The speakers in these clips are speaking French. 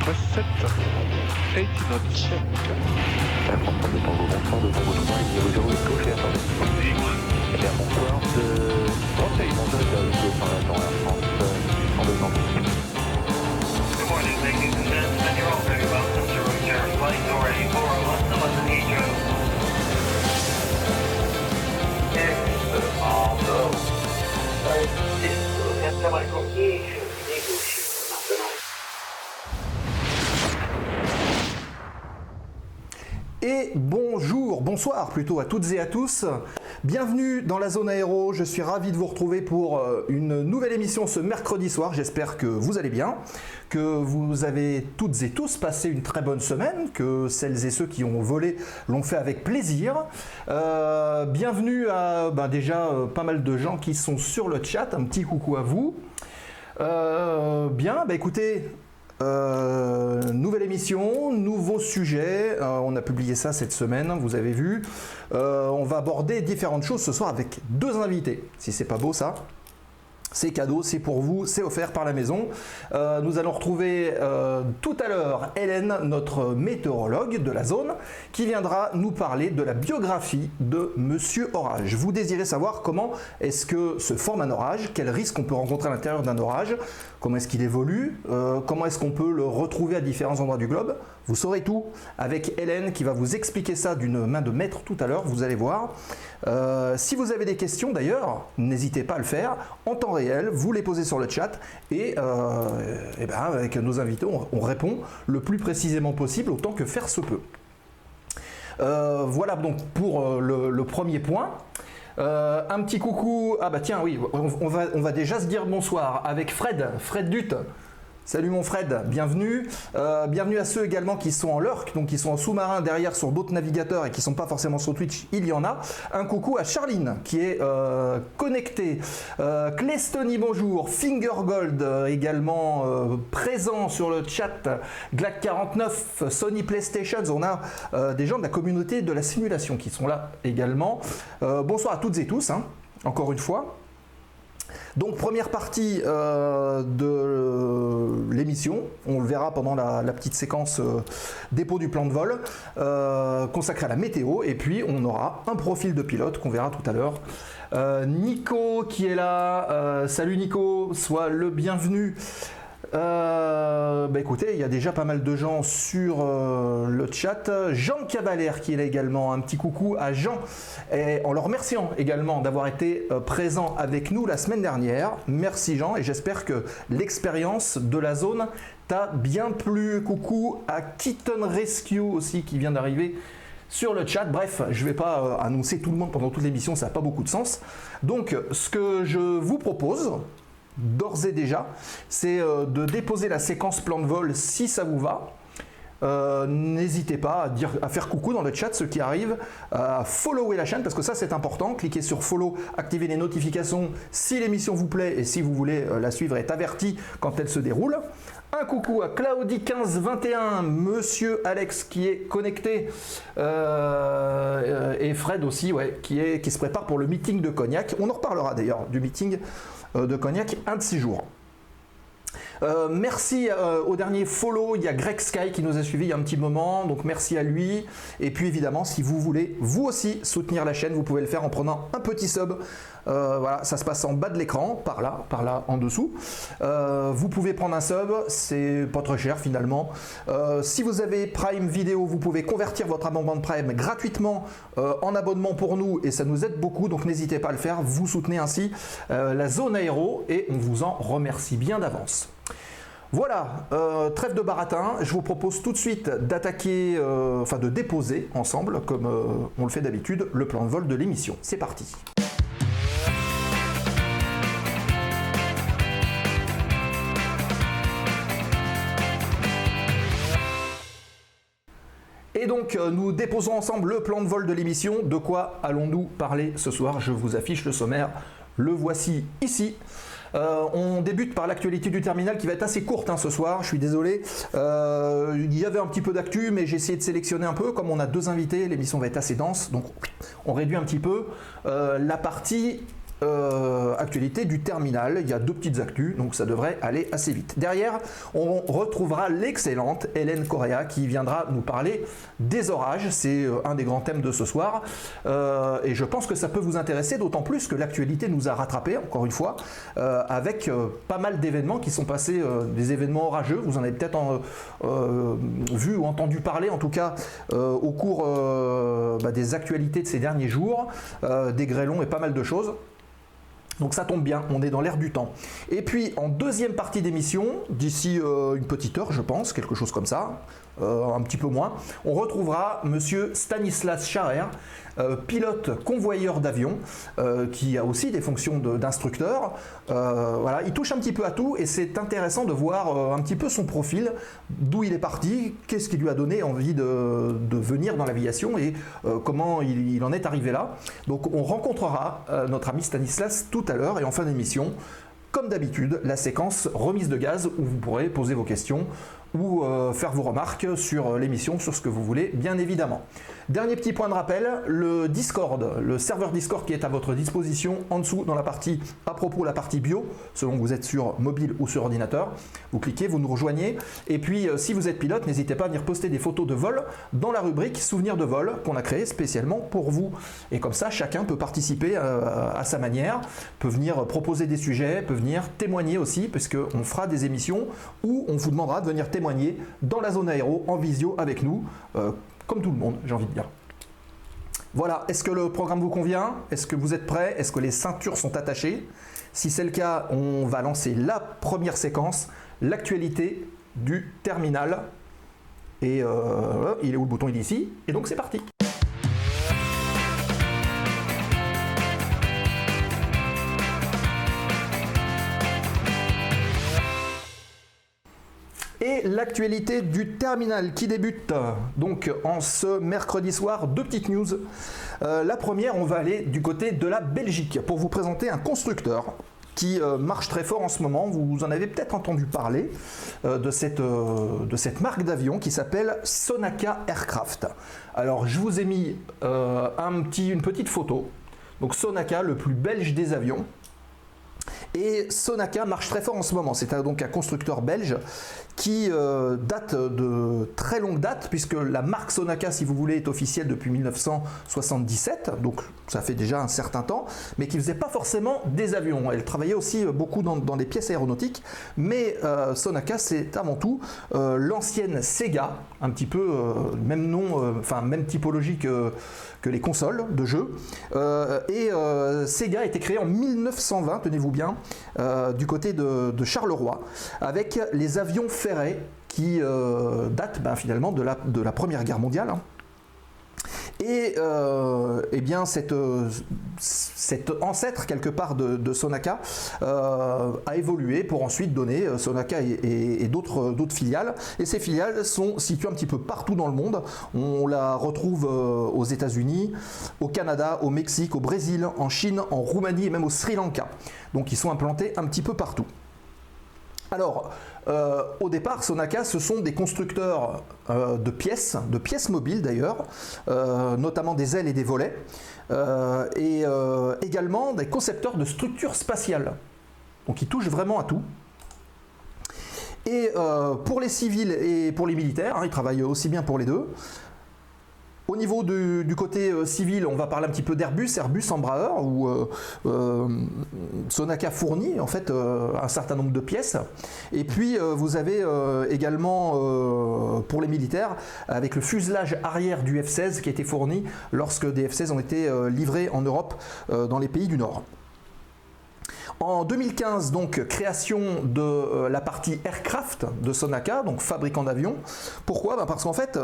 press 7, 8 knots. Check. La France de Tango, bonsoir, de Tango 3, il 0 est touché, attendez. Eh bien, bonsoir, de... Conseil, bonsoir, de Hugo par la Air France. You're all very welcome to Air Flight already 401 to London. Et bonjour, bonsoir plutôt à toutes et à tous. Bienvenue dans la zone aéro. Je suis ravi de vous retrouver pour euh, une nouvelle émission ce mercredi soir. J'espère que vous allez bien, que vous avez toutes et tous passé une très bonne semaine, que celles et ceux qui ont volé l'ont fait avec plaisir. Euh, bienvenue à ben, déjà euh, pas mal de gens qui sont sur le chat. Un petit coucou à vous. Bien, bah écoutez, euh, nouvelle émission, nouveau sujet. Euh, on a publié ça cette semaine, vous avez vu. Euh, on va aborder différentes choses ce soir avec deux invités. Si c'est pas beau ça. C'est cadeau, c'est pour vous, c'est offert par la maison. Euh, nous allons retrouver euh, tout à l'heure Hélène, notre météorologue de la zone, qui viendra nous parler de la biographie de Monsieur Orage. Vous désirez savoir comment est-ce que se forme un orage, quels risques on peut rencontrer à l'intérieur d'un orage, comment est-ce qu'il évolue, euh, comment est-ce qu'on peut le retrouver à différents endroits du globe. Vous saurez tout avec Hélène qui va vous expliquer ça d'une main de maître tout à l'heure, vous allez voir. Si vous avez des questions d'ailleurs, n'hésitez pas à le faire vous les posez sur le chat et, euh, ben, avec nos invités, on, on répond le plus précisément possible autant que faire se peut. Euh, voilà donc pour euh, le, premier point. Un petit coucou. Ah bah tiens, oui, on, on va, on va déjà se dire bonsoir avec Fred, Fred Dutte. Salut mon Fred, bienvenue. Euh, bienvenue à ceux également qui sont en lurk, donc qui sont en sous-marin derrière sur d'autres navigateurs et qui sont pas forcément sur Twitch, il y en a. Un coucou à Charline qui est euh, connectée. Euh, Clestony, bonjour. Fingergold euh, également présent sur le chat. Glac49, Sony PlayStation, on a des gens de la communauté de la simulation qui sont là également. Bonsoir à toutes et tous, hein, encore une fois. Donc première partie euh, de euh, l'émission, on le verra pendant la, petite séquence euh, dépôt du plan de vol, consacrée à la météo, et puis on aura un profil de pilote qu'on verra tout à l'heure. Nico qui est là, salut Nico, sois le bienvenu. Euh, bah écoutez, il y a déjà pas mal de gens sur euh, le chat. Jean Cavalère qui est là également. Un petit coucou à Jean. Et en le remerciant également d'avoir été euh, présent avec nous la semaine dernière. Merci Jean et j'espère que l'expérience de la zone t'a bien plu. Coucou à Kitten Rescue aussi qui vient d'arriver sur le chat. Bref, je ne vais pas annoncer tout le monde pendant toute l'émission, ça n'a pas beaucoup de sens. Donc, ce que je vous propose, d'ores et déjà, c'est euh, de déposer la séquence plan de vol si ça vous va. Euh, N'hésitez pas à, faire coucou dans le chat ceux qui arrivent, à follower la chaîne parce que ça c'est important. Cliquez sur follow, activez les notifications si l'émission vous plaît et si vous voulez euh, la suivre, être averti quand elle se déroule. Un coucou à Claudie1521, Monsieur Alex qui est connecté euh, et Fred aussi ouais, qui, est, qui se prépare pour le meeting de Cognac. On en reparlera d'ailleurs du meeting euh, de Cognac un de ces jours. Euh, merci au dernier follow, il y a Greg Sky qui nous a suivi il y a un petit moment, donc merci à lui. Et puis évidemment, si vous voulez vous aussi soutenir la chaîne, vous pouvez le faire en prenant un petit sub. Euh, voilà, ça se passe en bas de l'écran, par là, par là, en dessous. Euh, vous pouvez prendre un sub, c'est pas très cher finalement. Euh, si vous avez Prime Vidéo, vous pouvez convertir votre abonnement de Prime gratuitement en abonnement pour nous et ça nous aide beaucoup, donc n'hésitez pas à le faire. Vous soutenez ainsi la zone aéro et on vous en remercie bien d'avance. Voilà, trêve de baratin. Je vous propose tout de suite d'attaquer, euh, enfin de déposer ensemble, comme on le fait d'habitude, le plan de vol de l'émission. C'est parti. Donc, euh, nous déposons ensemble le plan de vol de l'émission. De quoi allons-nous parler ce soir? Je vous affiche le sommaire. Le voici ici. Euh, on débute par l'actualité du terminal qui va être assez courte hein, ce soir, je suis désolé. Euh, il y avait un petit peu d'actu, mais j'ai essayé de sélectionner un peu. Comme on a deux invités, l'émission va être assez dense, donc on réduit un petit peu. La partie euh, actualité du terminal. Il y a deux petites actus, donc ça devrait aller assez vite. Derrière, on retrouvera l'excellente Hélène Correa qui viendra nous parler des orages. C'est euh, un des grands thèmes de ce soir. Euh, et je pense que ça peut vous intéresser, d'autant plus que l'actualité nous a rattrapés, encore une fois, avec pas mal d'événements qui sont passés, des événements orageux. Vous en avez peut-être vu ou entendu parler, en tout cas, au cours bah, des actualités de ces derniers jours, des grêlons et pas mal de choses. Donc ça tombe bien, on est dans l'air du temps. Et puis en deuxième partie d'émission, d'ici euh, une petite heure je pense, quelque chose comme ça, euh, un petit peu moins, on retrouvera monsieur Stanislas Charer, euh, pilote convoyeur d'avion, euh, qui a aussi des fonctions d'instructeur. Euh, voilà, il touche un petit peu à tout et c'est intéressant de voir un petit peu son profil, d'où il est parti, qu'est-ce qui lui a donné envie de, venir dans l'aviation et comment il, il en est arrivé là. Donc on rencontrera notre ami Stanislas tout à l'heure et en fin d'émission. Comme d'habitude, la séquence remise de gaz où vous pourrez poser vos questions ou euh, faire vos remarques sur l'émission, sur ce que vous voulez, bien évidemment. Dernier petit point de rappel, le Discord, le serveur Discord qui est à votre disposition en dessous dans la partie à propos, la partie bio, selon que vous êtes sur mobile ou sur ordinateur. Vous cliquez, vous nous rejoignez. Et puis, euh, si vous êtes pilote, n'hésitez pas à venir poster des photos de vol dans la rubrique souvenirs de vol qu'on a créée spécialement pour vous. Et comme ça, chacun peut participer euh, à sa manière, peut venir proposer des sujets, peut venir témoigner aussi, puisqu'on fera des émissions où on vous demandera de venir témoigner dans la zone aéro en visio avec nous, euh, tout le monde, j'ai envie de dire. Voilà, est-ce que le programme vous convient? Est-ce que vous êtes prêts? Est-ce que les ceintures sont attachées? Si c'est le cas, on va lancer la première séquence, l'actualité du terminal. Et euh, il est où le bouton? Il est ici. Et donc c'est parti. Et l'actualité du terminal qui débute donc en ce mercredi soir, deux petites news. Euh, la première, on va aller du côté de la Belgique pour vous présenter un constructeur qui euh, marche très fort en ce moment. Vous en avez peut-être entendu parler euh, de, cette, marque d'avion qui s'appelle Sonaka Aircraft. Alors je vous ai mis un petit, une petite photo. Donc Sonaka, le plus belge des avions. Et Sonaka marche très fort en ce moment. C'est donc un constructeur belge qui euh, date de très longue date, puisque la marque Sonaka, si vous voulez, est officielle depuis 1977, donc ça fait déjà un certain temps, mais qui faisait pas forcément des avions. Elle travaillait aussi euh, beaucoup dans, dans des pièces aéronautiques, mais euh, Sonaka, c'est avant tout l'ancienne Sega, un petit peu même nom, enfin même typologie que, que les consoles de jeux. Euh, et euh, Sega a été créé en 1920, tenez-vous bien, euh, du côté de, Charleroi, avec les avions ferrés qui euh, datent ben, finalement de la, de la Première Guerre mondiale. hein. Et euh, eh bien, cette, euh, cet ancêtre quelque part de, Sonaka euh, a évolué pour ensuite donner euh, Sonaka et, et- et d'autres filiales. Et ces filiales sont situées un petit peu partout dans le monde. On la retrouve euh, aux États-Unis, au Canada, au Mexique, au Brésil, en Chine, en Roumanie et même au Sri Lanka. Donc ils sont implantés un petit peu partout. Alors, euh, au départ, Sonaka, ce sont des constructeurs euh, de pièces, de pièces mobiles d'ailleurs, euh, notamment des ailes et des volets, et également des concepteurs de structures spatiales. Donc ils touchent vraiment à tout. Et pour les civils et pour les militaires, hein, ils travaillent aussi bien pour les deux. Au niveau du, côté euh, civil, on va parler un petit peu d'Airbus, Airbus Embraer, où euh, euh, Sonaka fournit en fait un certain nombre de pièces. Et puis vous avez également pour les militaires avec le fuselage arrière du F-16 qui a été fourni lorsque des F-16 ont été livrés en Europe dans les pays du Nord. En 2015, donc, création de la partie aircraft de Sonaka, donc fabricant d'avions. Pourquoi? Ben, Parce qu'en fait,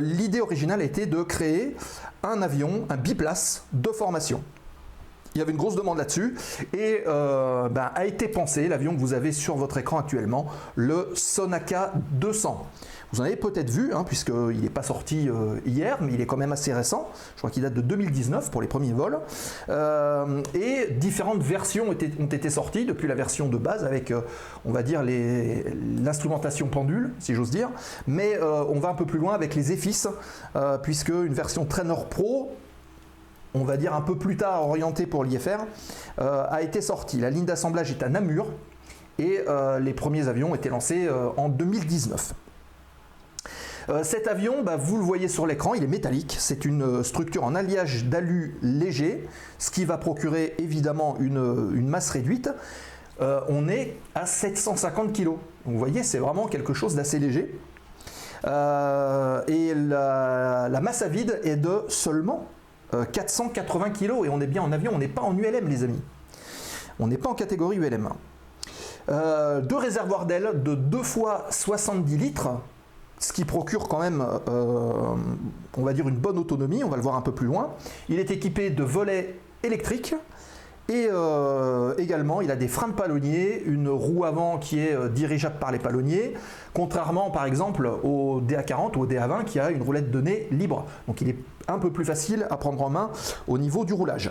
l'idée originale était de créer un avion, un biplace de formation. Il y avait une grosse demande là-dessus et euh, ben, a été pensé l'avion que vous avez sur votre écran actuellement, le Sonaka 200. Vous en avez peut-être vu, hein, puisqu'il n'est pas sorti euh, hier, mais il est quand même assez récent. Je crois qu'il date de 2019 pour les premiers vols. Euh, et différentes versions ont été, ont été sorties depuis la version de base avec, on va dire, l'instrumentation pendule, si j'ose dire. Mais on va un peu plus loin avec les EFIS, puisque une version Trainer Pro on va dire un peu plus tard orienté pour l'IFR, euh, a été sorti. La ligne d'assemblage est à Namur et euh, les premiers avions ont été lancés euh, en 2019. Euh, cet avion, bah, vous le voyez sur l'écran, il est métallique. C'est une structure en alliage d'alu léger, ce qui va procurer évidemment une, masse réduite. On est à 750 kg. Vous voyez, c'est vraiment quelque chose d'assez léger. Et la masse à vide est de seulement euh, 480 kg. Et on est bien en avion, on n'est pas en ULM, les amis. On n'est pas en catégorie ULM. Euh, deux réservoirs d'aile de 2 fois 70 litres, ce qui procure quand même, euh, on va dire, une bonne autonomie. On va le voir un peu plus loin. Il est équipé de volets électriques. Et euh, également, il a des freins de palonnier, une roue avant qui est euh, dirigeable par les palonniers, contrairement par exemple au DA40 ou au DA20 qui a une roulette de nez libre. Donc il est un peu plus facile à prendre en main au niveau du roulage.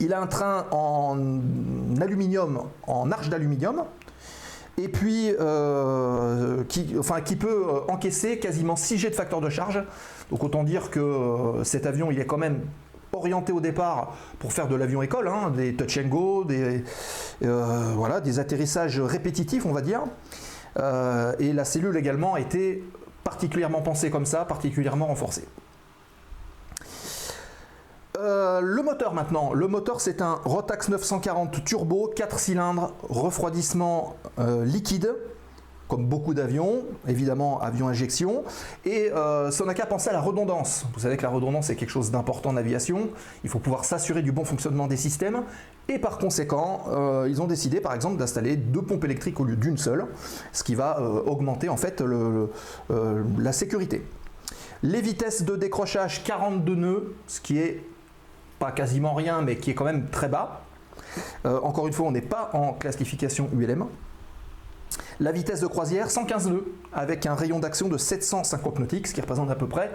Il a un train en aluminium, en arche d'aluminium, et puis euh, qui, enfin, qui peut encaisser quasiment 6 G de facteur de charge. Donc autant dire que cet avion, il est quand même orienté au départ pour faire de l'avion école, hein, des touch and go, des, euh, voilà, des atterrissages répétitifs, on va dire. Euh, et la cellule également a été particulièrement pensée comme ça, particulièrement renforcée. Euh, le moteur maintenant. Le moteur c'est un Rotax 940 turbo, 4 cylindres, refroidissement liquide, comme beaucoup d'avions, évidemment avion injection. Et euh, Sonaca pensait à la redondance. Vous savez que la redondance est quelque chose d'important en aviation. Il faut pouvoir s'assurer du bon fonctionnement des systèmes. Et par conséquent, euh, ils ont décidé par exemple d'installer deux pompes électriques au lieu d'une seule, ce qui va euh, augmenter en fait euh, la sécurité. Les vitesses de décrochage 42 nœuds, ce qui est pas quasiment rien, mais qui est quand même très bas. Encore une fois, on n'est pas en classification ULM. La vitesse de croisière, 115 nœuds, avec un rayon d'action de 750 nautiques, ce qui représente à peu près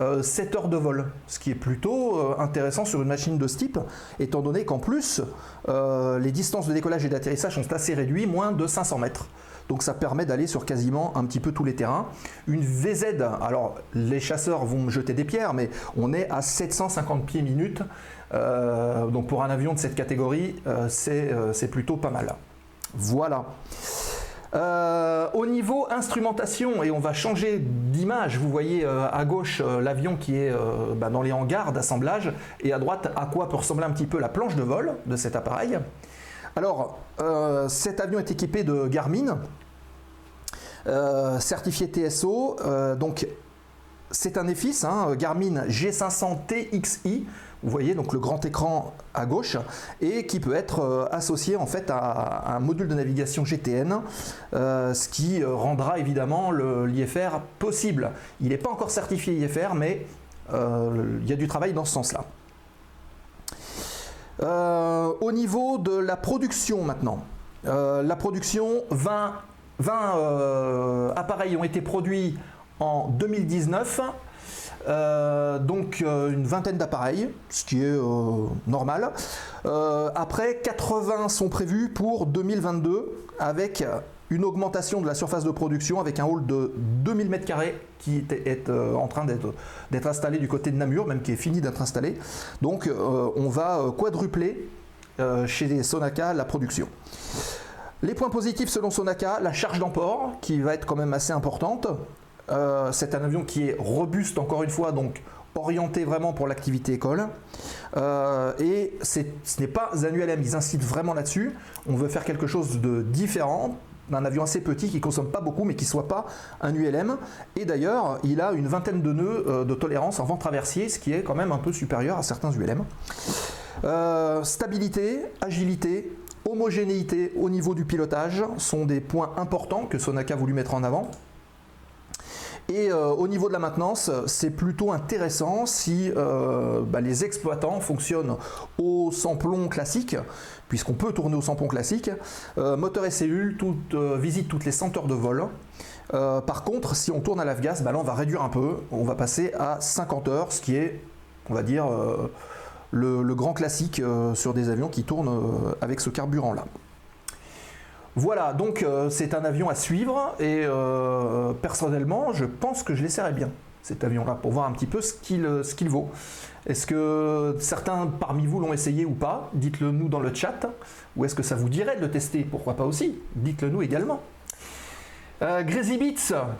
euh, 7 heures de vol, ce qui est plutôt euh, intéressant sur une machine de ce type, étant donné qu'en plus, euh, les distances de décollage et d'atterrissage sont assez réduites, moins de 500 mètres. Donc ça permet d'aller sur quasiment un petit peu tous les terrains. Une VZ, alors les chasseurs vont me jeter des pierres, mais on est à 750 pieds minutes. Euh, donc pour un avion de cette catégorie, euh, euh, c'est plutôt pas mal. Voilà. Euh, au niveau instrumentation, et on va changer d'image, vous voyez euh, à gauche euh, l'avion qui est bah, dans les hangars d'assemblage, et à droite à quoi peut ressembler un petit peu la planche de vol de cet appareil. Alors, cet avion est équipé de Garmin, certifié TSO, donc c'est un EFIS, hein, Garmin G500 TXI, vous voyez donc le grand écran à gauche, et qui peut être euh, associé en fait à, un module de navigation GTN, euh, ce qui euh, rendra évidemment l'IFR possible. Il n'est pas encore certifié IFR, mais il y a du travail dans ce sens-là. Au niveau de la production maintenant, la production, 20, 20 euh, appareils ont été produits en 2019. Euh, donc euh, une vingtaine d'appareils, ce qui est euh, normal. Après, 80 sont prévus pour 2022 avec une augmentation de la surface de production avec un hall de 2000 m2 qui est, en train d'être installé du côté de Namur, même qui est fini d'être installé. Donc on va quadrupler chez Sonaca la production. Les points positifs selon Sonaca, la charge d'emport qui va être quand même assez importante. Euh, c'est un avion qui est robuste encore une fois, donc orienté vraiment pour l'activité école. Euh, et ce n'est pas un ULM, ils incitent vraiment là-dessus. On veut faire quelque chose de différent d'un avion assez petit qui consomme pas beaucoup mais qui soit pas un ULM. Et d'ailleurs, il a une vingtaine de nœuds euh, de tolérance en vent traversier, ce qui est quand même un peu supérieur à certains ULM. Stabilité, agilité, homogénéité au niveau du pilotage sont des points importants que Sonaca a voulu mettre en avant. Et euh, au niveau de la maintenance, c'est plutôt intéressant si euh, bah, les exploitants fonctionnent au sans-plomb classique, puisqu'on peut tourner au sans-plomb classique, euh, moteur cellule, toute, euh, visite toutes les 100 heures de vol. Par contre, si on tourne à l'AFGAS, bah là on va réduire un peu, on va passer à 50 heures, ce qui est, on va dire, le, grand classique sur des avions qui tournent avec ce carburant-là. Voilà, donc euh, c'est un avion à suivre et euh, personnellement, je pense que je l'essaierai bien. cet avion-là, pour voir un petit peu ce qu'il ce qu'il vaut. Est-ce que certains parmi vous l'ont essayé ou pas? Dites-le nous dans le chat. Ou est-ce que ça vous dirait de le tester? Pourquoi pas aussi? Dites-le nous également. Euh,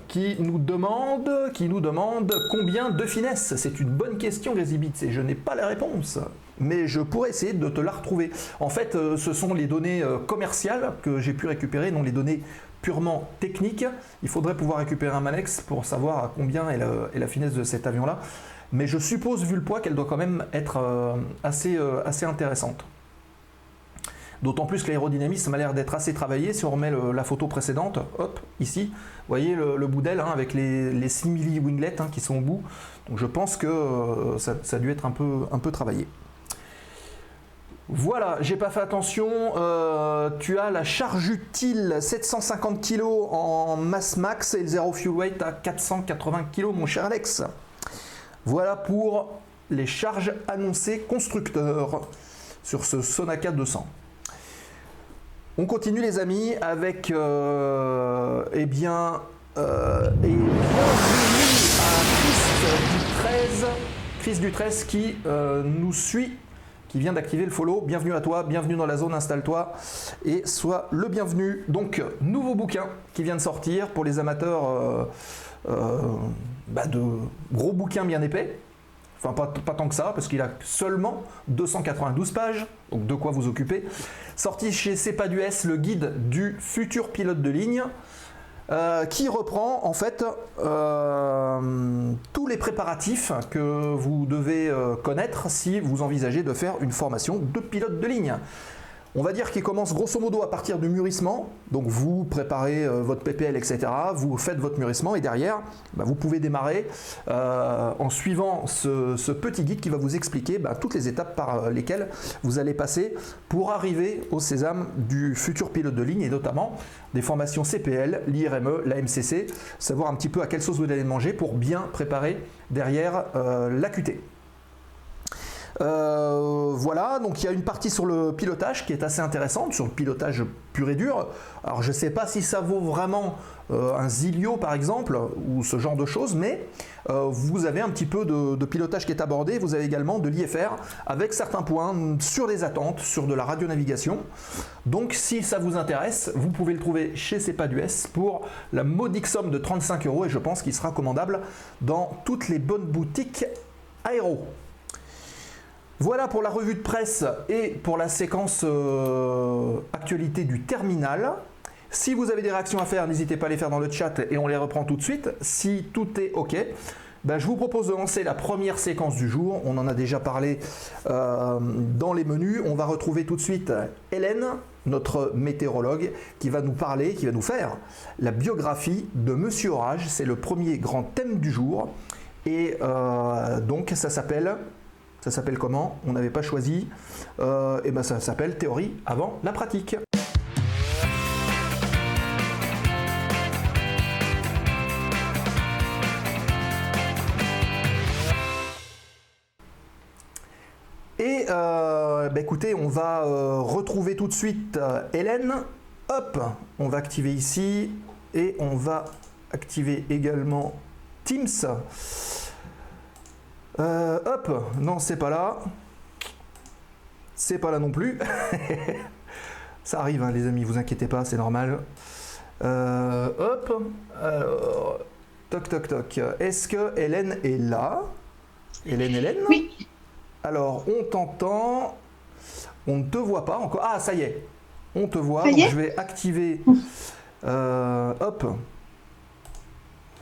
qui nous demande, qui nous demande combien de finesse. C'est une bonne question, Crazy Beats, et je n'ai pas la réponse. Mais je pourrais essayer de te la retrouver. En fait, euh, ce sont les données euh, commerciales que j'ai pu récupérer, non les données purement techniques. Il faudrait pouvoir récupérer un Manex pour savoir à combien est la, finesse de cet avion-là. Mais je suppose, vu le poids, qu'elle doit quand même être euh, assez, intéressante. D'autant plus que l'aérodynamisme a l'air d'être assez travaillé. Si on remet la photo précédente, hop, ici, vous voyez le, bout d'aile hein, avec les, les simili winglets hein, qui sont au bout. Donc je pense que ça, a dû être un peu travaillé. Voilà, j'ai pas fait attention. euh, tu as la charge utile 750 kg en masse max et le zero fuel weight à 480 kg, mon cher Alex. Voilà pour les charges annoncées constructeurs sur ce Sonaka 200. On continue les amis avec euh, eh bien euh, et bienvenue à Chris du 13, Chris du 13 qui nous suit, vient d'activer le follow. Bienvenue à toi, bienvenue dans la zone, installe-toi et sois le bienvenu. Donc nouveau bouquin qui vient de sortir pour les amateurs euh, euh, bah, de gros bouquins bien épais. Enfin, pas, tant que ça, parce qu'il a seulement 292 pages, donc de quoi vous occuper. Sorti chez CEPA du S, le guide du futur pilote de ligne, euh, qui reprend en fait euh, tous les préparatifs que vous devez euh, connaître si vous envisagez de faire une formation de pilote de ligne. On va dire qu'il commence grosso modo à partir du mûrissement. Donc vous préparez euh, votre PPL, etc. Vous faites votre mûrissement et derrière, bah, vous pouvez démarrer euh, en suivant ce, petit guide qui va vous expliquer bah, toutes les étapes par euh, lesquelles vous allez passer pour arriver au sésame du futur pilote de ligne et notamment des formations CPL, l'IRME, la MCC, savoir un petit peu à quelle sauce vous allez manger pour bien préparer derrière euh, la QT. Euh, voilà, donc il y a une partie sur le pilotage qui est assez intéressante, sur le pilotage pur et dur. Alors je ne sais pas si ça vaut vraiment euh, un Zilio par exemple, ou ce genre de choses, mais euh, vous avez un petit peu de, pilotage qui est abordé. Vous avez également de l'IFR avec certains points sur les attentes, sur de la radionavigation. Donc si ça vous intéresse, vous pouvez le trouver chez CEPA du S pour la modique somme de 35 euros et je pense qu'il sera commandable dans toutes les bonnes boutiques aéro. Voilà pour la revue de presse et pour la séquence euh, actualité du terminal. Si vous avez des réactions à faire, n'hésitez pas à les faire dans le chat et on les reprend tout de suite. Si tout est OK, ben, je vous propose de lancer la première séquence du jour. On en a déjà parlé euh, dans les menus. On va retrouver tout de suite Hélène, notre météorologue, qui va nous parler, qui va nous faire la biographie de Monsieur Orage. C'est le premier grand thème du jour. Et euh, donc ça s'appelle ça s'appelle comment On n'avait pas choisi. Euh, et ben ça s'appelle théorie avant la pratique. Et euh, bah écoutez, on va euh, retrouver tout de suite Hélène. Hop, on va activer ici et on va activer également Teams. Euh, hop, non, c'est pas là. C'est pas là non plus. Ça arrive, hein, les amis, vous inquiétez pas, c'est normal. Euh, hop, alors, toc toc toc. Est-ce que Hélène est là? Hélène, Hélène? Oui. Alors, on t'entend. On ne te voit pas encore. Ah, ça y est. On te voit. Donc, je vais activer. Euh, hop.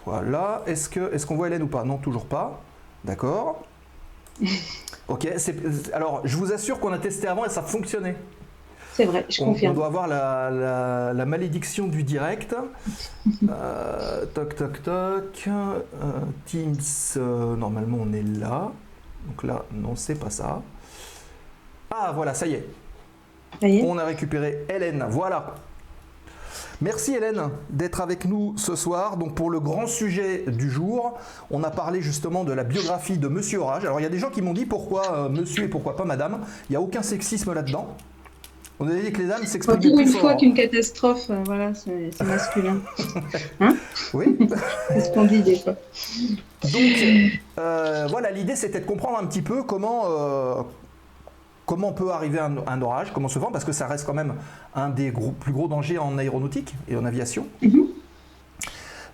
Voilà. Est-ce que est-ce qu'on voit Hélène ou pas? Non, toujours pas. D'accord. Ok. Alors, je vous assure qu'on a testé avant et ça fonctionnait. C'est vrai, je On, on confirme. doit avoir la, la- la malédiction du direct. Euh, toc, toc, toc. Euh, Teams, euh, normalement on est là. Donc là, non, c'est pas ça. Ah, voilà, ça y est. Ça y est On a récupéré Hélène. Voilà. Merci Hélène d'être avec nous ce soir. Donc pour le grand sujet du jour, on a parlé justement de la biographie de Monsieur Orage. Alors il y a des gens qui m'ont dit pourquoi euh, Monsieur et pourquoi pas Madame. Il n'y a aucun sexisme là-dedans. On avait dit que les dames pour plus une fois qu'une catastrophe, euh, voilà, c'est c'est masculin. Hein Oui. C'est ce qu'on dit des fois. Donc, euh, voilà, l'idée c'était de comprendre un petit peu comment, euh, comment peut arriver un, un orage, comment se vend, parce que ça reste quand même un des gros- plus gros dangers en aéronautique et en aviation. Mhm.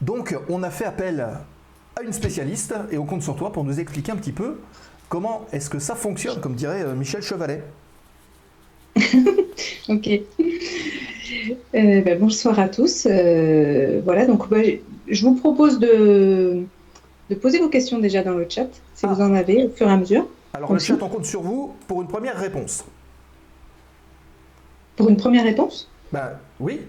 Donc, on a fait appel à une spécialiste et on compte sur toi pour nous expliquer un petit peu comment est-ce que ça fonctionne, comme dirait euh, Michel Chevalet. Ok. Euh, ben, bonsoir à tous. Euh, voilà, donc bah, je vous propose de, de poser vos questions déjà dans le chat, si Ah. vous en avez, au fur et à mesure. Alors, le chat, on compte sur vous pour une première réponse. Pour une première réponse? Bah, oui.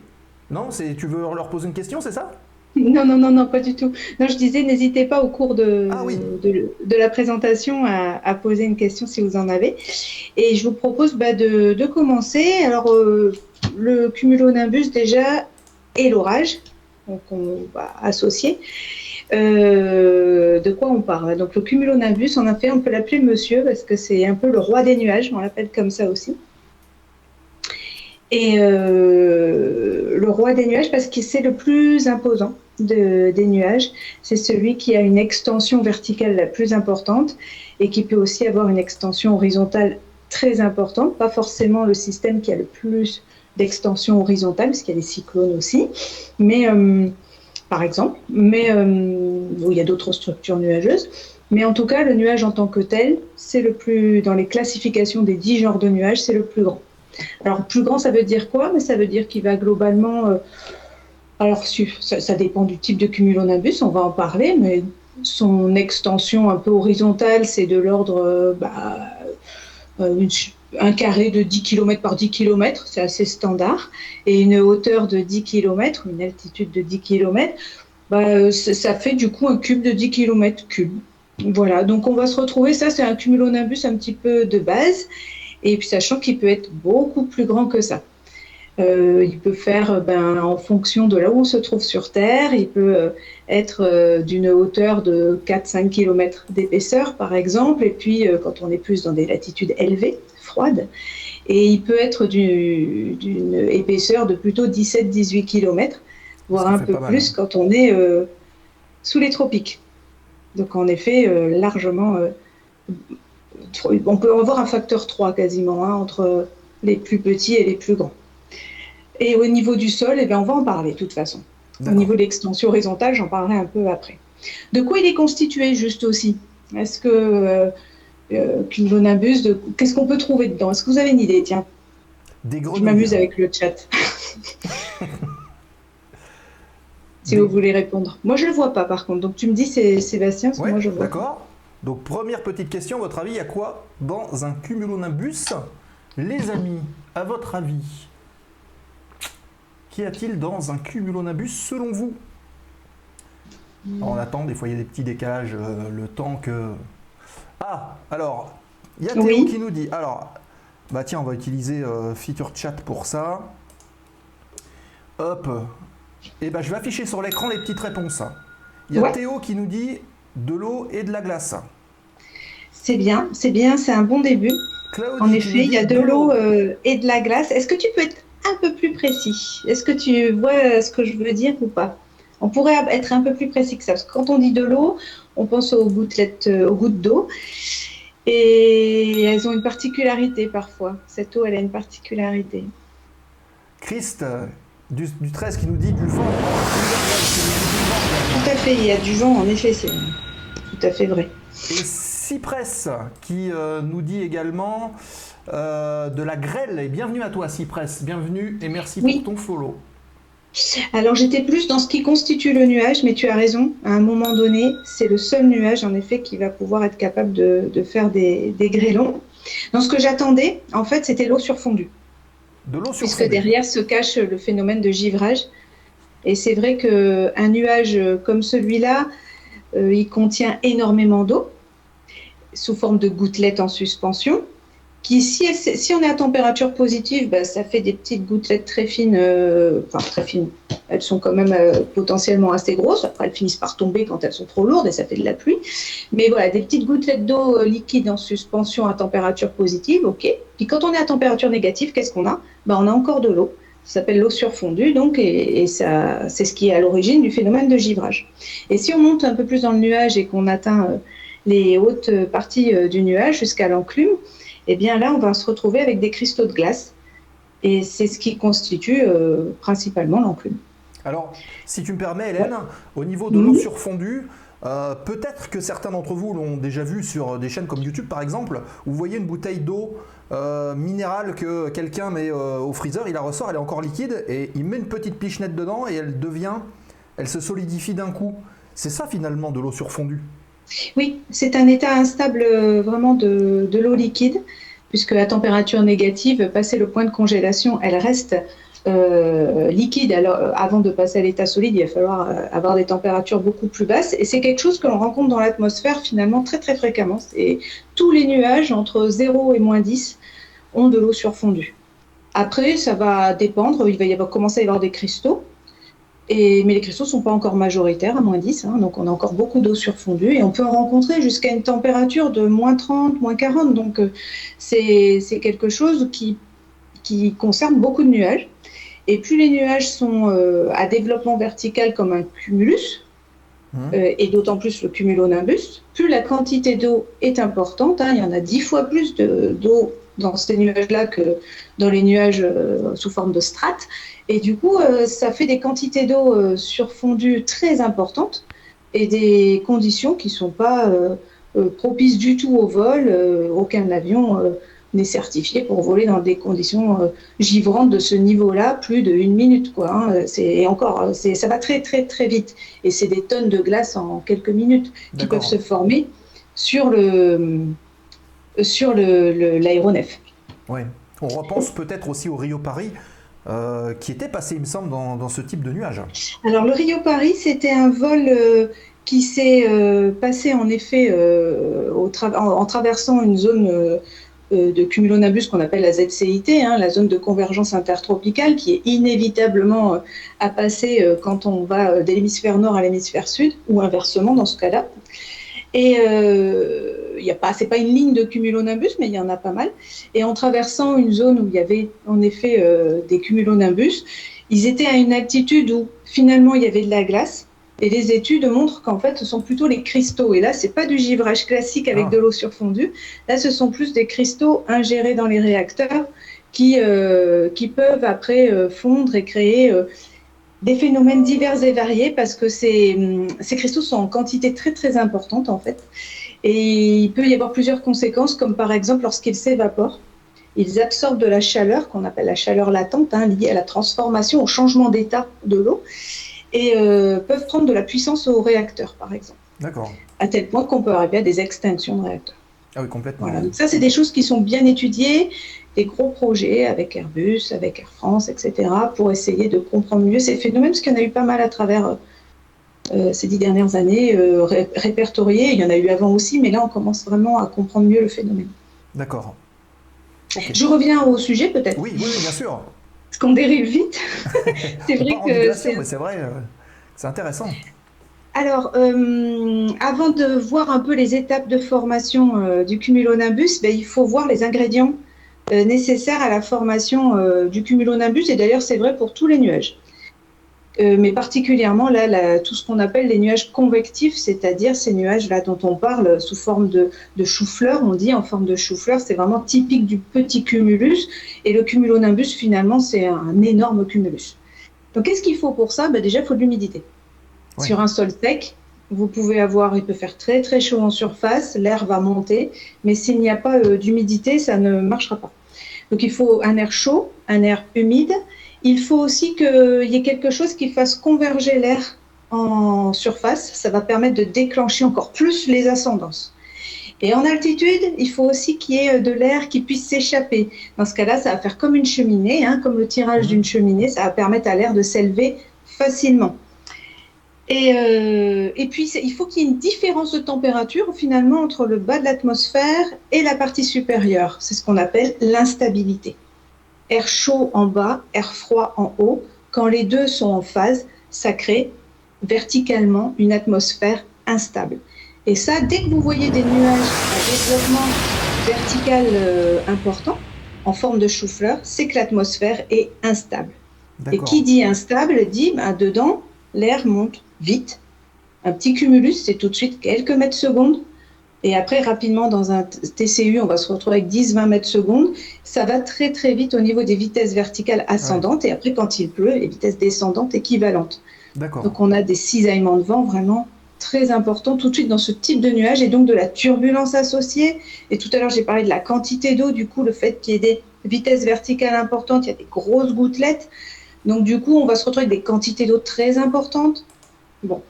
Non, c'est tu veux leur poser une question, c'est ça? Non, non, non, non, pas du tout. Non, je disais, n'hésitez pas au cours de, Ah oui. de, de la présentation à, à poser une question si vous en avez. Et je vous propose bah, de, de commencer. Alors, euh, le cumulonimbus déjà et l'orage, donc on va associer. Euh, de quoi on parle? Donc, le cumulonimbus, en fait, on peut l'appeler monsieur parce que c'est un peu le roi des nuages, on l'appelle comme ça aussi. Et euh, le roi des nuages, parce que c'est le plus imposant de- des nuages, c'est celui qui a une extension verticale la plus importante et qui peut aussi avoir une extension horizontale très importante, pas forcément le système qui a le plus d'extension horizontale, parce qu'il y a des cyclones aussi, mais euh, par exemple, mais euh, où il y a d'autres structures nuageuses. Mais en tout cas, le nuage en tant que tel, c'est le plus, dans les classifications des dix genres de nuages, c'est le plus grand. Alors, plus grand, ça veut dire quoi? Mais ça veut dire qu'il va globalement. euh, alors, ça, ça dépend du type de cumulonimbus, on va en parler, mais son extension un peu horizontale, c'est de l'ordre. euh, bah, un carré de 10 km par 10 km, c'est assez standard, et une hauteur de 10 km, une altitude de 10 km, bah, euh, ça fait du coup un cube de 10 km cube. Voilà, donc on va se retrouver, ça c'est un cumulonimbus un petit peu de base, et puis sachant qu'il peut être beaucoup plus grand que ça. Euh, il peut faire, euh, ben, en fonction de là où on se trouve sur Terre, il peut être d'une hauteur de 4-5 km d'épaisseur, par exemple, et puis quand on est plus dans des latitudes élevées, et il peut être du- d'une épaisseur de plutôt 17-18 km, voire Ça un peu mal, plus hein. quand on est euh, sous les tropiques. Donc en effet, euh, largement, euh, on peut avoir un facteur 3 quasiment hein, entre les plus petits et les plus grands. Et au niveau du sol, eh bien, on va en parler de toute façon. Au niveau de l'extension horizontale, j'en parlerai un peu après. De quoi il est constitué juste aussi? Est-ce que euh, euh, cumulonimbus, de... qu'est-ce qu'on peut trouver dedans? Est-ce que vous avez une idée? Tiens, Des je m'amuse avec le chat. si Des- vous voulez répondre. Moi, je le vois pas par contre. Donc tu me dis, c'est Sébastien, parce que moi je vois. d'accord. Donc, première petite question, votre avis, il y a quoi dans un cumulonimbus? Les amis, à votre avis, qu'y a-t-il dans un cumulonimbus selon vous? Alors, On attend, des fois il y a des petits décalages, euh, le temps que... Ah, alors, il y a Théo Oui. qui nous dit, alors, bah tiens, on va utiliser euh, Feature Chat pour ça. Hop, et ben je vais afficher sur l'écran les petites réponses. Il y a Ouais. Théo qui nous dit de l'eau et de la glace. C'est bien, c'est bien, c'est un bon début. Claudie En effet, il y a de l'eau euh, et de la glace. Est-ce que tu peux être un peu plus précis? Est-ce que tu vois euh, ce que je veux dire ou pas? On pourrait être un peu plus précis que ça. Parce que quand on dit de l'eau, on pense aux gouttelettes, euh, aux gouttes d'eau. Et elles ont une particularité parfois. Cette eau, elle a une particularité. Christ euh, du, du 13 qui nous dit du vent. Tout à fait, il y a du vent, en effet, c'est tout à fait vrai. Et Cypress qui euh, nous dit également euh, de la grêle. Et bienvenue à toi Cypress, bienvenue et merci Oui. pour ton follow. Alors j'étais plus dans ce qui constitue le nuage, mais tu as raison, à un moment donné, c'est le seul nuage en effet qui va pouvoir être capable de, de faire des, des grêlons. Dans ce que j'attendais, en fait, c'était l'eau surfondue, De l'eau sur puisque derrière se cache le phénomène de givrage. Et c'est vrai qu'un nuage comme celui-là, euh, il contient énormément d'eau, sous forme de gouttelettes en suspension. Qui, si, si on est à température positive, bah, ça fait des petites gouttelettes très fines, euh, enfin très fines. Elles sont quand même euh, potentiellement assez grosses. Après, elles finissent par tomber quand elles sont trop lourdes et ça fait de la pluie. Mais voilà, des petites gouttelettes d'eau euh, liquide en suspension à température positive, ok. Puis quand on est à température négative, qu'est-ce qu'on a? Bah, On a encore de l'eau. Ça s'appelle l'eau surfondue, donc, et, et ça, c'est ce qui est à l'origine du phénomène de givrage. Et si on monte un peu plus dans le nuage et qu'on atteint euh, les hautes parties euh, du nuage jusqu'à l'enclume, eh bien là, on va se retrouver avec des cristaux de glace. Et c'est ce qui constitue euh, principalement l'enclume. Alors, si tu me permets, Hélène, au niveau de Mhm. l'eau surfondue, euh, peut-être que certains d'entre vous l'ont déjà vu sur des chaînes comme YouTube par exemple, où vous voyez une bouteille d'eau euh, minérale que quelqu'un met euh, au freezer, il la ressort, elle est encore liquide, et il met une petite pichenette dedans et elle devient, elle se solidifie d'un coup. C'est ça finalement de l'eau surfondue? Oui, c'est un état instable euh, vraiment de, l'eau liquide, puisque à température négative, passé le point de congélation, elle reste euh, liquide. Alors, euh, avant de passer à l'état solide, il va falloir avoir des températures beaucoup plus basses. Et c'est quelque chose que l'on rencontre dans l'atmosphère finalement très très fréquemment. Et tous les nuages entre 0 et moins 10 ont de l'eau surfondue. Après, ça va dépendre. Il va y avoir, commencer à y avoir des cristaux. Et, mais les cristaux ne sont pas encore majoritaires à moins 10, hein, donc on a encore beaucoup d'eau surfondue et on peut en rencontrer jusqu'à une température de moins 30, moins 40. Donc euh, c'est quelque chose qui, qui concerne beaucoup de nuages. Et plus les nuages sont euh, à développement vertical comme un cumulus, Mhm. euh, et d'autant plus le cumulonimbus, plus la quantité d'eau est importante. hein, il y en a dix fois plus de- d'eau dans ces nuages-là que dans les nuages euh, sous forme de strates. Et du coup, euh, ça fait des quantités d'eau euh, surfondues très importantes et des conditions qui ne sont pas euh, propices du tout au vol. Aucun avion n'est certifié pour voler dans des conditions givrantes de ce niveau-là, plus de une minute. Quoi, hein. Et encore, ça va très très très vite. Et c'est des tonnes de glace en quelques minutes qui peuvent se former sur le sur le- le- l'aéronef. Ouais. On repense peut-être aussi au Rio Paris, euh, qui était passé, il me semble, dans, dans ce type de nuage. Alors le Rio Paris, c'était un vol euh, qui s'est euh, passé en effet au tra- en, en traversant une zone de cumulonimbus qu'on appelle la ZCIT, hein, la zone de convergence intertropicale, qui est inévitablement à passer quand on va de l'hémisphère nord à l'hémisphère sud, ou inversement dans ce cas-là. Et euh, y a pas, c'est pas une ligne de cumulonimbus, mais il y en a pas mal. Et en traversant une zone où il y avait en effet euh, des cumulonimbus, ils étaient à une altitude où finalement il y avait de la glace. Et les études montrent qu'en fait, ce sont plutôt les cristaux. Et là, c'est pas du givrage classique avec Ah. de l'eau surfondue. Là, ce sont plus des cristaux ingérés dans les réacteurs qui, euh, qui peuvent après euh, fondre et créer euh, des phénomènes divers et variés parce que ces, hum, ces cristaux sont en quantité très très importante en fait. Et il peut y avoir plusieurs conséquences, comme par exemple lorsqu'ils s'évaporent, ils absorbent de la chaleur qu'on appelle la chaleur latente, hein, liée à la transformation, au changement d'état de l'eau, et euh, peuvent prendre de la puissance au réacteur par exemple, D'accord. à tel point qu'on peut arriver à des extinctions de réacteurs. Ah oui, complètement. Voilà. Donc ça, c'est des choses qui sont bien étudiées, des gros projets avec Airbus, avec Air France, etc., pour essayer de comprendre mieux ces phénomènes, parce qu'il y en a eu pas mal à travers euh, ces dix dernières années, euh, ré- répertoriés. Il y en a eu avant aussi, mais là, on commence vraiment à comprendre mieux le phénomène. D'accord. Je reviens au sujet, peut-être, Oui, oui, bien sûr. parce qu'on dérive vite. c'est vrai que c'est vrai, euh, c'est intéressant. Alors, euh, avant de voir un peu les étapes de formation euh, du cumulonimbus, ben, il faut voir les ingrédients euh, nécessaires à la formation euh, du cumulonimbus, et d'ailleurs c'est vrai pour tous les nuages. Euh, mais particulièrement là, la- tout ce qu'on appelle les nuages convectifs, c'est-à-dire ces nuages-là dont on parle sous forme de, de chou-fleur, on dit en forme de chou-fleur, c'est vraiment typique du petit cumulus, et le cumulonimbus finalement c'est un énorme cumulus. Donc qu'est-ce qu'il faut pour ça? Ben, Déjà, il faut de l'humidité. Ouais. Sur un sol sec, vous pouvez avoir, il peut faire très très chaud en surface, l'air va monter, mais s'il n'y a pas euh, d'humidité, ça ne marchera pas. Donc il faut un air chaud, un air humide. Il faut aussi qu'il y ait quelque chose qui fasse converger l'air en surface. Ça va permettre de déclencher encore plus les ascendances. Et en altitude, il faut aussi qu'il y ait euh, de l'air qui puisse s'échapper. Dans ce cas-là, ça va faire comme une cheminée, hein, comme le tirage d'une cheminée. Ça va permettre à l'air de s'élever facilement. Et, euh, et puis, il faut qu'il y ait une différence de température finalement entre le bas de l'atmosphère et la partie supérieure. C'est ce qu'on appelle l'instabilité. Air chaud en bas, air froid en haut. Quand les deux sont en phase, ça crée verticalement une atmosphère instable. Et ça, dès que vous voyez des nuages à développement vertical euh, important, en forme de chou-fleur, c'est que l'atmosphère est instable. Et qui dit instable dit, ben, dedans, l'air monte vite. Un petit cumulus, c'est tout de suite quelques mètres secondes. Et après, rapidement, dans un TCU, on va se retrouver avec 10-20 mètres secondes. Ça va très, très vite au niveau des vitesses verticales ascendantes. Et après, quand il pleut, les vitesses descendantes équivalentes. D'accord. Donc, on a des cisaillements de vent vraiment très importants tout de suite dans ce type de nuage et donc de la turbulence associée. Et tout à l'heure, j'ai parlé de la quantité d'eau, du coup, le fait qu'il y ait des vitesses verticales importantes, il y a des grosses gouttelettes. Donc, du coup, on va se retrouver avec des quantités d'eau très importantes. Bon,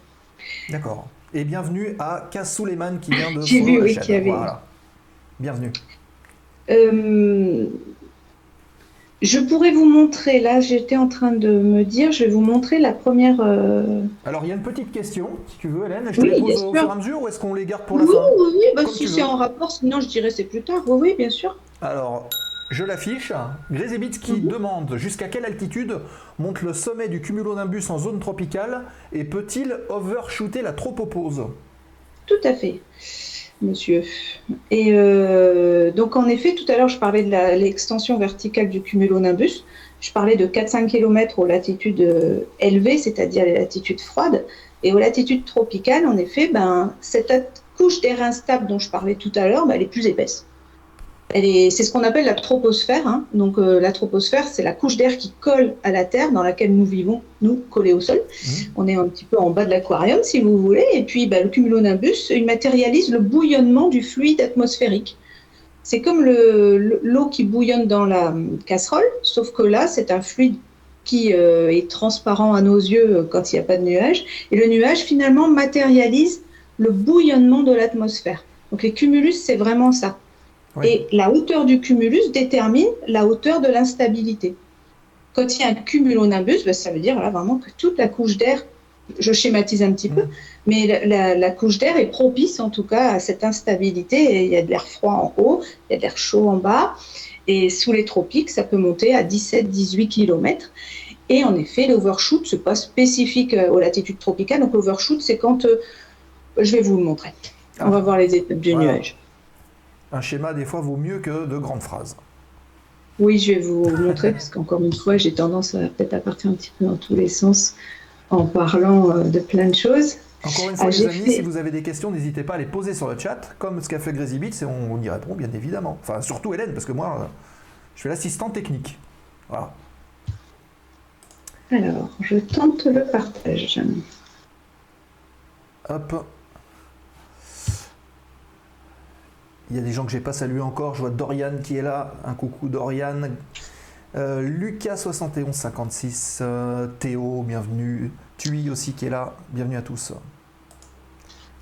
D'accord. Et bienvenue à Kaz Suleiman qui vient de J'ai vu, la oui, y avait- Voilà. Bienvenue. Euh, je pourrais vous montrer, là, j'étais en train de me dire, je vais vous montrer la première. euh, Alors, il y a une petite question, si tu veux, Hélène. Je te Oui, les bien pose au fur et à mesure ou est-ce qu'on les garde pour la oui, fin oui, oui, bah, si c'est en rapport, sinon je dirais c'est plus tard. Oui, oui, bien sûr. Alors, je l'affiche. Grézébitz qui Mhm. demande jusqu'à quelle altitude monte le sommet du cumulonimbus en zone tropicale et peut-il overshooter la tropopause? Tout à fait, monsieur. Et euh, donc, en effet, tout à l'heure, je parlais de l'extension verticale du cumulonimbus. Je parlais de 4-5 km aux latitudes euh, élevées, c'est-à-dire les latitudes froides. Et aux latitudes tropicales, en effet, ben, cette couche d'air instable dont je parlais tout à l'heure, ben, elle est plus épaisse. C'est ce qu'on appelle la troposphère. hein. Donc, euh, la troposphère, c'est la couche d'air qui colle à la Terre, dans laquelle nous vivons, nous, collés au sol. On est un petit peu en bas de l'aquarium, si vous voulez. Et puis, bah, le cumulonimbus, il matérialise le bouillonnement du fluide atmosphérique. C'est comme le- le- l'eau qui bouillonne dans la hum, casserole, sauf que là, c'est un fluide qui euh, est transparent à nos yeux euh, quand il n'y a pas de nuage. Et le nuage, finalement, matérialise le bouillonnement de l'atmosphère. Donc, les cumulus, c'est vraiment ça. Oui. Et la hauteur du cumulus détermine la hauteur de l'instabilité. Quand il y a un cumulonimbus, ben, ça veut dire là, vraiment que toute la couche d'air, je schématise un petit peu, Mhm. mais la, la- la couche d'air est propice en tout cas à cette instabilité. Et il y a de l'air froid en haut, il y a de l'air chaud en bas. Et sous les tropiques, ça peut monter à 17-18 km. Et en effet, l'overshoot, ce n'est pas spécifique euh, aux latitudes tropicales. Donc l'overshoot, c'est quand... euh, je vais vous le montrer. On va Ah. voir les étapes du Voilà. nuage. Un schéma, des fois, vaut mieux que de grandes phrases. Oui, je vais vous montrer parce qu'encore une fois, j'ai tendance à peut-être à partir un petit peu dans tous les sens en parlant euh, de plein de choses. Encore une fois, Ah, les amis, fait- si vous avez des questions, n'hésitez pas à les poser sur le chat, comme ce qu'a fait Beats, et on, on y répond, bien évidemment. Enfin, surtout Hélène, parce que moi, euh, je suis l'assistant technique. Voilà. Alors, je tente le partage. Hop. Il y a des gens que j'ai pas salués encore. Je vois Dorian qui est là. Un coucou Dorian. Euh, Lucas 7156. euh, Théo, bienvenue. Tui aussi qui est là. Bienvenue à tous.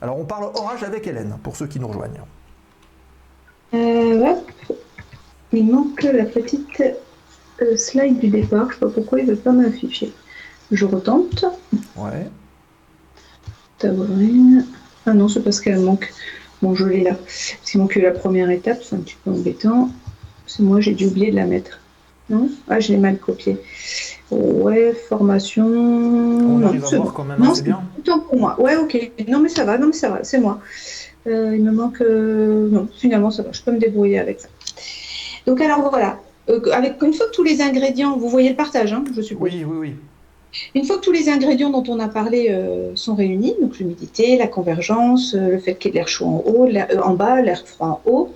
Alors on parle orage avec Hélène pour ceux qui nous rejoignent. Euh, hop. Il manque la petite slide du départ. Je sais pas pourquoi il ne veut pas m'afficher. Je retente. Ouais. Taborine. Ah non, c'est parce qu'elle manque. Bon, je l'ai là. Parce qu'il manque la première étape, c'est un petit peu embêtant. C'est moi, j'ai dû oublier de la mettre. Non? Ah, je l'ai mal copié. Ouais, formation. On Non, c'est bien. Autant pour moi. Ouais, ok. Non, mais ça va, non, mais ça va, c'est moi. Euh, il me manque. euh, Non, finalement, ça va, je peux me débrouiller avec ça. Donc, alors voilà. Euh, avec, une fois que tous les ingrédients, vous voyez le partage, hein, je suppose. Oui, oui, oui. Une fois que tous les ingrédients dont on a parlé euh, sont réunis, donc l'humidité, la convergence, euh, le fait qu'il y ait de l'air chaud en haut, euh, en bas, l'air froid en haut,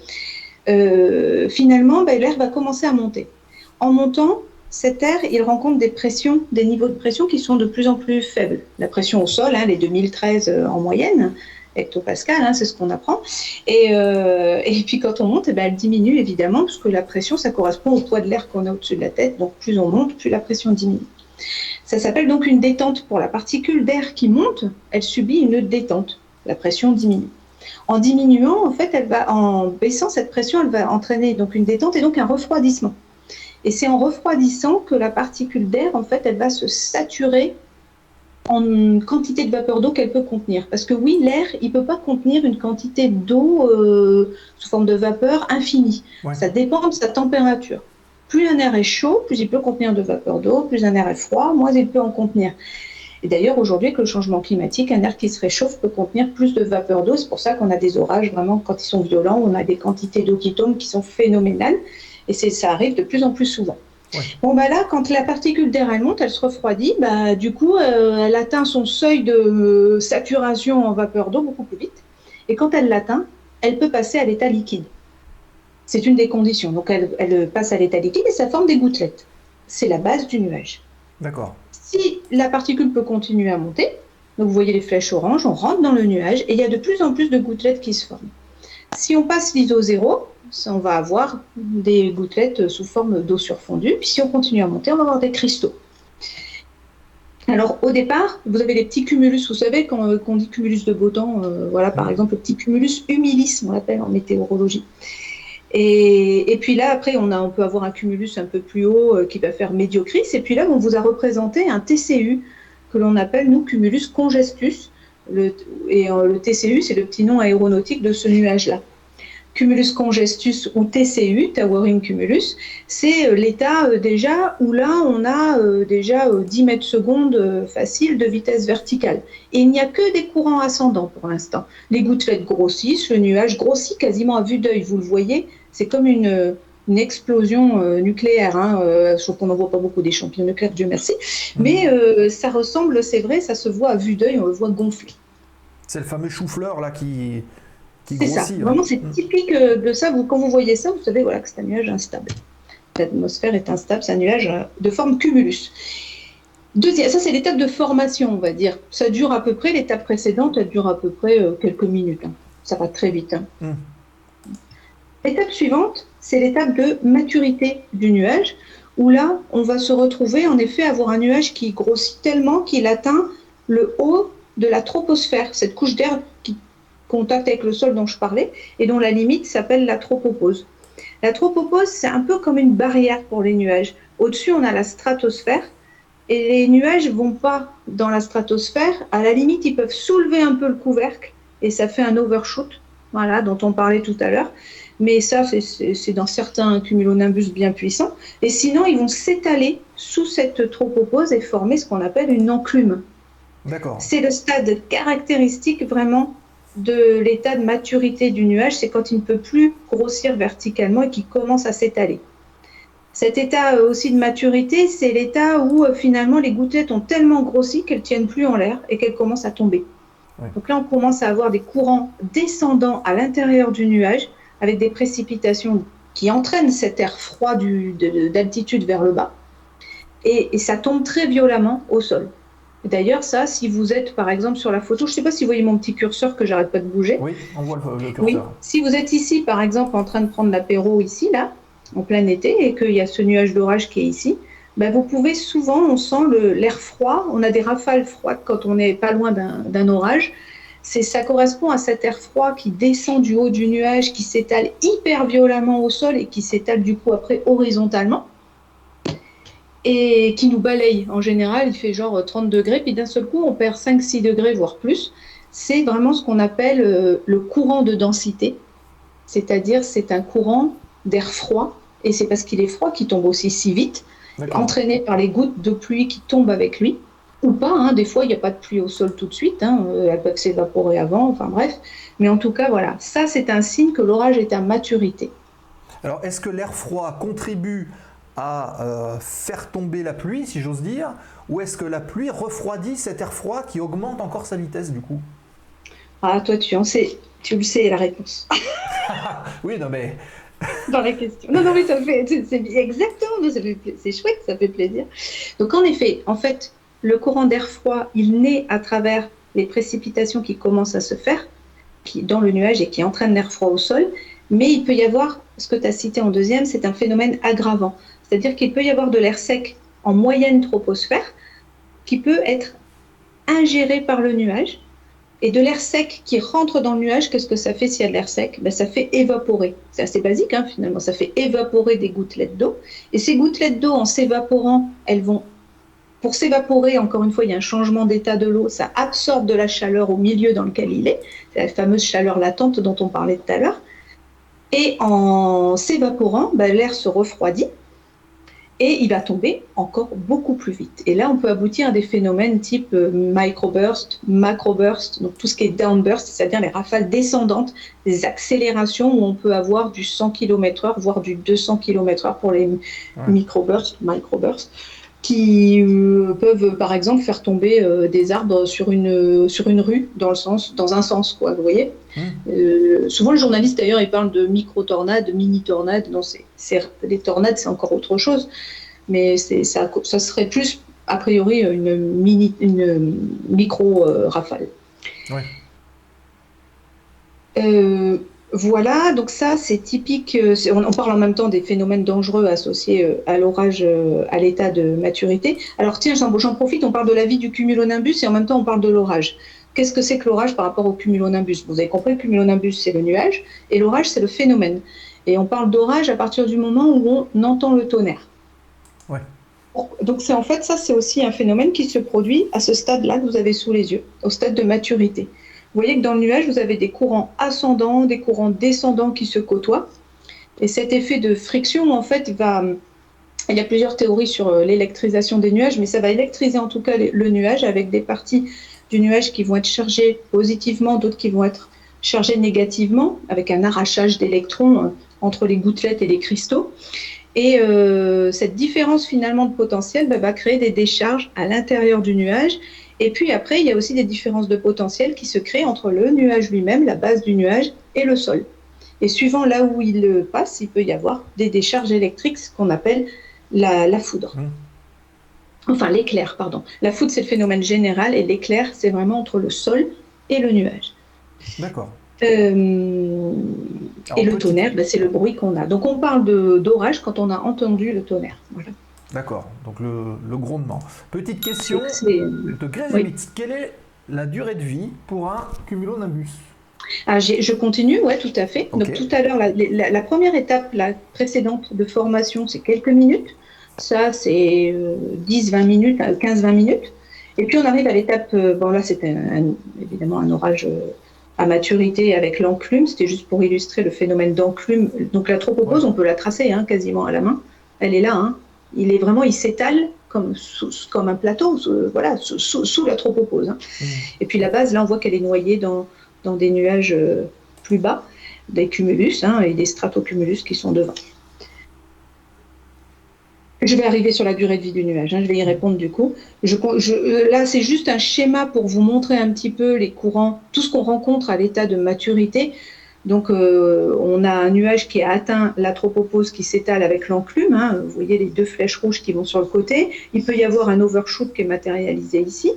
finalement, ben, l'air va commencer à monter. En montant, cet air, il rencontre des pressions, des niveaux de pression qui sont de plus en plus faibles. La pression au sol, hein, les 2013 euh, en moyenne, hectopascal, hein, c'est ce qu'on apprend. Et, et puis quand on monte, eh ben, elle diminue évidemment, parce que la pression, ça correspond au poids de l'air qu'on a au-dessus de la tête. Donc plus on monte, plus la pression diminue. Ça s'appelle donc une détente. Pour la particule d'air qui monte, elle subit une détente. La pression diminue. En diminuant, en fait, elle va, en baissant cette pression, elle va entraîner donc une détente et donc un refroidissement. Et c'est en refroidissant que la particule d'air, en fait, elle va se saturer en quantité de vapeur d'eau qu'elle peut contenir. Parce que oui, l'air, il ne peut pas contenir une quantité d'eau euh, sous forme de vapeur infinie. Ouais. Ça dépend de sa température. Plus un air est chaud, plus il peut contenir de vapeur d'eau, plus un air est froid, moins il peut en contenir. Et d'ailleurs, aujourd'hui, avec le changement climatique, un air qui se réchauffe peut contenir plus de vapeur d'eau. C'est pour ça qu'on a des orages, vraiment, quand ils sont violents, on a des quantités d'eau qui tombent qui sont phénoménales. Et ça arrive de plus en plus souvent. Ouais. Bon, bah là, quand la particule d'air, elle monte, elle se refroidit, bah, du coup, euh, elle atteint son seuil de euh, saturation en vapeur d'eau beaucoup plus vite. Et quand elle l'atteint, elle peut passer à l'état liquide. C'est une des conditions. Donc, elle, elle passe à l'état liquide et ça forme des gouttelettes. C'est la base du nuage. D'accord. Si la particule peut continuer à monter, donc vous voyez les flèches oranges, on rentre dans le nuage et il y a de plus en plus de gouttelettes qui se forment. Si on passe l'ISO 0, ça, on va avoir des gouttelettes sous forme d'eau surfondue. Puis si on continue à monter, on va avoir des cristaux. Alors au départ, vous avez les petits cumulus, vous savez quand euh, qu'on dit cumulus de beau temps, euh, voilà par exemple le petit cumulus humilis, on l'appelle en météorologie. Et, puis là, après, on, a, peut avoir un cumulus un peu plus haut euh, qui va faire médiocris. Et puis là, on vous a représenté un TCU que l'on appelle, nous, cumulus congestus. Le, et euh, le TCU, c'est le petit nom aéronautique de ce nuage-là. Cumulus congestus ou TCU, Towering Cumulus, c'est euh, l'état déjà où là, on a déjà euh, 10 mètres secondes facile de vitesse verticale. Et il n'y a que des courants ascendants pour l'instant. Les gouttelettes grossissent, le nuage grossit quasiment à vue d'œil, vous le voyez, c'est comme une, une explosion euh, nucléaire, hein, euh, sauf qu'on n'en voit pas beaucoup des champignons nucléaires, Dieu merci. Mais euh, ça ressemble, c'est vrai, ça se voit à vue d'œil, on le voit gonfler. C'est le fameux chou-fleur là qui, qui C'est ça, grossit. hein. vraiment c'est Mm. typique euh, de ça. Vous, quand vous voyez ça, vous savez voilà, que c'est un nuage instable. L'atmosphère est instable, c'est un nuage de forme cumulus. Deuxième, ça c'est l'étape de formation, on va dire. Ça dure à peu près, l'étape précédente, elle dure à peu près quelques minutes. hein. Ça va très vite. hein. Mm. L'étape suivante, c'est l'étape de maturité du nuage, où là, on va se retrouver en effet avoir un nuage qui grossit tellement qu'il atteint le haut de la troposphère, cette couche d'air qui contact avec le sol dont je parlais, et dont la limite s'appelle la tropopause. La tropopause, c'est un peu comme une barrière pour les nuages. Au-dessus, on a la stratosphère, et les nuages vont pas dans la stratosphère. À la limite, ils peuvent soulever un peu le couvercle, et ça fait un overshoot, voilà, dont on parlait tout à l'heure. Mais ça, c'est- dans certains cumulonimbus bien puissants. Et sinon, ils vont s'étaler sous cette tropopause et former ce qu'on appelle une enclume. D'accord. C'est le stade caractéristique vraiment de l'état de maturité du nuage, c'est quand il ne peut plus grossir verticalement et qu'il commence à s'étaler. Cet état euh, aussi de maturité, c'est l'état où euh, finalement les gouttelettes ont tellement grossi qu'elles tiennent plus en l'air et qu'elles commencent à tomber. Ouais. Donc là, on commence à avoir des courants descendants à l'intérieur du nuage avec des précipitations qui entraînent cet air froid d'altitude vers le bas. Et, et ça tombe très violemment au sol. D'ailleurs, ça, si vous êtes par exemple sur la photo, je ne sais pas si vous voyez mon petit curseur que j'arrête pas de bouger. Oui, on voit le, le Oui, curseur. si vous êtes ici, par exemple, en train de prendre l'apéro ici, là, en plein été, et qu'il y a ce nuage d'orage qui est ici, ben vous pouvez souvent, on sent l'air froid, on a des rafales froides quand on n'est pas loin d'un orage. C'est, ça correspond à cet air froid qui descend du haut du nuage, qui s'étale hyper violemment au sol et qui s'étale du coup après horizontalement. Et qui nous balaye. En général, il fait genre 30 degrés, puis d'un seul coup, on perd 5-6 degrés, voire plus. C'est vraiment ce qu'on appelle euh, le courant de densité, c'est-à-dire c'est un courant d'air froid, et c'est parce qu'il est froid qu'il tombe aussi si vite, entraîné par les gouttes de pluie qui tombent avec lui, ou pas, hein, des fois il n'y a pas de pluie au sol tout de suite, hein, euh, elles peuvent s'évaporer avant, enfin bref, mais en tout cas voilà, ça c'est un signe que l'orage est à maturité. Alors, est-ce que l'air froid contribue à euh, faire tomber la pluie, si j'ose dire, ou est-ce que la pluie refroidit cet air froid qui augmente encore sa vitesse du coup? Ah, toi tu en sais, tu le sais la réponse Oui, non mais dans la question. Non, non, mais ça fait, c'est exactement, c'est chouette, ça fait plaisir. Donc en effet, en fait, le courant d'air froid, il naît à travers les précipitations qui commencent à se faire qui, dans le nuage et qui entraînent l'air froid au sol. Mais il peut y avoir, ce que tu as cité en deuxième, c'est un phénomène aggravant. C'est-à-dire qu'il peut y avoir de l'air sec en moyenne troposphère qui peut être ingéré par le nuage. Et de l'air sec qui rentre dans le nuage, qu'est-ce que ça fait s'il y a de l'air sec? Ben, Ça fait évaporer. C'est assez basique hein, finalement. Ça fait évaporer des gouttelettes d'eau. Et ces gouttelettes d'eau, en s'évaporant, elles vont pour s'évaporer, encore une fois, il y a un changement d'état de l'eau, ça absorbe de la chaleur au milieu dans lequel il est, c'est la fameuse chaleur latente dont on parlait tout à l'heure. Et en s'évaporant, ben, l'air se refroidit et il va tomber encore beaucoup plus vite. Et là, on peut aboutir à des phénomènes type euh, microburst, macroburst, donc tout ce qui est downburst, c'est-à-dire les rafales descendantes, des accélérations où on peut avoir du 100 km/h, voire du 200 km/h pour les microbursts, microbursts qui euh, peuvent par exemple faire tomber euh, des arbres sur une, sur une rue dans, le sens, dans un sens, quoi, vous voyez Mmh. Euh, Souvent les journalistes d'ailleurs ils parlent de micro-tornades, de mini-tornades, non, c'est, les tornades c'est encore autre chose, mais c'est, ça, ça serait plus a priori une, mini, une micro-rafale. Ouais. Voilà, donc ça c'est typique. euh, On, parle en même temps des phénomènes dangereux associés euh, à l'orage, euh, à l'état de maturité. Alors tiens, j'en j'en profite, on parle de la vie du cumulonimbus et en même temps on parle de l'orage. Qu'est-ce que c'est que l'orage par rapport au cumulonimbus? Vous avez compris, le cumulonimbus c'est le nuage et l'orage c'est le phénomène. Et on parle d'orage à partir du moment où on entend le tonnerre. Ouais. Donc c'est en fait ça c'est aussi un phénomène qui se produit à ce stade-là que vous avez sous les yeux, au stade de maturité. Vous voyez que dans le nuage, vous avez des courants ascendants, des courants descendants qui se côtoient. Et cet effet de friction, en fait, va. Il y a plusieurs théories sur euh, l'électrisation des nuages, mais ça va électriser en tout cas le nuage avec des parties du nuage qui vont être chargées positivement, d'autres qui vont être chargées négativement, avec un arrachage d'électrons euh, entre les gouttelettes et les cristaux. Et euh, cette différence finalement de potentiel bah, va créer des décharges à l'intérieur du nuage et puis après, il y a aussi des différences de potentiel qui se créent entre le nuage lui-même, la base du nuage, et le sol. Et suivant là où il passe, il peut y avoir des décharges électriques, ce qu'on appelle la, la foudre. Mmh. Enfin, l'éclair, pardon. La foudre, c'est le phénomène général, et l'éclair, c'est vraiment entre le sol et le nuage. D'accord. Euh, et le tonnerre, ben, c'est le bruit qu'on a. Donc on parle d'orage quand on a entendu le tonnerre. Voilà. D'accord, donc le, le grondement. Petite question de. Quelle est la durée de vie pour un cumulonimbus? Ah, je continue, ouais, tout à fait. Donc tout à l'heure, la, la- la première étape, la précédente de formation, c'est quelques minutes. Ça, c'est euh, 10-20 minutes, 15-20 minutes. Et puis on arrive à l'étape, euh, bon là, c'était évidemment un orage euh, à maturité avec l'enclume. C'était juste pour illustrer le phénomène d'enclume. Donc la tropopause, Ouais. on peut la tracer hein, quasiment à la main. Elle est là. hein. Il est vraiment, il s'étale comme, sous- comme un plateau, sous- voilà, sous, la tropopause. hein. Mmh. Et puis la base, là, on voit qu'elle est noyée dans, dans des nuages euh, plus bas, des cumulus hein, et des stratocumulus qui sont devant. Je vais arriver sur la durée de vie du nuage, hein, je vais y répondre du coup. Je, je- euh, là, c'est juste un schéma pour vous montrer un petit peu les courants, tout ce qu'on rencontre à l'état de maturité. Donc, euh, on a un nuage qui a atteint la tropopause qui s'étale avec l'enclume. hein. Vous voyez les deux flèches rouges qui vont sur le côté. Il peut y avoir un overshoot qui est matérialisé ici.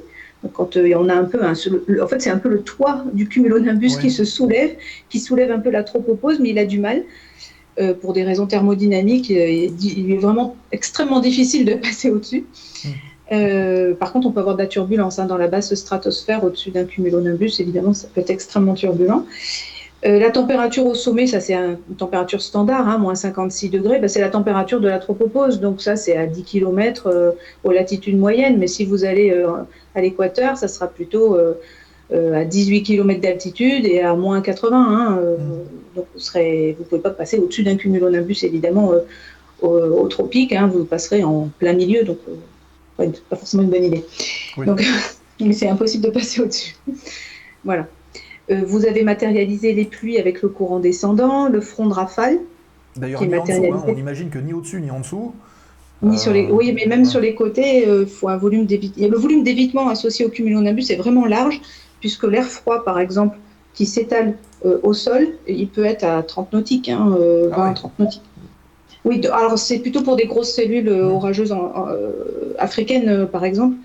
Donc, quand euh, on a un peu un, en fait, c'est un peu le toit du cumulonimbus Ouais. qui se soulève, qui soulève un peu la tropopause, mais il a du mal. euh, pour des raisons thermodynamiques, il est- vraiment extrêmement difficile de passer au-dessus. Mm. Euh, par contre, on peut avoir de la turbulence hein, dans la basse stratosphère au-dessus d'un cumulonimbus. Évidemment, ça peut être extrêmement turbulent. Euh, la température au sommet, ça c'est un- une température standard, hein, moins 56 degrés, bah, c'est la température de la tropopause. Donc ça c'est à 10 km aux latitudes moyennes. Mais si vous allez euh, à l'équateur, ça sera plutôt euh, euh, à 18 km d'altitude et à moins 80. hein, euh, Donc vous ne vous pouvez pas passer au-dessus d'un cumulonimbus évidemment euh, au, au tropique. hein, vous passerez en plein milieu, donc euh, pas, forcément une bonne idée. Oui. Donc, c'est impossible de passer au-dessus. voilà. Euh, vous avez matérialisé les pluies avec le courant descendant, le front de rafale, D'ailleurs, hein, on imagine que ni au-dessus ni en dessous. ni Euh, sur les, oui, mais même sur les côtés, il faut un volume d'évitement. Le volume d'évitement associé au cumulonimbus est vraiment large, puisque l'air froid, par exemple, qui s'étale euh, au sol, il peut être à 30 nautiques, hein, euh, Ah 20 ouais. 30 nautiques. Oui, alors c'est plutôt pour des grosses cellules euh, orageuses en- en- euh, africaines, euh, par exemple,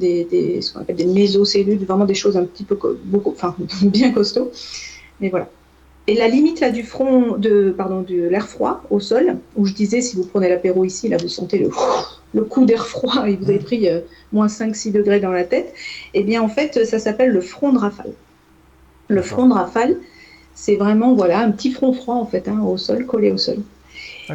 des, des- ce qu'on appelle des mésocellules, vraiment des choses un petit peu, co- beaucoup, enfin, bien costauds. Mais voilà. Et la limite là du front, de, pardon, de l'air froid au sol, où je disais, si vous prenez l'apéro ici, là vous sentez le, le coup d'air froid et vous avez pris euh, moins 5-6 degrés dans la tête, eh bien en fait ça s'appelle le front de rafale. Le front de rafale, c'est vraiment voilà un petit front froid en fait hein, au sol, collé au sol.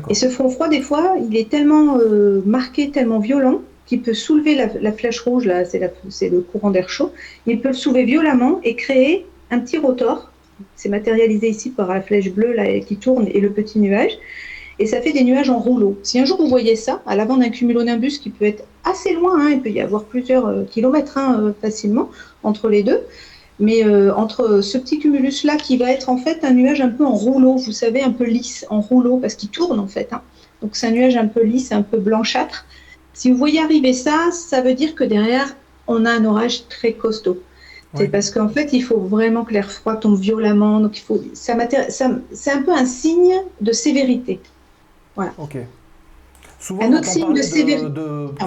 Et ce front froid, des fois, il est tellement euh, marqué, tellement violent qui peut soulever la, flèche rouge, là, c'est le courant d'air chaud, il peut le soulever violemment et créer un petit rotor. C'est matérialisé ici par la flèche bleue là, qui tourne et le petit nuage. Et ça fait des nuages en rouleau. Si un jour vous voyez ça, à l'avant d'un cumulonimbus qui peut être assez loin, hein, il peut y avoir plusieurs euh, kilomètres hein, euh, facilement entre les deux, mais euh, entre ce petit cumulus-là qui va être en fait un nuage un peu en rouleau, vous savez, un peu lisse, en rouleau, parce qu'il tourne en fait. hein. Donc c'est un nuage un peu lisse, un peu blanchâtre. Si vous voyez arriver ça, ça veut dire que derrière, on a un orage très costaud. C'est parce qu'en fait, il faut vraiment que l'air froid tombe violemment. Donc il faut, ça, ça- c'est un peu un signe de sévérité. Ok. Souvent, Un on autre entend signe de sévérité. de, de Ah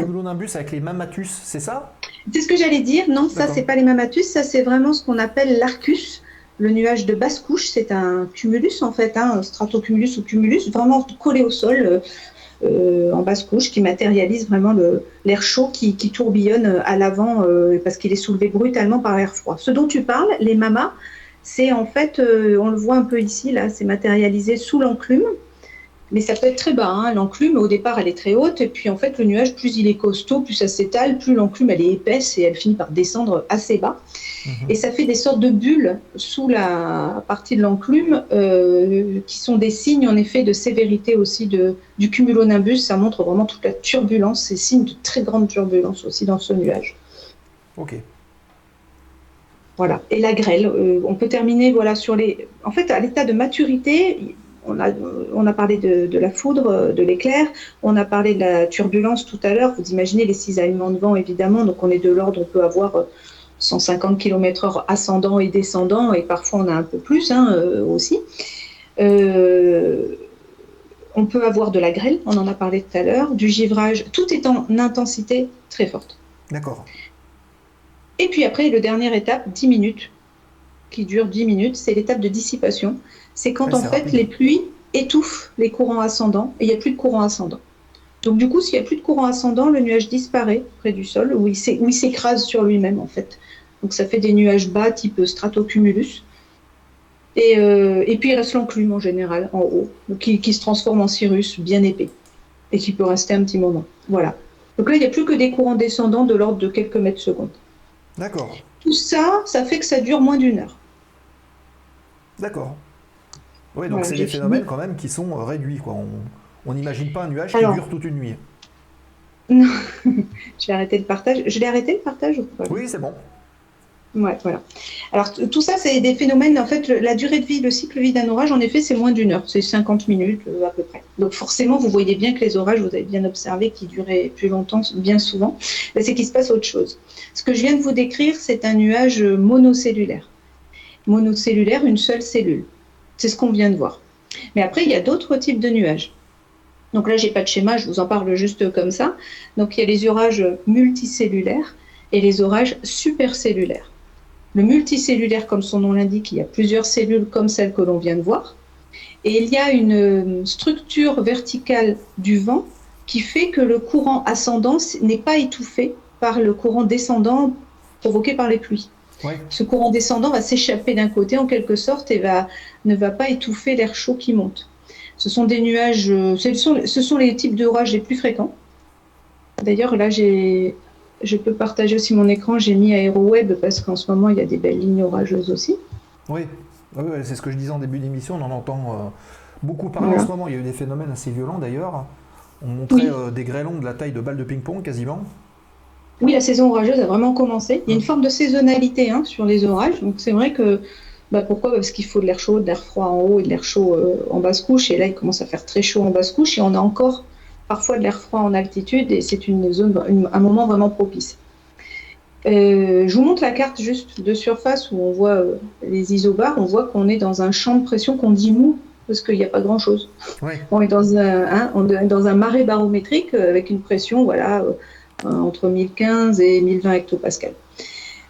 avec les mammatus, c'est ça? C'est ce que j'allais dire. Non, ça, c'est pas les mammatus. Ça, c'est vraiment ce qu'on appelle l'arcus, le nuage de basse couche. C'est un cumulus, en fait, hein, un stratocumulus ou cumulus, vraiment collé au sol, euh, euh, en basse couche, qui matérialise vraiment l'air chaud qui, tourbillonne euh, à l'avant euh, parce qu'il est soulevé brutalement par l'air froid. Ce dont tu parles, les mamas, c'est en fait, on le voit un peu ici, là, c'est matérialisé sous l'enclume. Mais ça peut être très bas. Hein. L'enclume, au départ, elle est très haute. Et puis, en fait, le nuage, plus il est costaud, plus ça s'étale, plus l'enclume, elle est épaisse et elle finit par descendre assez bas. Et ça fait des sortes de bulles sous la partie de l'enclume euh, qui sont des signes, en effet, de sévérité aussi de, du cumulonimbus. Ça montre vraiment toute la turbulence. C'est signe de très grande turbulence aussi dans ce nuage. Ok. Voilà. Et la grêle, euh, on peut terminer voilà, sur les. En fait, à l'état de maturité, on a, on a parlé de, de la foudre, de l'éclair, on a parlé de la turbulence tout à l'heure. Vous imaginez les cisaillements de vent, évidemment. Donc, on est de l'ordre, on peut avoir 150 km/h ascendant et descendant, et parfois on a un peu plus hein, euh, aussi. Euh, on peut avoir de la grêle, on en a parlé tout à l'heure, du givrage, tout est en intensité très forte. D'accord. Et puis après, le dernière étape, 10 minutes, qui dure 10 minutes, c'est l'étape de dissipation. C'est quand Ouais, en fait rapide. les pluies étouffent les courants ascendants et il n'y a plus de courant ascendant. Donc du coup, s'il n'y a plus de courant ascendant, le nuage disparaît près du sol où il s'écrase sur lui-même en fait. Donc ça fait des nuages bas type stratocumulus. Et, euh, et puis il reste l'enclume en général en haut, donc qui, qui se transforme en cirrus bien épais et qui peut rester un petit moment. Voilà. Donc là, il n'y a plus que des courants descendants de l'ordre de quelques mètres secondes. D'accord. Tout ça, ça fait que ça dure moins d'une heure. D'accord. Oui, donc Voilà, c'est des phénomènes fini. quand même qui sont réduits. Quoi. On on n'imagine pas un nuage Alors. qui dure toute une nuit. J'ai arrêté le partage. Je l'ai arrêté le partage ou pas? Oui, c'est bon. Ouais, voilà. Alors tout ça, c'est des phénomènes. En fait, le- la durée de vie, le cycle de vie d'un orage, en effet, c'est moins d'une heure. C'est 50 minutes euh, à peu près. Donc forcément, vous voyez bien que les orages, vous avez bien observé, qui duraient plus longtemps, bien souvent. C'est qu'il se passe autre chose. Ce que je viens de vous décrire, c'est un nuage monocellulaire. Monocellulaire, une seule cellule. C'est ce qu'on vient de voir. Mais après, il y a d'autres types de nuages. Donc là, j'ai pas de schéma, je vous en parle juste comme ça. Donc il y a les orages multicellulaires et les orages supercellulaires. Le multicellulaire, comme son nom l'indique, il y a plusieurs cellules comme celle que l'on vient de voir. Et il y a une euh, structure verticale du vent qui fait que le courant ascendant n'est pas étouffé par le courant descendant provoqué par les pluies. Ouais. Ce courant descendant va s'échapper d'un côté en quelque sorte et va, ne va pas étouffer l'air chaud qui monte. Ce sont des nuages, euh, ce sont, ce sont les types d'orages les plus fréquents. D'ailleurs, là, j'ai, je peux partager aussi mon écran. J'ai mis AeroWeb parce qu'en ce moment, il y a des belles lignes orageuses aussi. Oui, Oui, oui, c'est ce que je disais en début d'émission, on en entend euh, beaucoup parler Voilà. en ce moment. Il y a eu des phénomènes assez violents d'ailleurs. On montrait Oui. euh, des grêlons de la taille de balles de ping-pong quasiment. Oui, la saison orageuse a vraiment commencé. Il y a une forme de saisonnalité hein, sur les orages. Donc c'est vrai que bah, pourquoi? Parce qu'il faut de l'air chaud, de l'air froid en haut et de l'air chaud euh, en basse couche. Et là, il commence à faire très chaud en basse couche et on a encore parfois de l'air froid en altitude et c'est une zone, une- un moment vraiment propice. Euh, je vous montre la carte juste de surface où on voit euh, les isobars. On voit qu'on est dans un champ de pression qu'on dit mou parce qu'il n'y a pas grand-chose. Ouais. On est dans un, hein, on est dans un marais barométrique avec une pression voilà, entre 1015 et 1020 hectopascal.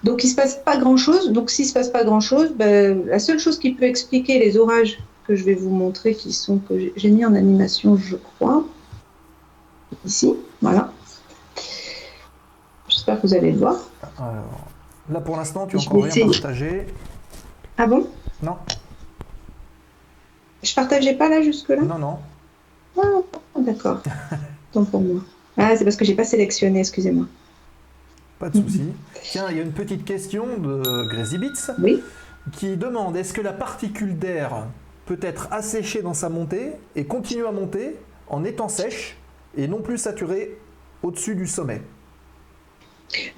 Donc il ne se passe pas grand-chose. Donc s'il ne se passe pas grand-chose, ben, la seule chose qui peut expliquer les orages que je vais vous montrer, qui sont que j'ai- mis en animation, je crois, ici, voilà. J'espère que vous allez le voir. Alors, là pour l'instant, tu as Je encore rien partagé. Ah bon? Non, Je partageais pas là jusque-là? Non, non. Ah, D'accord. Tant pour moi. Ah, c'est parce que j'ai pas sélectionné, excusez-moi. Pas de souci. Tiens, il y a une petite question de Grazy Beats Oui. qui demande est-ce que la particule d'air peut être asséchée dans sa montée et continue à monter en étant sèche et non plus saturée au-dessus du sommet?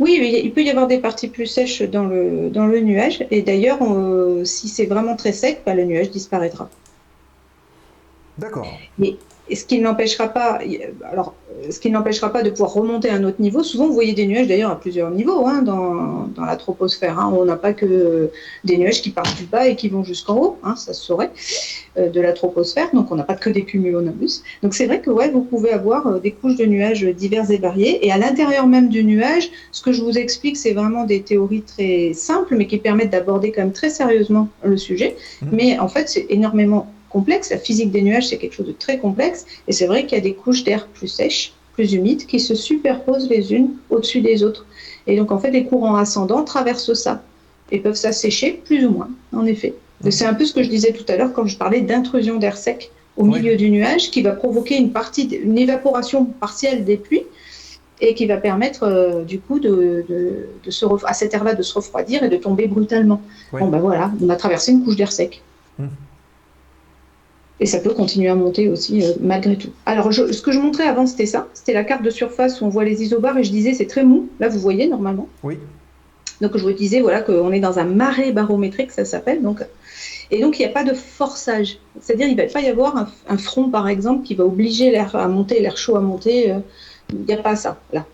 Oui, il peut y avoir des parties plus sèches dans le, dans le nuage. Et d'ailleurs, si c'est vraiment très sec, bah, le nuage disparaîtra. D'accord. Et ce qui n'empêchera pas, alors, ce qui n'empêchera pas de pouvoir remonter à un autre niveau. Souvent, vous voyez des nuages d'ailleurs à plusieurs niveaux hein, dans, dans la troposphère. hein. On n'a pas que des nuages qui partent du bas et qui vont jusqu'en haut, hein, ça se saurait, euh, de la troposphère. Donc, on n'a pas que des cumulonimbus. Donc, c'est vrai que ouais, vous pouvez avoir euh, des couches de nuages diverses et variées. Et à l'intérieur même du nuage, ce que je vous explique, c'est vraiment des théories très simples, mais qui permettent d'aborder quand même très sérieusement le sujet. Mhm. Mais en fait, c'est énormément complexe. La physique des nuages, c'est quelque chose de très complexe. Et c'est vrai qu'il y a des couches d'air plus sèches, plus humides, qui se superposent les unes au-dessus des autres. Et donc, en fait, les courants ascendants traversent ça et peuvent s'assécher plus ou moins, en effet. Et C'est un peu ce que je disais tout à l'heure quand je parlais d'intrusion d'air sec au Oui. milieu du nuage, qui va provoquer une partie, d- une évaporation partielle des pluies et qui va permettre euh, du coup de, de- de se ref- à cet air-là de se refroidir et de tomber brutalement. Oui. Bon ben voilà, on a traversé une couche d'air sec. Mhm. Et ça peut continuer à monter aussi euh, malgré tout. Alors je- ce que je montrais avant c'était ça, c'était la carte de surface où on voit les isobars et je disais c'est très mou. Là vous voyez normalement. Oui. Donc je vous disais voilà qu'on est dans un marais barométrique, ça s'appelle. Donc et donc il n'y a pas de forçage. C'est-à-dire il ne va pas y avoir un, un front par exemple qui va obliger l'air à monter, l'air chaud à monter. euh, Il n'y a pas ça là.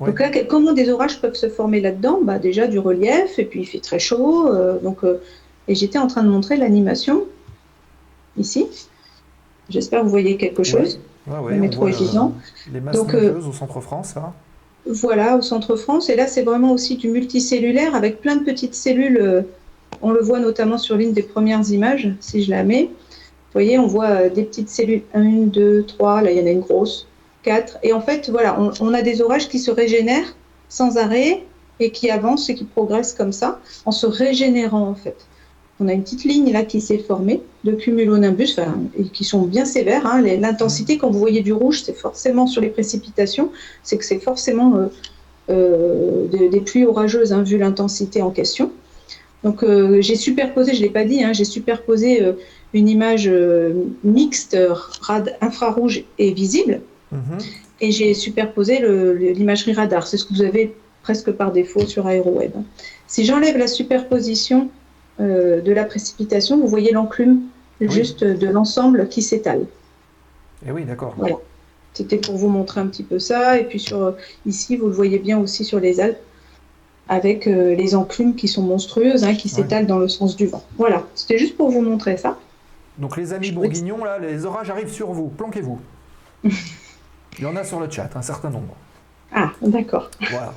Ouais. Donc là, comment des orages peuvent se former là-dedans? Bah, Déjà du relief, et puis il fait très chaud. euh, donc, euh, et j'étais en train de montrer l'animation ici. J'espère que vous voyez quelque chose. Ouais, ouais, métro voit évident. les masses Donc, euh, au centre France, là. Voilà, au centre France. Et là, c'est vraiment aussi du multicellulaire avec plein de petites cellules. euh, On le voit notamment sur l'une des premières images, si je la mets. Vous voyez, on voit euh, des petites cellules. 1, 2, 3, là, il y en a une grosse. 4. Et en fait, voilà, on, on a des orages qui se régénèrent sans arrêt et qui avancent et qui progressent comme ça, en se régénérant, en fait. On a une petite ligne là qui s'est formée de cumulonimbus, enfin, et qui sont bien sévères. hein. L'intensité, quand vous voyez du rouge, c'est forcément sur les précipitations, c'est que c'est forcément euh, euh, des, des pluies orageuses, hein, vu l'intensité en question. Donc euh, j'ai superposé, je ne l'ai pas dit, hein, j'ai superposé une image mixte, rad infrarouge et visible, Mhm. et j'ai superposé l'imagerie radar. C'est ce que vous avez presque par défaut sur AeroWeb. Si j'enlève la superposition euh, de la précipitation, vous voyez l'enclume juste de l'ensemble qui s'étale. Eh oui, d'accord. Voilà. C'était pour vous montrer un petit peu ça. Et puis sur ici, vous le voyez bien aussi sur les Alpes, avec euh, les enclumes qui sont monstrueuses, hein, qui Ouais. s'étalent dans le sens du vent. Voilà, c'était juste pour vous montrer ça. Donc les amis Je- bourguignons, là, les orages arrivent sur vous. Planquez-vous. Il y en a sur le chat, un certain nombre. Ah, d'accord. Voilà.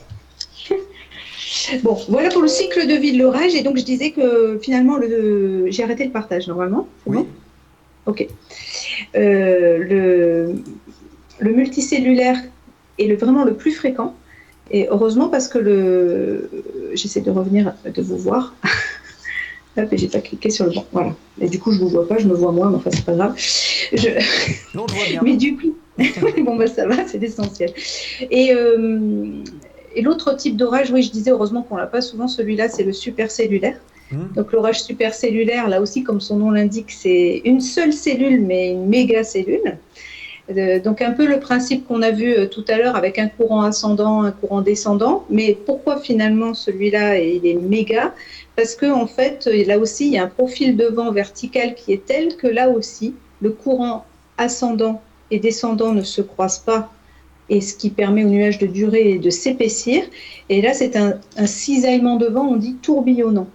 Bon, voilà pour le cycle de vie de l'orage. Et donc, je disais que finalement, le... j'ai arrêté le partage normalement. Oui. bon? Ok. Euh, le... le multicellulaire est le, vraiment le plus fréquent. Et heureusement, parce que le. J'essaie de revenir, de vous voir. Hop, et j'ai pas cliqué sur le bon. Voilà. Et du coup, je vous vois pas, je me vois moi, mais enfin, c'est pas grave. Je... Non, je vois bien. Mais du coup, bon bah ça va, c'est l'essentiel. Et, euh, et l'autre type d'orage, oui, je disais heureusement qu'on l'a pas souvent, celui-là, c'est le supercellulaire. Mhm. Donc l'orage supercellulaire, là aussi, comme son nom l'indique, c'est une seule cellule, mais une méga cellule. Euh, donc un peu le principe qu'on a vu euh, tout à l'heure avec un courant ascendant, un courant descendant. Mais pourquoi finalement celui-là il est méga? Parce que en fait, euh, là aussi, il y a un profil de vent vertical qui est tel que là aussi, le courant ascendant et descendant ne se croisent pas, et ce qui permet au nuage de durer et de s'épaissir. Et là, c'est un, cisaillement de vent, on dit tourbillonnant.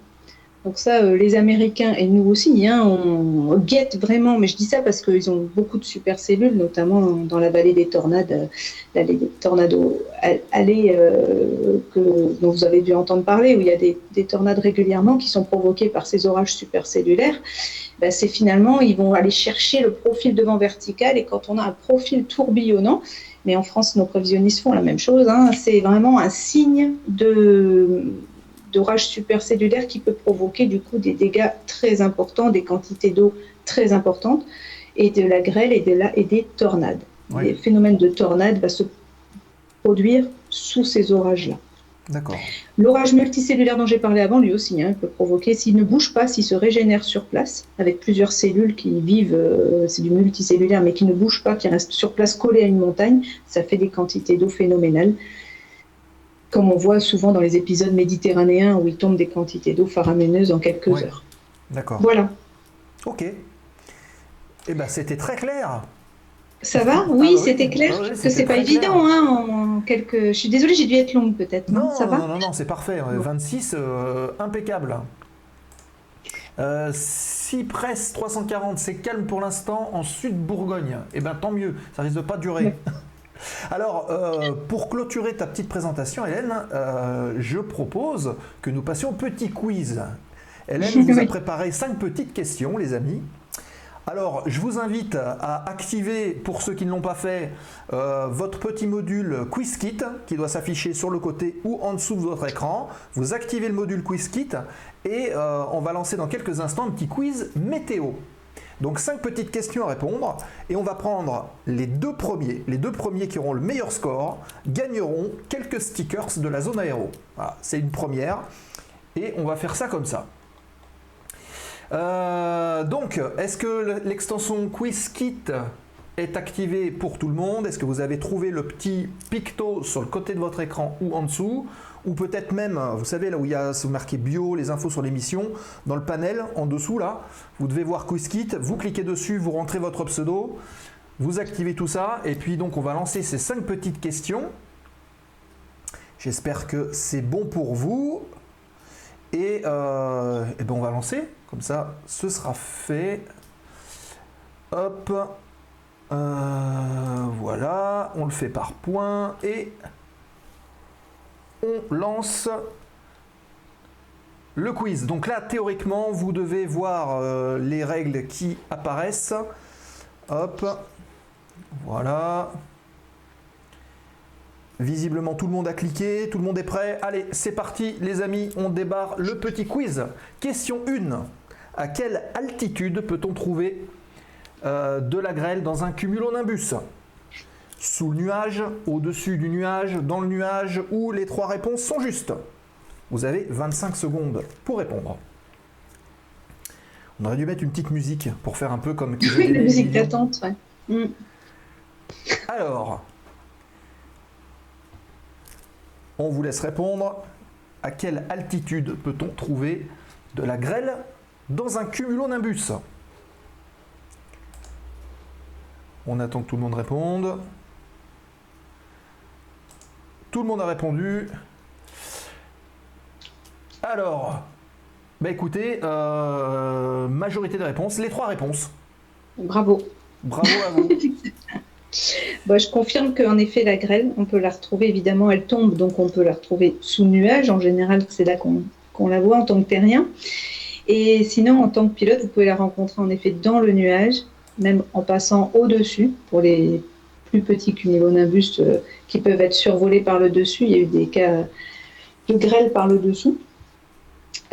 Donc ça, euh, les Américains et nous aussi, hein, on, guette vraiment, mais je dis ça parce qu'ils ont beaucoup de supercellules, notamment dans la vallée des tornades, euh, l'allée des tornados, al- allée euh, dont vous avez dû entendre parler, où il y a des, des tornades régulièrement qui sont provoquées par ces orages supercellulaires. Ben, c'est finalement, ils vont aller chercher le profil de vent vertical, et quand on a un profil tourbillonnant, mais en France, nos prévisionnistes font la même chose, hein, c'est vraiment un signe de d'orage supercellulaire qui peut provoquer du coup des dégâts très importants, des quantités d'eau très importantes, et de la grêle et, de la, et des tornades. Oui. Les phénomènes de tornades va se produire sous ces orages-là. L'orage multicellulaire dont j'ai parlé avant, lui aussi, hein, peut provoquer, s'il ne bouge pas, s'il se régénère sur place, avec plusieurs cellules qui vivent, euh, c'est du multicellulaire, mais qui ne bougent pas, qui restent sur place collées à une montagne, ça fait des quantités d'eau phénoménales. Comme on voit souvent dans les épisodes méditerranéens où il tombe des quantités d'eau faramineuses en quelques Ouais. heures. D'accord. Voilà. Ok. Eh ben, c'était très clair. Ça va Ah Oui, oui. c'était clair. Ah oui, que c'est pas évident, hein, en quelques. Je suis désolée, j'ai dû être longue peut-être. Non, Non, ça va non, non, non, c'est parfait. Euh, Bon. 26, euh, impeccable. Euh, Cypress 340, c'est calme pour l'instant en Sud-Bourgogne. Eh bien, tant mieux, ça risque de pas durer. Alors, euh, pour clôturer ta petite présentation, Hélène, euh, je propose que nous passions au petit quiz. Hélène vous a préparé cinq petites questions, les amis. Alors, je vous invite à activer, pour ceux qui ne l'ont pas fait, euh, votre petit module QuizKit qui doit s'afficher sur le côté ou en dessous de votre écran. Vous activez le module QuizKit et euh, on va lancer dans quelques instants un petit quiz météo. Donc, cinq petites questions à répondre et on va prendre les deux premiers. Les deux premiers qui auront le meilleur score gagneront quelques stickers de la zone aéro. Voilà, c'est une première et on va faire ça comme ça. Euh, donc, est-ce que l'extension QuizKit est activée pour tout le monde? Est-ce que vous avez trouvé le petit picto sur le côté de votre écran ou en dessous? Ou peut-être même, vous savez, là où il y a c'est marqué bio, les infos sur l'émission, dans le panel en dessous là, vous devez voir QuizKit, vous cliquez dessus, vous rentrez votre pseudo, vous activez tout ça, et puis donc on va lancer ces cinq petites questions. J'espère que c'est bon pour vous. Et, euh, eh ben on va lancer, comme ça ce sera fait. Hop, Euh, voilà, on le fait par points et on lance le quiz. Donc là, théoriquement, vous devez voir euh, les règles qui apparaissent. Hop, voilà. Visiblement, tout le monde a cliqué, tout le monde est prêt. Allez, c'est parti, les amis, on débarre le petit quiz. Question 1. À quelle altitude peut-on trouver euh, de la grêle dans un cumulonimbus? Sous le nuage, au-dessus du nuage, dans le nuage, ou les trois réponses sont justes? Vous avez 25 secondes pour répondre. On aurait dû mettre une petite musique pour faire un peu comme... Oui, la musique d'attente, ouais. Mm. Alors, on vous laisse répondre. À quelle altitude peut-on trouver de la grêle dans un cumulonimbus? On attend que tout le monde réponde. Tout le monde a répondu. Alors, bah écoutez, euh, majorité des réponses, les trois réponses. Bravo. Bravo à vous. Bah, je confirme qu'en effet, la grêle, on peut la retrouver, évidemment, elle tombe, donc on peut la retrouver sous nuage. En général, c'est là qu'on la voit en tant que terrien. Et sinon, en tant que pilote, vous pouvez la rencontrer en effet dans le nuage, même en passant au-dessus, pour les plus petits cumulonimbus euh, qui peuvent être survolés par le dessus. Il y a eu des cas de grêle par le dessous.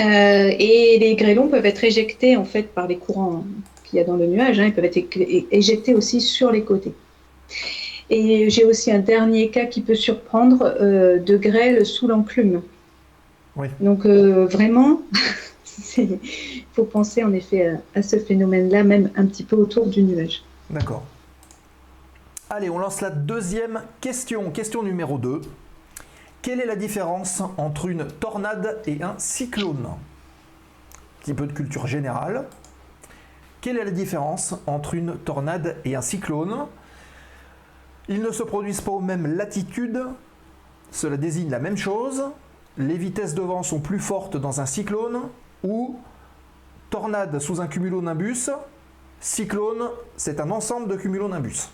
Euh, et les grêlons peuvent être éjectés en fait par les courants qu'il y a dans le nuage. hein. Ils peuvent être éjectés aussi sur les côtés. Et j'ai aussi un dernier cas qui peut surprendre euh, de grêle sous l'enclume. Oui. Donc euh, vraiment, il faut penser en effet à, à ce phénomène-là, même un petit peu autour du nuage. D'accord. Allez, on lance la deuxième question. Question numéro 2. Quelle est la différence entre une tornade et un cyclone? Un petit peu de culture générale. Quelle est la différence entre une tornade et un cyclone? Ils ne se produisent pas aux mêmes latitudes. Cela désigne la même chose. Les vitesses de vent sont plus fortes dans un cyclone ou tornade sous un cumulonimbus. Cyclone, c'est un ensemble de cumulonimbus.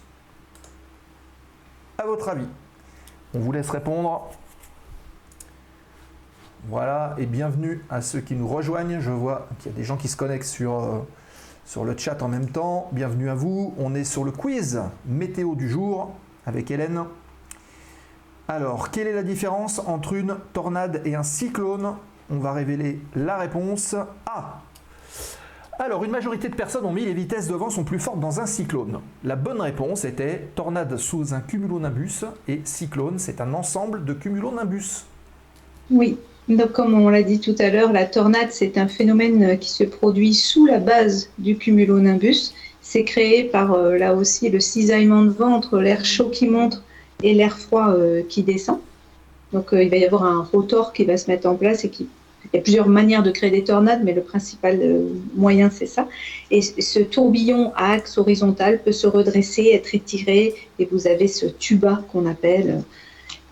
À votre avis On vous laisse répondre. Voilà, et bienvenue à ceux qui nous rejoignent. Je vois qu'il y a des gens qui se connectent sur, euh, sur le chat en même temps. Bienvenue à vous. On est sur le quiz météo du jour avec Hélène. Alors, quelle est la différence entre une tornade et un cyclone? On va révéler la réponse A. Alors, une majorité de personnes ont mis les vitesses de vent sont plus fortes dans un cyclone. La bonne réponse était tornade sous un cumulonimbus et cyclone, c'est un ensemble de cumulonimbus. Oui. Donc, comme on l'a dit tout à l'heure, la tornade, c'est un phénomène qui se produit sous la base du cumulonimbus. C'est créé par, euh, là aussi, le cisaillement de vent entre l'air chaud qui monte et l'air froid euh, qui descend. Donc, euh, il va y avoir un rotor qui va se mettre en place et qui. Il y a plusieurs manières de créer des tornades, mais le principal moyen, c'est ça. Et ce tourbillon à axe horizontal peut se redresser, être étiré, et vous avez ce tuba qu'on appelle,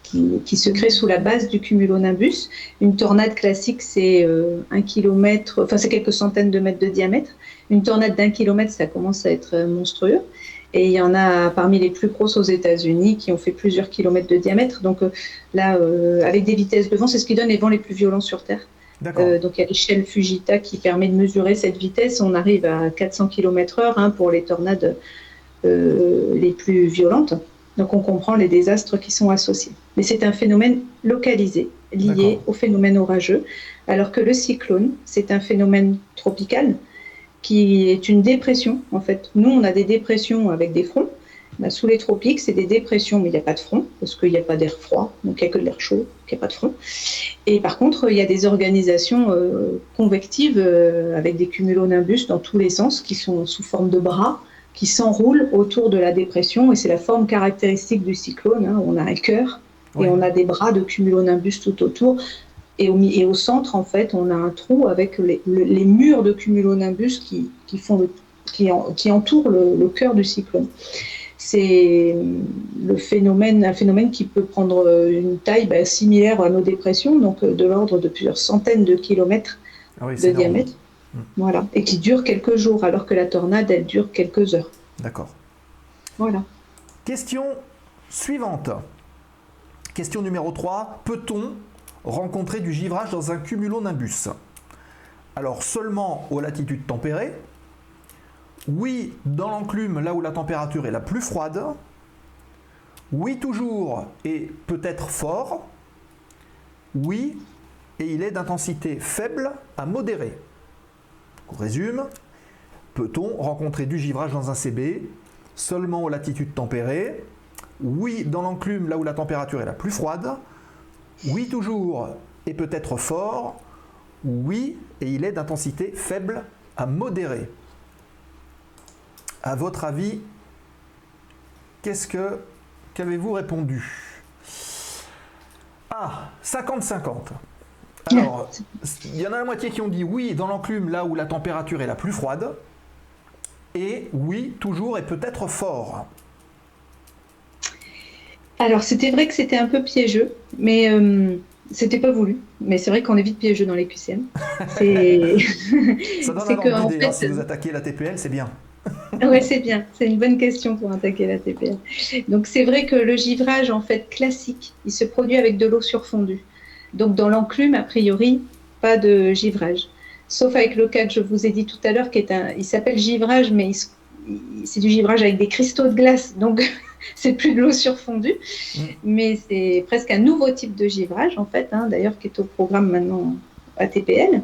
qui, qui se crée sous la base du cumulonimbus. Une tornade classique, c'est un kilomètre, enfin, c'est quelques centaines de mètres de diamètre. Une tornade d'un kilomètre, ça commence à être euh, monstrueux. Et il y en a parmi les plus grosses aux États-Unis qui ont fait plusieurs kilomètres de diamètre. Donc euh, là, euh, avec des vitesses de vent, c'est ce qui donne les vents les plus violents sur Terre. Euh, donc il y a l'échelle Fujita qui permet de mesurer cette vitesse. On arrive à 400 km/h hein, pour les tornades euh, les plus violentes. Donc on comprend les désastres qui sont associés. Mais c'est un phénomène localisé, lié au phénomène orageux, alors que le cyclone, c'est un phénomène tropical qui est une dépression. En fait, nous, on a des dépressions avec des fronts. Bah, sous les tropiques, c'est des dépressions, mais il n'y a pas de front, parce qu'il n'y a pas d'air froid, donc il n'y a que de l'air chaud, donc il n'y a pas de front. Et par contre, il y a des organisations euh, convectives euh, avec des cumulonimbus dans tous les sens qui sont sous forme de bras qui s'enroulent autour de la dépression. Et c'est la forme caractéristique du cyclone. hein. On a un cœur et on a des bras de cumulonimbus tout autour. Et au, mi- et au centre, en fait, on a un trou avec les, le- les murs de cumulonimbus qui, qui, font le- qui, en- qui entourent le, le cœur du cyclone. C'est le phénomène, un phénomène qui peut prendre euh, une taille bah, similaire à nos dépressions, donc euh, de l'ordre de plusieurs centaines de kilomètres Ah oui, de énorme. diamètre. Mm. Voilà. Et qui dure quelques jours, alors que la tornade, elle dure quelques heures. D'accord. Voilà. Question suivante. Question numéro 3. Peut-on rencontrer du givrage dans un cumulonimbus Alors seulement aux latitudes tempérées. Oui, dans l'enclume, là où la température est la plus froide. Oui, toujours et peut-être fort. Oui, et il est d'intensité faible à modérée. On résume. Peut-on rencontrer du givrage dans un CB seulement aux latitudes tempérées Oui, dans l'enclume, là où la température est la plus froide. Oui, toujours et peut-être fort. Oui, et il est d'intensité faible à modérée. À votre avis, qu'est-ce que qu'avez-vous répondu? Ah, 50-50. Alors, il y en a la moitié qui ont dit oui dans l'enclume, là où la température est la plus froide. Et oui, toujours et peut-être fort. Alors, c'était vrai que c'était un peu piégeux, mais euh, c'était pas voulu. Mais c'est vrai qu'on est vite piégeux dans les QCM. C'est Ça donne que, en hein, fait, si vous attaquez la TPL, c'est bien. ouais, c'est bien. C'est une bonne question pour attaquer la TPL. Donc, c'est vrai que le givrage, en fait, classique, il se produit avec de l'eau surfondue. Donc, dans l'enclume, a priori, pas de givrage. Sauf avec le cas que je vous ai dit tout à l'heure, qui est un, il s'appelle givrage, mais il- c'est du givrage avec des cristaux de glace, donc c'est plus de l'eau surfondue, Mm. mais c'est presque un nouveau type de givrage en fait, hein, d'ailleurs qui est au programme maintenant ATPL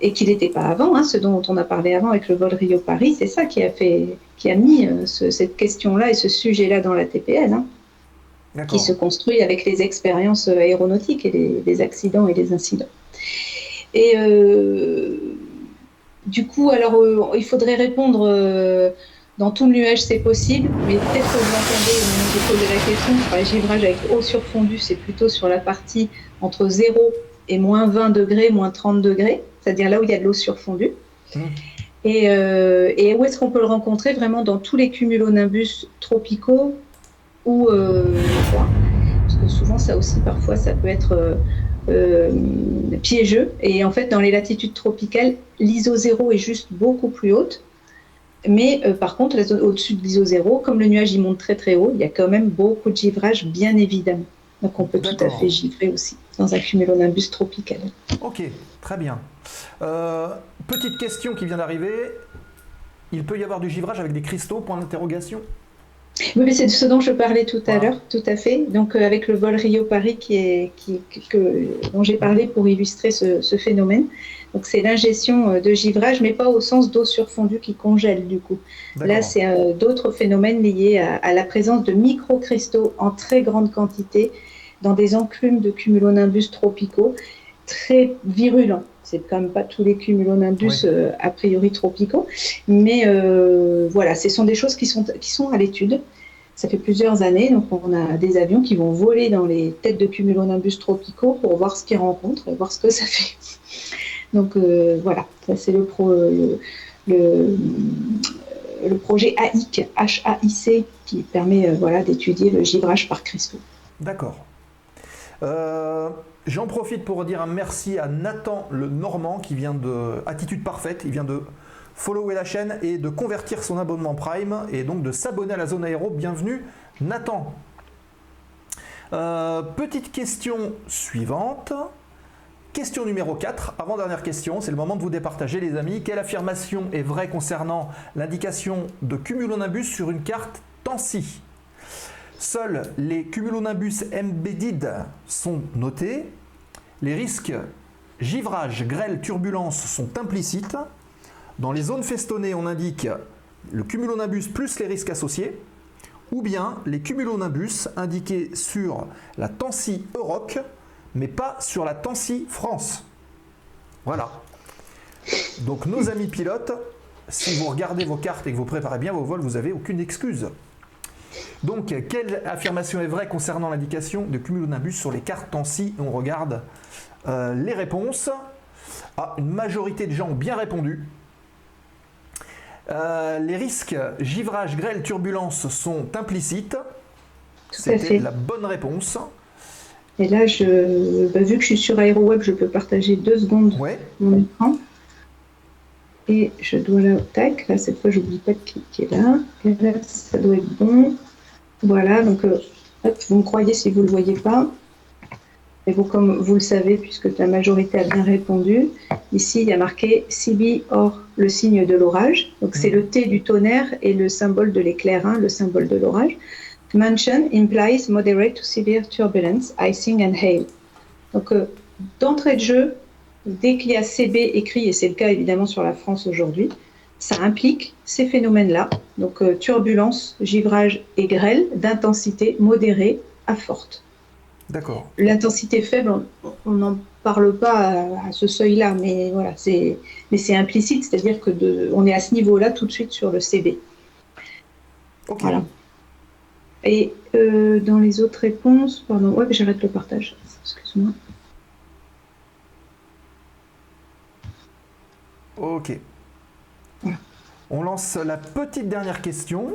et qui n'était pas avant, hein, ce dont on a parlé avant avec le vol Rio-Paris, c'est ça qui a fait, qui a mis euh, ce- cette question-là et ce sujet-là dans la TPL. hein qui se construit avec les expériences euh, aéronautiques et les, les accidents et les incidents. Et euh, du coup, alors euh, il faudrait répondre dans tout le nuage, c'est possible, mais peut-être que vous entendez, j'ai posé la question, sur les givrages avec eau surfondue, c'est plutôt sur la partie entre 0 et moins 20 degrés, moins 30 degrés, c'est-à-dire là où il y a de l'eau surfondue. Mm. Et, euh, et où est-ce qu'on peut le rencontrer Vraiment dans tous les cumulonimbus tropicaux ou euh. Parce que souvent, ça aussi, parfois, ça peut être euh, euh, piégeux. Et en fait, dans les latitudes tropicales, l'ISO 0 est juste beaucoup plus haute. Mais euh, par contre, la zone au-dessus de l'ISO 0, comme le nuage il monte très très haut, il y a quand même beaucoup de givrage, bien évidemment. Donc on peut tout à fait givrer aussi dans un cumulonimbus tropical. Ok, très bien. Euh, petite question qui vient d'arriver. Il peut y avoir du givrage avec des cristaux, point d'interrogation Oui, mais c'est de ce dont je parlais tout à l'heure, tout à fait. Donc, euh, avec le vol Rio-Paris qui est, qui, que, dont j'ai parlé pour illustrer ce, ce phénomène. Donc, c'est l'ingestion euh, de givrage, mais pas au sens d'eau surfondue qui congèle, du coup. Là, c'est euh, d'autres phénomènes liés à, à la présence de microcristaux en très grande quantité dans des enclumes de cumulonimbus tropicaux très virulents. C'est quand même pas tous les cumulonimbus Oui. euh, a priori tropicaux, mais euh, voilà, ce sont des choses qui sont, qui sont à l'étude. Ça fait plusieurs années, donc on a des avions qui vont voler dans les têtes de cumulonimbus tropicaux pour voir ce qu'ils rencontrent et voir ce que ça fait. Donc euh, voilà, ça c'est le, pro, le, le, projet AIC, HAIC, qui permet euh, voilà, d'étudier le givrage par cristaux. D'accord. Euh, J'en profite pour dire un merci à Nathan le Normand qui vient de Attitude Parfaite. Il vient de follower la chaîne et de convertir son abonnement Prime et donc de s'abonner à la zone aéro. Bienvenue Nathan. Petite question suivante. Question numéro 4, avant-dernière question, c'est le moment de vous départager les amis. Quelle affirmation est vraie concernant l'indication de cumulonimbus sur une carte Tansi? Seuls les cumulonimbus embedded sont notés. Les risques givrage, grêle, turbulence sont implicites. Dans les zones festonnées, on indique le cumulonimbus plus les risques associés. Ou bien les cumulonimbus indiqués sur la Tansi Euroc, mais pas sur la Tansi France. Voilà. Donc nos amis pilotes, si vous regardez vos cartes et que vous préparez bien vos vols, vous n'avez aucune excuse. Donc, quelle affirmation est vraie concernant l'indication de cumulonimbus sur les cartes Tansi On regarde euh, les réponses. Ah, une majorité de gens ont bien répondu. Euh, les risques givrage, grêle, turbulence sont implicites. C'était la bonne réponse. Et là, je, bah, vu que je suis sur AeroWeb, je peux partager deux secondes Ouais. mon écran. Et je dois là, tac, là, cette fois, je n'oublie pas de cliquer là. Et là, ça doit être bon. Voilà, donc, euh, hop, vous me croyez si vous ne le voyez pas. Et vous, comme vous le savez, puisque la majorité a bien répondu, ici, il y a marqué CB or le signe de l'orage. Donc, c'est le T du tonnerre et le symbole de l'éclair, hein, le symbole de l'orage. Mention implies moderate to severe turbulence, icing and hail. Donc, euh, d'entrée de jeu, dès qu'il y a CB écrit, et c'est le cas évidemment sur la France aujourd'hui, ça implique ces phénomènes-là, donc euh, turbulence, givrage et grêle, d'intensité modérée à forte. D'accord. L'intensité faible, on- n'en parle pas à, à ce seuil-là, mais voilà, c'est mais c'est implicite, c'est-à-dire que de- on est à ce niveau-là tout de suite sur le CB. Voilà. Et euh, dans les autres réponses, pardon, ouais, j'arrête le partage. Excuse-moi. Ok. On lance la petite dernière question.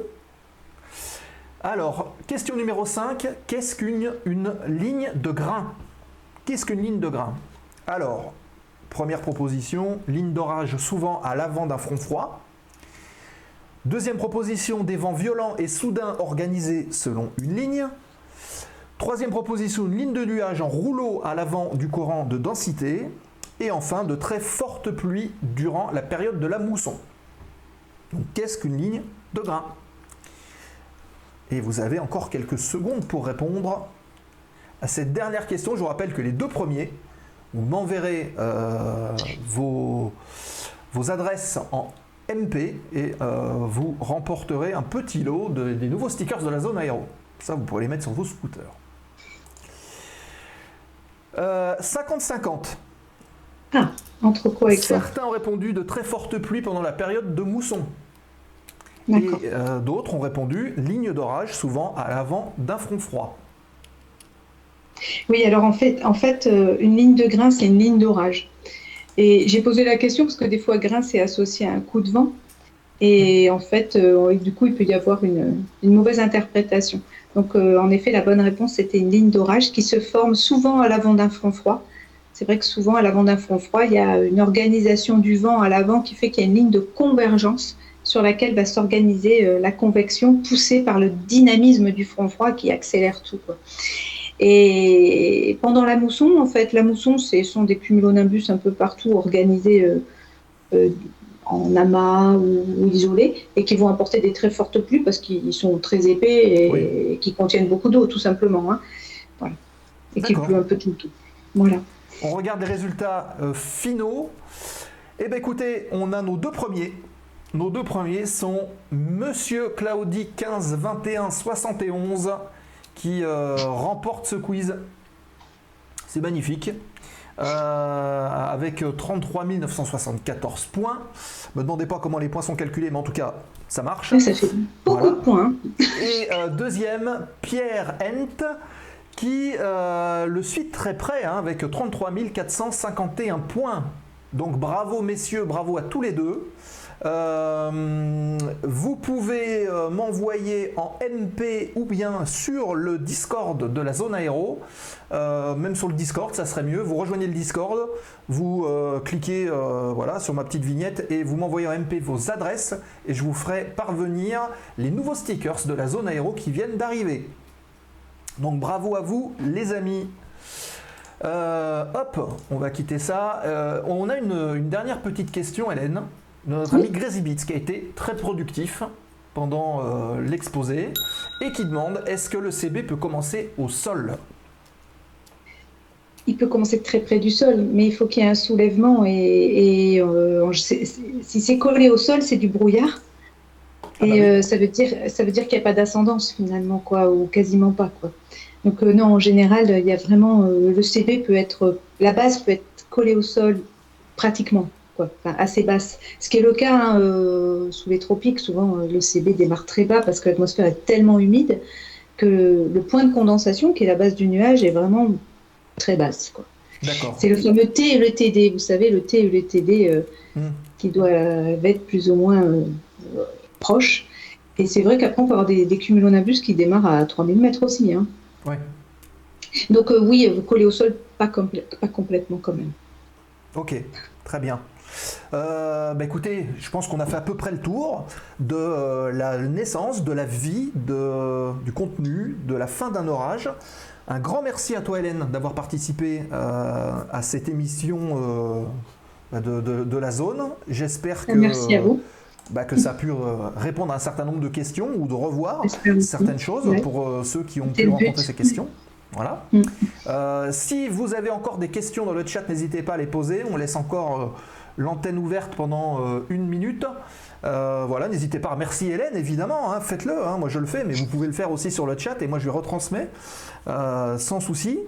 Alors, question numéro 5. Qu'est-ce qu'une une ligne de grain? Qu'est-ce qu'une ligne de grain? Alors, première proposition, ligne d'orage souvent à l'avant d'un front froid. Deuxième proposition, des vents violents et soudains organisés selon une ligne. Troisième proposition, une ligne de nuages en rouleau à l'avant du courant de densité. Et enfin, de très fortes pluies durant la période de la mousson. Donc, qu'est-ce qu'une ligne de grain Et vous avez encore quelques secondes pour répondre à cette dernière question. Je vous rappelle que les deux premiers, vous m'enverrez euh, vos, vos adresses en MP et euh, vous remporterez un petit lot de- des nouveaux stickers de la zone aéro. Ça, vous pourrez les mettre sur vos scooters. Euh, 50-50. Ah, entre quoi et quoi? Certains ont répondu de très fortes pluies pendant la période de mousson. Et D'accord. euh, d'autres ont répondu ligne d'orage, souvent à l'avant d'un front froid. Oui, alors en fait, en fait euh, une ligne de grain, c'est une ligne d'orage. Et j'ai posé la question parce que des fois, grain, c'est associé à un coup de vent. Et en fait, euh, du coup, il peut y avoir une, mauvaise interprétation. Donc, euh, en effet, la bonne réponse, c'était une ligne d'orage qui se forme souvent à l'avant d'un front froid. C'est vrai que souvent, à l'avant d'un front froid, il y a une organisation du vent à l'avant qui fait qu'il y a une ligne de convergence sur laquelle va s'organiser euh, la convection poussée par le dynamisme du front froid qui accélère tout. Et pendant la mousson, en fait, la mousson, ce sont des cumulonimbus un peu partout organisés euh, euh, en amas ou, isolés et qui vont apporter des très fortes pluies parce qu'ils sont très épais et, Oui. et qui contiennent beaucoup d'eau tout simplement. hein. Voilà. Et qui pleut un peu tout le temps. Voilà. On regarde les résultats euh, finaux. Eh bien écoutez, on a nos deux premiers. Nos deux premiers sont Monsieur Claudie 15 21 71 qui euh, remporte ce quiz. C'est magnifique. Euh, avec 33 974 points. Me demandez pas comment les points sont calculés, mais en tout cas, ça marche. Ça fait beaucoup Voilà. de points. Et euh, deuxième, Pierre Hent, qui euh, le suit très près, hein, avec 33 451 points. Donc bravo messieurs, bravo à tous les deux. Euh, vous pouvez euh, m'envoyer en MP ou bien sur le Discord de la zone aéro, Euh, même sur le Discord, ça serait mieux. Vous rejoignez le Discord, vous cliquez voilà, sur ma petite vignette et vous m'envoyez en MP vos adresses et je vous ferai parvenir les nouveaux stickers de la zone aéro qui viennent d'arriver. Donc bravo à vous les amis. Hop, on va quitter ça. On a une, dernière petite question, Hélène, notre ami Beats, qui a été très productif pendant euh, l'exposé et qui demande est-ce que le CB peut commencer au sol? Il peut commencer très près du sol, mais il faut qu'il y ait un soulèvement. Et, et, euh, si c'est collé au sol, c'est du brouillard. Ah Et bah oui. euh, ça veut dire, ça veut dire qu'il n'y a pas d'ascendance finalement, quoi, ou quasiment pas, quoi. Donc euh, non, en général, il y a vraiment le CB peut être, la base peut être collée au sol pratiquement, quoi, enfin, assez basse. Ce qui est le cas hein, euh, sous les tropiques, souvent euh, le CB démarre très bas parce que l'atmosphère est tellement humide que le point de condensation, qui est la base du nuage, est vraiment très basse. Quoi. C'est le fameux T et le TD, vous savez, le T et le TD euh, Hmm. qui doivent être plus ou moins euh, proches. Et c'est vrai qu'après, on peut avoir des, des cumulonimbus qui démarrent à 3000 mètres aussi. Hein. Ouais. Donc euh, oui, coller au sol, pas complètement quand même. Ok, très bien. Euh, bah écoutez, je pense qu'on a fait à peu près le tour de euh, la naissance, de la vie, de, du contenu, de la fin d'un orage. Un grand merci à toi Hélène d'avoir participé euh, à cette émission euh, de, de- de la zone. J'espère que, Merci à vous. bah, que ça a pu répondre à un certain nombre de questions ou de revoir certaines choses Ouais. pour ceux qui ont pu rencontrer ces questions. Voilà. Mm. Si vous avez encore des questions dans le chat, n'hésitez pas à les poser. On laisse encore l'antenne ouverte pendant euh, une minute. Euh, voilà, n'hésitez pas à remercier Hélène, évidemment, hein, faites-le, hein, moi je le fais, mais vous pouvez le faire aussi sur le chat et moi je lui retransmets euh, sans souci.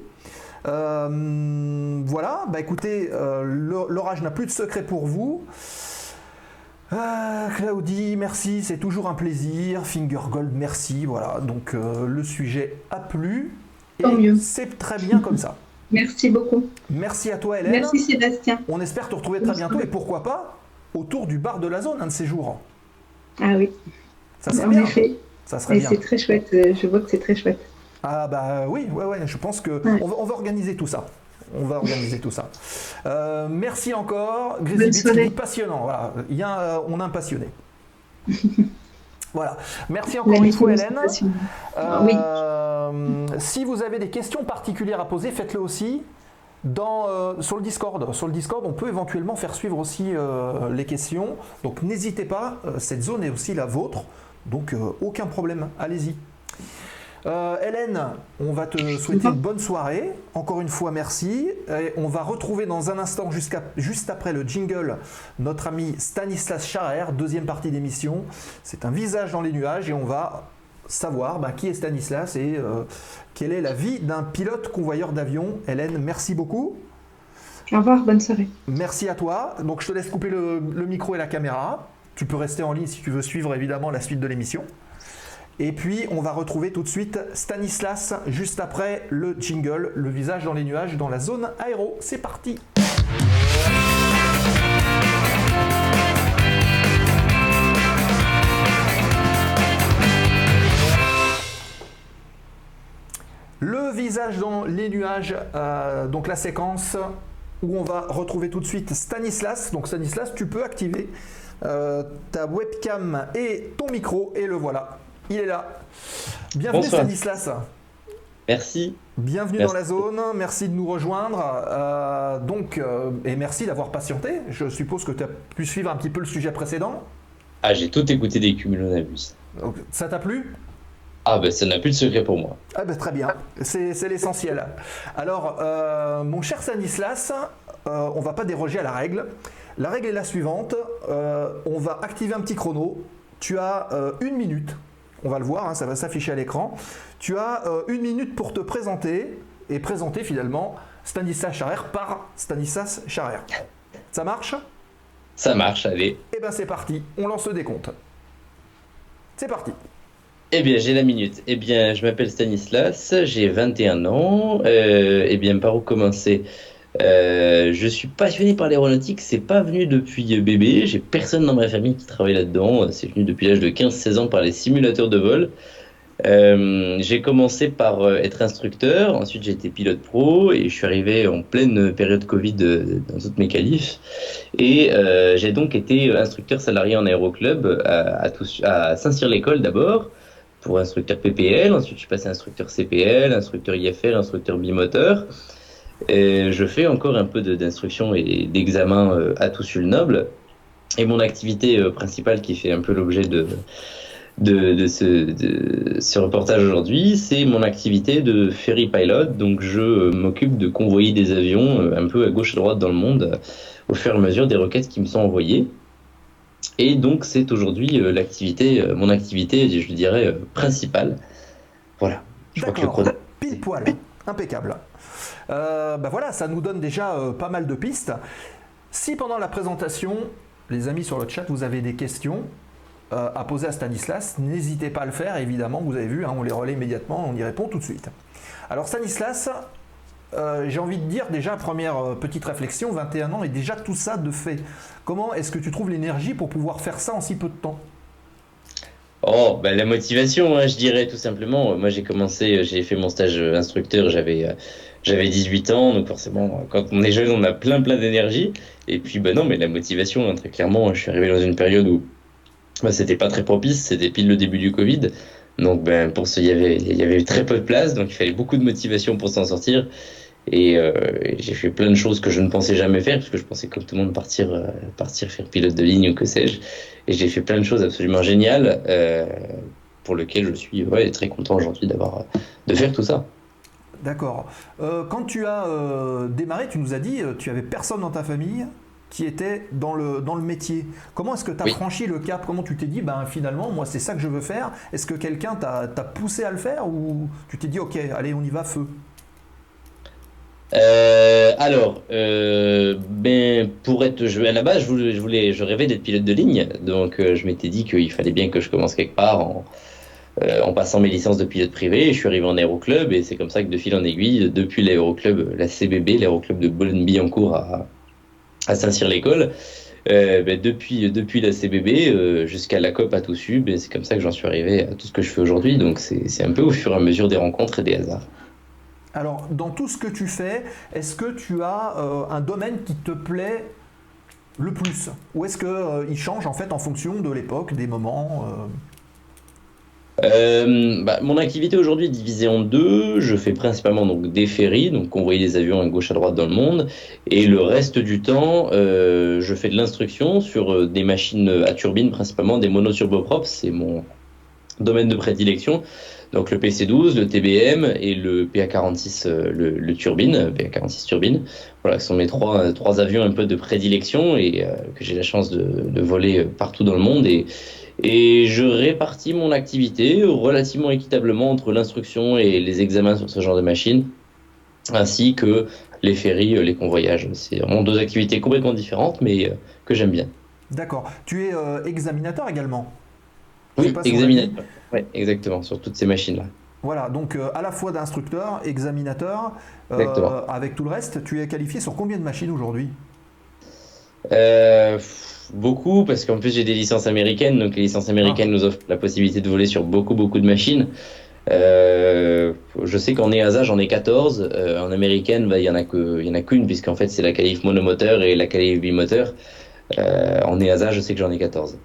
Euh, voilà, bah écoutez, l'or- l'orage n'a plus de secret pour vous. Ah, Claudie, merci, c'est toujours un plaisir. Finger Gold, merci. Voilà, donc le sujet a plu. Tant et mieux. c'est très bien comme ça. Merci beaucoup. Merci à toi, Hélène. Merci Sébastien. On espère te retrouver très bientôt et pourquoi pas autour du bar de la zone un de ces jours. Ah oui, Ça serait en bien. effet. Ça serait Et bien. c'est très chouette. euh, Je vois que c'est très chouette. Ah bah oui, ouais, ouais, je pense que Ouais. on, va, on va organiser tout ça. On va organiser tout ça. Euh, merci encore, Grizzly passionnant. Voilà, il y a, euh, on a un passionné. voilà. Merci encore une fois, Hélène. Euh, Si vous avez des questions particulières à poser, faites-le aussi. Dans, euh, sur le Discord, sur le Discord, on peut éventuellement faire suivre aussi euh, les questions. Donc n'hésitez pas, cette zone est aussi la vôtre, donc aucun problème, allez-y. Euh, Hélène, on va te souhaiter une bonne soirée. Encore une fois, merci. Et on va retrouver dans un instant, juste après le jingle, notre ami Stanislas Charrer, deuxième partie d'émission. C'est un visage dans les nuages et on va savoir bah, qui est Stanislas et euh, quelle est la vie d'un pilote convoyeur d'avion. Hélène, merci beaucoup. Au revoir, bonne soirée. Merci à toi. Donc je te laisse couper le, le micro et la caméra. Tu peux rester en ligne si tu veux suivre évidemment la suite de l'émission. Et puis on va retrouver tout de suite Stanislas juste après le jingle, le visage dans les nuages dans la zone aéro. C'est parti. Le visage dans les nuages, euh, donc la séquence où on va retrouver tout de suite Stanislas. Donc Stanislas, tu peux activer euh, ta webcam et ton micro et le voilà. Il est là. Bienvenue Bonsoir. Stanislas. Merci. Bienvenue Merci. dans la zone, merci de nous rejoindre. Euh, donc, euh, et merci d'avoir patienté. Je suppose que tu as pu suivre un petit peu le sujet précédent. Ah, j'ai tout écouté des cumulonimbus. Donc, ça t'a plu? Ah, ben ça n'a plus de secret pour moi. Ah ben, très bien, c'est c'est l'essentiel. Alors, euh, mon cher Stanislas, euh, on va pas déroger à la règle. La règle est la suivante. Euh, on va activer un petit chrono. Tu as euh, une minute. On va le voir, hein, ça va s'afficher à l'écran. Tu as euh, une minute pour te présenter et présenter finalement Stanislas Charrer par Stanislas Charrer. Ça marche? Ça marche, allez. Eh ben c'est parti, on lance le décompte. C'est parti. Eh bien, j'ai la minute. Eh bien, je m'appelle Stanislas, j'ai 21 ans. Euh, eh bien, par où commencer? Euh, Je suis passionné par l'aéronautique, c'est pas venu depuis bébé. J'ai personne dans ma famille qui travaille là-dedans. C'est venu depuis l'âge de 15-16 ans par les simulateurs de vol. Euh, j'ai commencé par euh, être instructeur, ensuite j'ai été pilote pro et je suis arrivé en pleine période Covid dans toutes mes qualifs. Et j'ai donc été instructeur salarié en aéroclub à, Saint-Cyr-l'École d'abord pour instructeur PPL, ensuite je suis passé instructeur CPL, instructeur IFL, instructeur bimoteur. Et je fais encore un peu de- d'instruction et d'examen euh, à Toussul-Noble. Et mon activité euh, principale qui fait un peu l'objet de, de, de ce, de ce reportage aujourd'hui, c'est mon activité de ferry pilot. Donc je euh, m'occupe de convoyer des avions un peu à gauche et à droite dans le monde au fur et à mesure des requêtes qui me sont envoyées. Et donc c'est aujourd'hui l'activité, mon activité, je dirais, principale. Voilà. Je crois que le pile poil, impeccable. Euh, bah voilà, ça nous donne déjà euh, pas mal de pistes. Si pendant la présentation, les amis sur le chat, vous avez des questions euh, à poser à Stanislas, n'hésitez pas à le faire, évidemment, vous avez vu, hein, on les relaie immédiatement, on y répond tout de suite. Alors Stanislas, euh, j'ai envie de dire déjà, première petite réflexion, 21 ans et déjà tout ça de fait. Comment est-ce que tu trouves l'énergie pour pouvoir faire ça en si peu de temps? Oh, bah, la motivation, hein, je dirais tout simplement. Moi, j'ai commencé, j'ai fait mon stage instructeur, j'avais j'avais 18 ans, donc forcément, quand on est jeune, on a plein plein d'énergie. Et puis, bah non, mais la motivation, hein, très clairement, je suis arrivé dans une période où bah, c'était pas très propice, c'était pile le début du Covid. Donc, ben, pour ce, il y avait il y avait très peu de place, donc il fallait beaucoup de motivation pour s'en sortir. Et, euh, j'ai fait plein de choses que je ne pensais jamais faire, parce que je pensais comme tout le monde partir euh, partir faire pilote de ligne ou que sais-je. Et j'ai fait plein de choses absolument géniales euh, pour lesquelles je suis ouais, très content aujourd'hui d'avoir de faire tout ça. D'accord. Euh, quand tu as euh, démarré, tu nous as dit, euh, tu avais personne dans ta famille qui était dans le, dans le métier. Comment est-ce que tu as Oui. franchi le cap? Comment tu t'es dit, ben finalement, moi c'est ça que je veux faire? Est-ce que quelqu'un t'a t'a poussé à le faire ou tu t'es dit, ok, allez, on y va, feu? Euh, alors, euh, ben pour être, je, à la base, je voulais, je voulais, je rêvais d'être pilote de ligne, donc euh, je m'étais dit qu'il fallait bien que je commence quelque part en, euh, en passant mes licences de pilote privé. Je suis arrivé en aéroclub et c'est comme ça que de fil en aiguille, depuis l'aéroclub, la CBB, l'aéroclub de Boulogne-Billancourt à, à Saint-Cyr-l'École, euh, ben, depuis la CBB euh, jusqu'à la COP à Toussus, ben, c'est comme ça que j'en suis arrivé à tout ce que je fais aujourd'hui. Donc c'est c'est un peu au fur et à mesure des rencontres et des hasards. Alors, dans tout ce que tu fais, est-ce que tu as euh, un domaine qui te plaît le plus? Ou est-ce qu'il change en fait en fonction de l'époque, des moments euh Euh, bah, mon activité aujourd'hui est divisée en deux. Je fais principalement donc des ferries, donc convoyer des avions à gauche à droite dans le monde, et le reste du temps, euh, je fais de l'instruction sur euh, des machines à turbine, principalement des monoturboprops. C'est mon domaine de prédilection. Donc le PC12, le TBM et le PA46, euh, le, turbine, PA46 turbine. Voilà, ce sont mes trois, avions un peu de prédilection et euh, que j'ai la chance de, de voler euh, partout dans le monde. Et, et je répartis mon activité relativement équitablement entre l'instruction et les examens sur ce genre de machine, ainsi que les ferries, euh, les convoyages. C'est vraiment deux activités complètement différentes, mais euh, que j'aime bien. D'accord. Tu es euh, examinateur également? Oui, examinateur. Ouais, exactement, sur toutes ces machines-là. Voilà, donc euh, à la fois d'instructeur, examinateur, euh, avec tout le reste, tu es qualifié sur combien de machines aujourd'hui? Euh, beaucoup, parce qu'en plus j'ai des licences américaines, donc les licences américaines nous offrent la possibilité de voler sur beaucoup, beaucoup de machines. Euh, je sais qu'en EASA j'en ai 14, euh, en américaine bah, il y en a en qu'une, puisqu'en fait c'est la qualif monomoteur et la qualif bimoteur. En EASA je sais que j'en ai 14.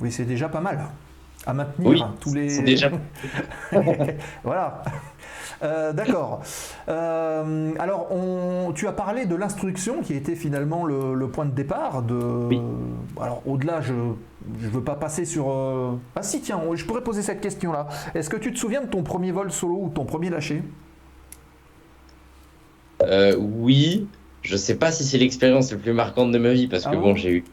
Oui, c'est déjà pas mal à maintenir Oui, tous les. déjà- voilà. Euh, D'accord. Euh, alors, on, tu as parlé de l'instruction qui était finalement le, le point de départ. De, Oui. Alors, au-delà, je ne veux pas passer sur. euh, Ah, si, tiens, je pourrais poser cette question-là. Est-ce que tu te souviens de ton premier vol solo ou ton premier lâché Euh, oui, je sais pas si c'est l'expérience la plus marquante de ma vie parce que Ah bon, bon? j'ai eu,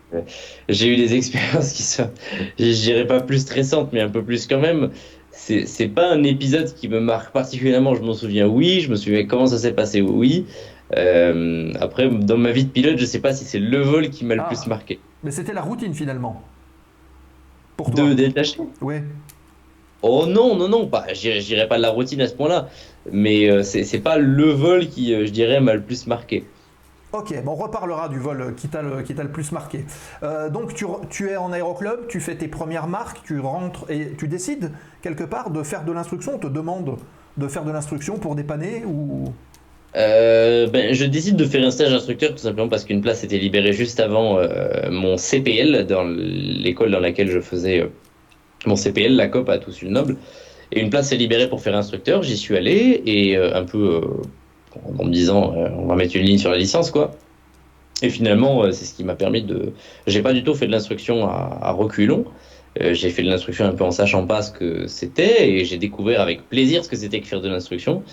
j'ai eu des expériences qui sont, je dirais pas plus stressantes, mais un peu plus quand même. C'est, pas un épisode qui me marque particulièrement. Je m'en souviens, oui. Je me souviens comment ça s'est passé, oui. Euh, après, dans ma vie de pilote, je sais pas si c'est le vol qui m'a le Ah. plus marqué. Mais c'était la routine finalement. Pour toi De lâché. Oui. Oh non, non, non, pas, je dirais- je dirais pas de la routine à ce point-là, mais euh, c'est, c'est pas le vol qui, euh, je dirais, m'a le plus marqué. Ok, bon, on reparlera du vol qui t'a le, plus marqué. Euh, donc tu, es en aéroclub, tu fais tes premières marques, tu rentres et tu décides quelque part de faire de l'instruction. On te demande de faire de l'instruction pour dépanner ou? Euh, ben, je décide de faire un stage d'instructeur tout simplement parce qu'une place était libérée juste avant euh, mon CPL dans l'école dans laquelle je faisais mon CPL, la COP à Toussus-le-Noble. Et une place s'est libérée pour faire instructeur. J'y suis allé et un peu en me disant euh, on va mettre une ligne sur la licence quoi. Et finalement, euh, c'est ce qui m'a permis de. J'ai pas du tout fait de l'instruction à, reculons. Euh, j'ai fait de l'instruction un peu en sachant pas ce que c'était et j'ai découvert avec plaisir ce que c'était que faire de l'instruction.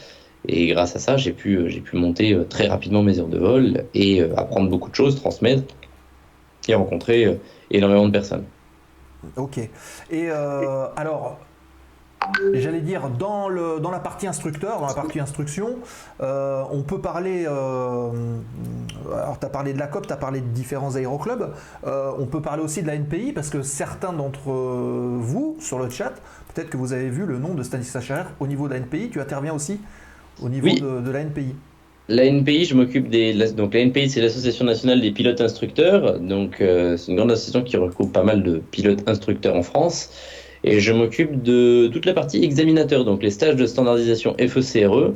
Et grâce à ça, j'ai pu, j'ai pu monter très rapidement mes heures de vol et apprendre beaucoup de choses, transmettre et rencontrer énormément de personnes. Ok. Et alors, j'allais dire, dans, le, dans la partie instructeur, dans la partie instruction, euh, on peut parler. euh, alors, tu as parlé de la COP, tu as parlé de différents aéroclubs. euh, on peut parler aussi de la NPI parce que certains d'entre vous, sur le chat, peut-être que vous avez vu le nom de Stanislas Scharer au niveau de la NPI. Tu interviens aussi au niveau Oui. de, de la NPI. La NPI, je m'occupe des. Donc la NPI, c'est l'Association nationale des pilotes instructeurs. Donc euh, c'est une grande association qui regroupe pas mal de pilotes instructeurs en France. Et je m'occupe de toute la partie examinateur, donc les stages de standardisation FECRE,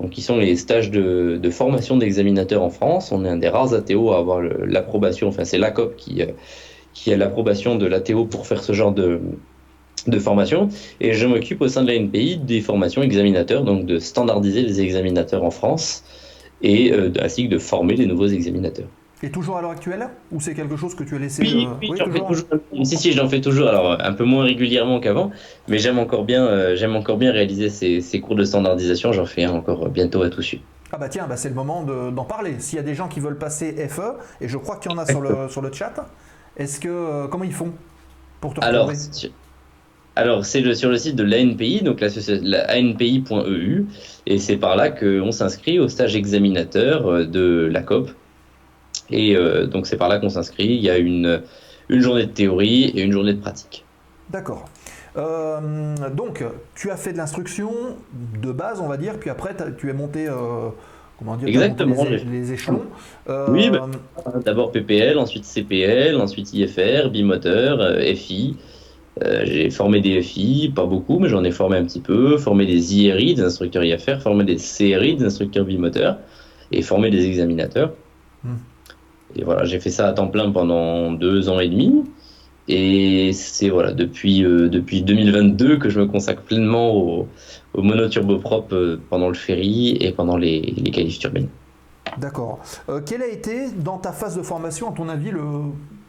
donc qui sont les stages de, formation d'examinateurs en France. On est un des rares ATO à avoir l'approbation, enfin c'est l'ACOP qui, euh, qui a l'approbation de l'ATO pour faire ce genre de, de formation. Et je m'occupe au sein de la NPI des formations examinateurs, donc de standardiser les examinateurs en France et euh, ainsi que de former les nouveaux examinateurs. Et toujours à l'heure actuelle Ou c'est quelque chose que tu as laissé Oui, euh, oui, oui, j'en fais toujours toujours. Si, si, j'en fais toujours. Alors, un peu moins régulièrement qu'avant, mais j'aime encore bien, euh, j'aime encore bien réaliser ces, ces cours de standardisation. J'en fais un encore bientôt à Toussus. Ah bah tiens, bah c'est le moment de- d'en parler. S'il y a des gens qui veulent passer FE, et je crois qu'il y en a sur le, sur le chat, est-ce que euh, comment ils font pour te Alors, retrouver alors c'est le, sur le site de l'ANPI, donc l'associa- la ANPI.eu, et c'est par là qu'on s'inscrit au stage examinateur de la COP. Et euh, donc c'est par là qu'on s'inscrit. Il y a une, une journée de théorie et une journée de pratique. D'accord. Euh, donc, tu as fait de l'instruction de base, on va dire, puis après tu es monté, euh, comment dire, Exactement, les, échelons. Oui, bah. D'abord PPL, ensuite CPL, ensuite IFR, bimoteur, FI. J'ai formé des FI, pas beaucoup, mais j'en ai formé un petit peu. Formé des IRI, des instructeurs IFR, formé des CRI, des instructeurs bimoteurs, et formé des examinateurs. Hmm. Et voilà, j'ai fait ça à temps plein pendant deux ans et demi. Et c'est voilà depuis euh, depuis 2022 que je me consacre pleinement au, au monoturboprop euh, pendant le ferry et pendant les, les qualifs turbines. D'accord. Euh, quel a été, dans ta phase de formation, à ton avis, le,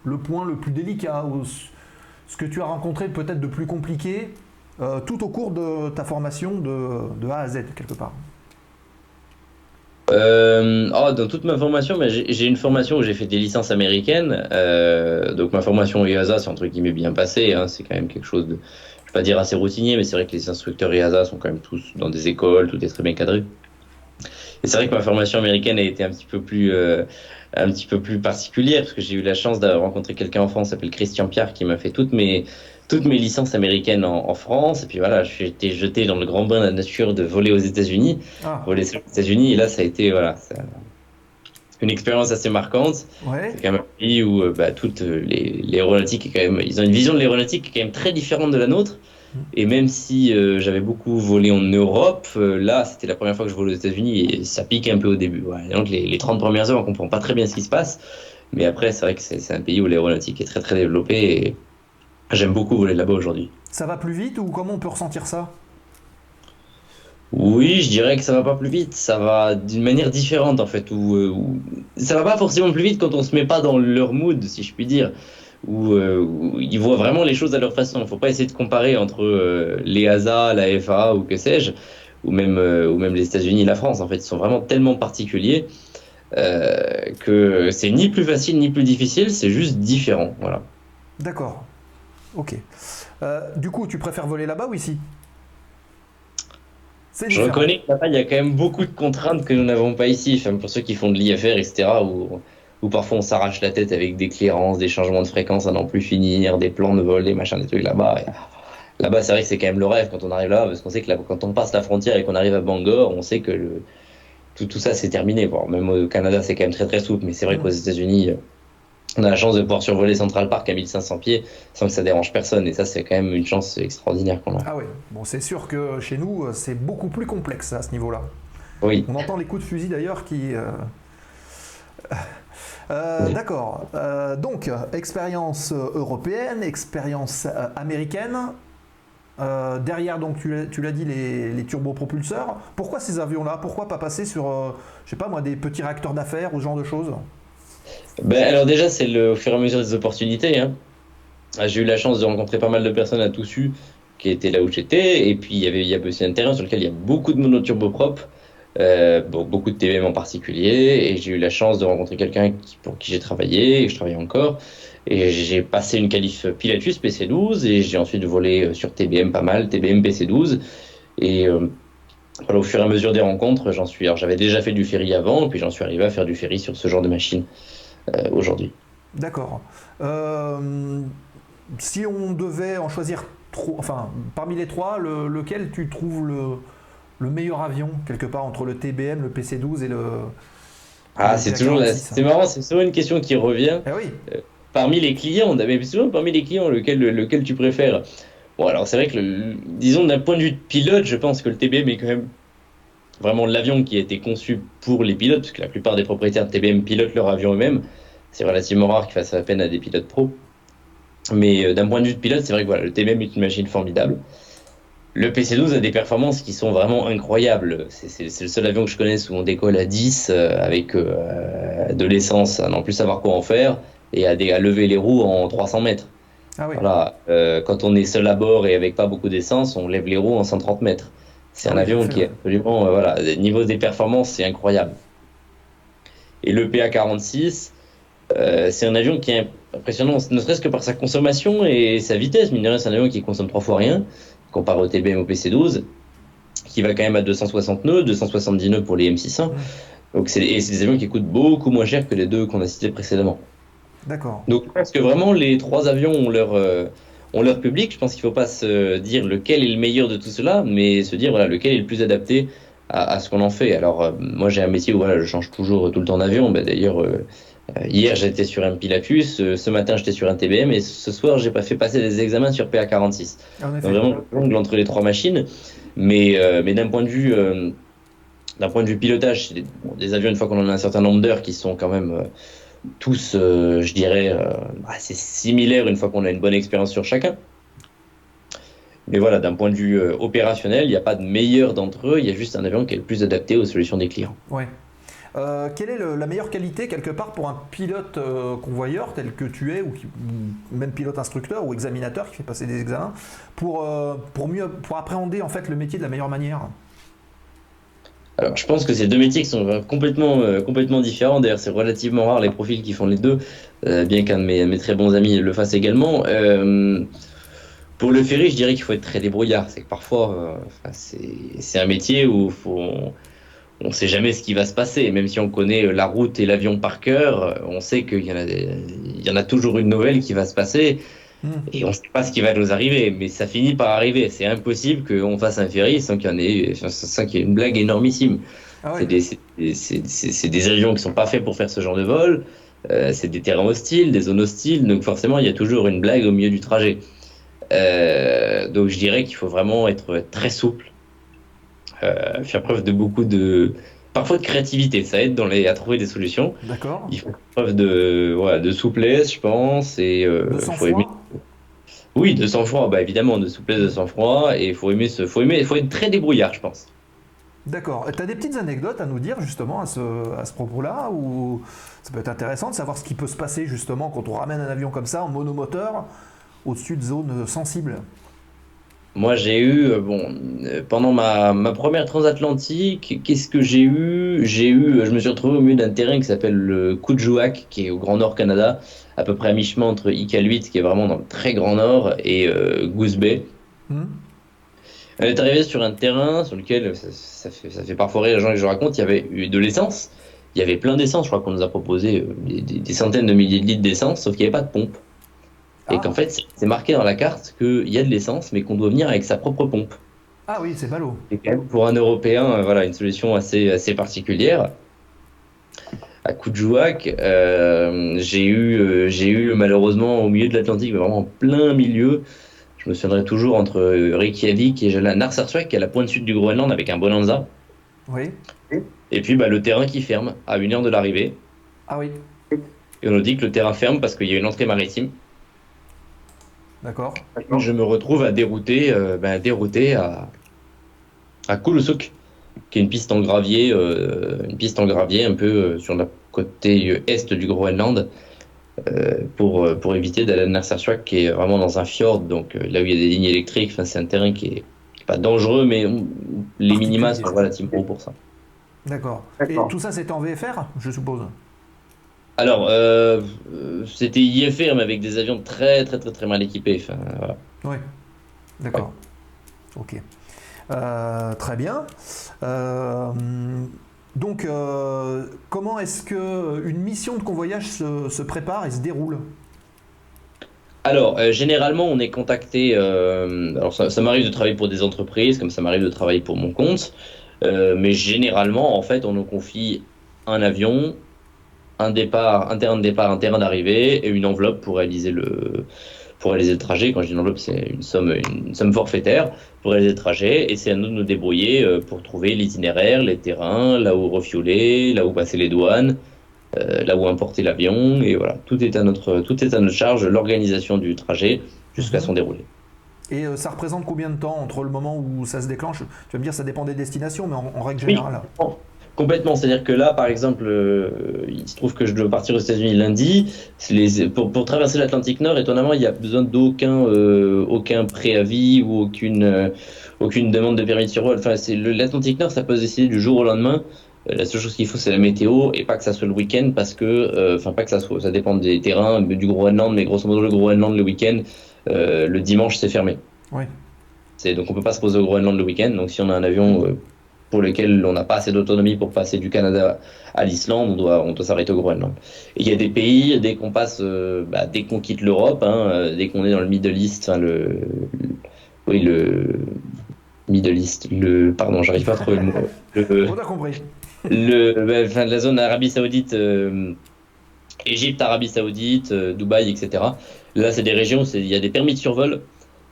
le point le plus délicat ou ce- que tu as rencontré peut-être de plus compliqué euh, tout au cours de ta formation de, de A à Z, quelque part? Euh, oh, dans toute ma formation, j'ai une formation où j'ai fait des licences américaines. Euh, donc ma formation EASA, c'est entre guillemets bien passé. Hein, c'est quand même quelque chose de, je vais pas dire assez routinier, mais c'est vrai que les instructeurs EASA sont quand même tous dans des écoles, tout est très bien cadré. Et c'est vrai que ma formation américaine a été un petit peu plus, euh, un petit peu plus particulière parce que j'ai eu la chance d'avoir rencontré quelqu'un en France, s'appelle Christian Pierre, qui m'a fait toutes mes, toutes mes licences américaines en, en France. Et puis voilà, j'ai été jeté dans le grand bain de la nature de voler aux États-Unis Ah, voler aux États-Unis. Et là, ça a été voilà, ça- une expérience assez marquante. ouais. C'est quand même un pays où euh, bah, toute euh, les- l'aéronautique est quand même, ils ont une vision de l'aéronautique qui est quand même très différente de la nôtre. Et même si euh, j'avais beaucoup volé en Europe, euh, là, c'était la première fois que je vole aux États-Unis et ça pique un peu au début. Ouais. Donc les, les 30 premières heures, on comprend pas très bien ce qui se passe. Mais après, c'est vrai que c'est c'est un pays où l'aéronautique est très très développée et j'aime beaucoup voler là-bas aujourd'hui. Ça va plus vite ou comment on peut ressentir ça? Oui, je dirais que ça va pas plus vite, ça va d'une manière différente en fait. Où, euh, où- ça va pas forcément plus vite quand on se met pas dans leur mood, si je puis dire. Où, euh, où ils voient vraiment les choses à leur façon. Faut pas essayer de comparer entre euh, les ASA, la FA ou que sais-je, ou même euh, ou même les États-Unis, la France. En fait, ils sont vraiment tellement particuliers euh, que c'est ni plus facile ni plus difficile, c'est juste différent. Voilà. D'accord. Ok. Euh, du coup, tu préfères voler là-bas ou ici? Je reconnais que là-bas, il y a quand même beaucoup de contraintes que nous n'avons pas ici. Enfin, pour ceux qui font de l'IFR, etc., où, où parfois on s'arrache la tête avec des clairances, des changements de fréquence à n'en plus finir, des plans de vol, des machins, des trucs là-bas. Et Là-bas, c'est vrai que c'est quand même le rêve quand on arrive là, parce qu'on sait que là, quand on passe la frontière et qu'on arrive à Bangor, on sait que le, tout, tout ça, c'est terminé. Bon, même au Canada, c'est quand même très très souple, mais c'est vrai Mhm. qu'aux États-Unis, euh, on a la chance de pouvoir survoler Central Park à 1500 pieds sans que ça dérange personne. Et ça, c'est quand même une chance extraordinaire qu'on a. Ah oui. Bon, c'est sûr que chez nous, euh, c'est beaucoup plus complexe à ce niveau-là. Oui. On entend les coups de fusil d'ailleurs qui. euh, euh, D'accord. Euh, donc, expérience européenne, expérience américaine. Derrière, donc, tu l'as- tu l'as dit, les, les turbopropulseurs. Pourquoi ces avions-là? Pourquoi pas passer sur, je sais pas moi, des petits réacteurs d'affaires ou ce genre de choses? Ben, alors déjà, c'est au fur et à mesure des opportunités. Hein. Ah, J'ai eu la chance de rencontrer pas mal de personnes à Toussus qui étaient là où j'étais. Et puis, il y avait, aussi un terrain sur lequel il y a beaucoup de monoturboprop, euh, bon, beaucoup de TBM en particulier. Et j'ai eu la chance de rencontrer quelqu'un pour qui j'ai travaillé, et je travaille encore. Et j'ai passé une qualif Pilatus PC12 et j'ai ensuite volé euh, sur TBM pas mal, TBM PC12. Et euh, au fur et à mesure des rencontres, j'en suis. Alors, j'avais déjà fait du ferry avant, puis j'en suis arrivé à faire du ferry sur ce genre de machine euh, aujourd'hui. D'accord. Euh, si on devait en choisir trois, enfin, parmi les trois, le- lequel tu trouves le, le meilleur avion, quelque part, entre le TBM, le PC-12 et le. Ah, c'est toujours la- PA-46, c'est marrant, c'est souvent une question qui revient. Eh oui, Parmi les clients, on avait souvent parmi les clients lequel, lequel tu préfères? Bon, alors c'est vrai que, le- disons, d'un point de vue de pilote, je pense que le TBM est quand même vraiment l'avion qui a été conçu pour les pilotes, parce que la plupart des propriétaires de TBM pilotent leur avion eux-mêmes. C'est relativement rare qu'ils fassent appel à des pilotes pros. Mais euh, d'un point de vue de pilote, c'est vrai que voilà, le TBM est une machine formidable. Le PC-12 a des performances qui sont vraiment incroyables. C'est- le seul avion que je connaisse où on décolle à 10 euh, avec euh, de l'essence à n'en plus savoir quoi en faire et à, à lever les roues en 300 mètres. ah oui. Voilà. Euh, quand on est seul à bord et avec pas beaucoup d'essence, on lève les roues en 130 mètres. C'est Ah un oui, avion qui est absolument, euh, voilà, au niveau des performances, c'est incroyable. Et le PA-46, euh, c'est un avion qui est impressionnant, ne serait-ce que par sa consommation et sa vitesse. Mine de rien, c'est un avion qui consomme trois fois rien, comparé au TBM au PC-12, qui va quand même à 260 nœuds, 270 nœuds pour les M600. Donc c'est et c'est des avions qui coûtent beaucoup moins cher que les deux qu'on a cités précédemment. D'accord. Donc je pense que vraiment les trois avions ont leur, euh, ont leur public. Je pense qu'il ne faut pas se dire lequel est le meilleur de tout cela, mais se dire voilà, lequel est le plus adapté à, à ce qu'on en fait. Alors euh, moi j'ai un métier où voilà, je change toujours tout le temps d'avion. Bah, D'ailleurs hier j'étais sur un Pilatus, euh, ce matin j'étais sur un TBM et ce soir j'ai pas fait passer des examens sur PA46. En effet. Donc vraiment le jongle entre les trois machines. Mais, euh, mais d'un point de vue euh, d'un point de vue pilotage, des, bon, des avions une fois qu'on en a un certain nombre d'heures qui sont quand même euh, tous, euh, je dirais, euh, assez similaires une fois qu'on a une bonne expérience sur chacun. Mais voilà, d'un point de vue euh, opérationnel, il n'y a pas de meilleur d'entre eux, il y a juste un avion qui est le plus adapté aux solutions des clients. Ouais. Euh, quelle est la meilleure qualité quelque part pour un pilote euh, convoyeur tel que tu es ou, même pilote instructeur ou examinateur qui fait passer des examens pour, euh, pour mieux pour appréhender en fait le métier de la meilleure manière? Alors, je pense que c'est deux métiers qui sont complètement, complètement différents. D'ailleurs, c'est relativement rare les profils qui font les deux, bien qu'un de mes, mes très bons amis le fasse également. Pour le ferry, je dirais qu'il faut être très débrouillard. C'est que parfois, c'est un métier où faut, on ne sait jamais ce qui va se passer. Même si on connaît euh, la route et l'avion par cœur, euh, on sait qu'il y, en a il y en a toujours une nouvelle qui va se passer. Hmm. Et on ne sait pas ce qui va nous arriver, mais ça finit par arriver. C'est impossible qu'on fasse un ferry sans qu'il y en ait, sans qu'il y ait une blague énormissime. Ah ouais. C'est des, avions qui sont pas faits pour faire ce genre de vol. Euh, c'est des terrains hostiles, des zones hostiles, donc forcément il y a toujours une blague au milieu du trajet. Euh, donc je dirais qu'il faut vraiment être très souple, euh, faire preuve de beaucoup de, parfois de créativité. Ça aide dans les, à trouver des solutions. D'accord. Il faut faire preuve de, voilà, de souplesse, je pense, et euh, De faut aimer. sang-froid Oui, de sang-froid, bah évidemment, de souplesse, de sang-froid, et il faut aimer ce, faut aimer, faut être très débrouillard, je pense. D'accord. Tu as des petites anecdotes à nous dire justement à ce, à ce propos-là ou ça peut être intéressant de savoir ce qui peut se passer justement quand on ramène un avion comme ça en monomoteur au-dessus de zones sensibles? Moi, j'ai eu, euh, bon, euh, pendant ma, ma première transatlantique, qu'est-ce que j'ai eu? J'ai eu, je me suis retrouvé au milieu d'un terrain qui s'appelle le Kujouak, qui est au Grand Nord Canada, à peu près à mi-chemin entre Iqaluit, qui est vraiment dans le très Grand Nord, et euh, Goose Bay. Hmm On est arrivé sur un terrain sur lequel, ça, ça fait, ça fait parfois rire les gens que je raconte, il y avait eu de l'essence. Il y avait plein d'essence, je crois qu'on nous a proposé euh, des, des- des centaines de milliers de litres d'essence, sauf qu'il n'y avait pas de pompe. Et Ah. qu'en fait, c'est- c'est marqué dans la carte qu'il y a de l'essence, mais qu'on doit venir avec sa propre pompe. Ah oui, c'est ballot. Et quand même, pour un Européen, euh, voilà, une solution assez, assez particulière. À Kujouak, euh, j'ai eu, euh, j'ai eu malheureusement au milieu de l'Atlantique, mais vraiment en plein milieu. Je me souviendrai toujours entre euh, Reykjavik et Narsarsuaq, qui est à la pointe sud du Groenland, avec un Bonanza. Oui. Et puis bah, le terrain qui ferme à une heure de l'arrivée. Ah oui. Et on nous dit que le terrain ferme parce qu'il y a une entrée maritime. D'accord. Je me retrouve à dérouter, euh, ben, dérouter à, à Kulusuk, qui est une piste en gravier, euh, une piste en gravier un peu euh, sur la côté est du Groenland, euh, pour, pour éviter d'aller à Narsarsuaq, qui est vraiment dans un fjord, donc euh, là où il y a des lignes électriques. Enfin, c'est un terrain qui est pas dangereux, mais on- les minima sont relativement hauts pour ça. D'accord. Et tout ça, c'était en VFR, je suppose? Alors, euh, euh, c'était IFR, mais avec des avions très très très très mal équipés. Enfin, voilà. Oui. D'accord. Ok. Euh, très bien. Euh, donc, comment est-ce que une mission de convoyage se, se prépare et se déroule? Alors, euh, généralement, on est contacté. euh, alors, ça, ça m'arrive de travailler pour des entreprises, comme ça m'arrive de travailler pour mon compte. Euh, mais généralement, en fait, on nous confie un avion, un départ, un terrain de départ, un terrain d'arrivée et une enveloppe pour réaliser le pour réaliser le trajet. Quand je dis une enveloppe, c'est une somme, une somme forfaitaire pour réaliser le trajet. Et c'est à nous de nous débrouiller euh, pour trouver l'itinéraire, les terrains, là où refueler, là où passer les douanes, euh, là où importer l'avion. Et voilà, tout est à notre, tout est à notre charge, l'organisation du trajet jusqu'à Mhm. son déroulé. Et euh, ça représente combien de temps entre le moment où ça se déclenche? Tu vas me dire ça dépend des destinations, mais en, en règle Oui. Complètement, c'est-à-dire que là, par exemple, euh, il se trouve que je dois partir aux États-Unis lundi. Les, pour, pour traverser l'Atlantique Nord, étonnamment, il n'y a besoin d'aucun euh, aucun préavis ou aucune, euh, aucune demande de permis de survol. Enfin, l'Atlantique Nord, ça peut se décider du jour au lendemain. La seule chose qu'il faut, c'est la météo et pas que ça soit le week-end parce que, enfin, pas que ça soit, ça dépend des terrains, du Groenland, mais grosso modo, le Groenland le week-end, le dimanche, c'est fermé. Oui. C'est donc on peut pas se poser au Groenland le week-end. Donc si on a un avion pour lequel on n'a pas assez d'autonomie pour passer du Canada à l'Islande, on doit on doit s'arrêter au Groenland. Et il y a des pays dès qu'on passe, euh, bah, dès qu'on quitte l'Europe, hein, euh, dès qu'on est dans le Middle East, enfin le, le- oui le Middle East, le pardon, j'arrive pas à trouver le mot. Le, On a compris. le, bah, enfin, la zone Arabie Saoudite, euh, Égypte, Arabie Saoudite, euh, Dubaï, etc. Là, c'est des régions il y a des permis de survol.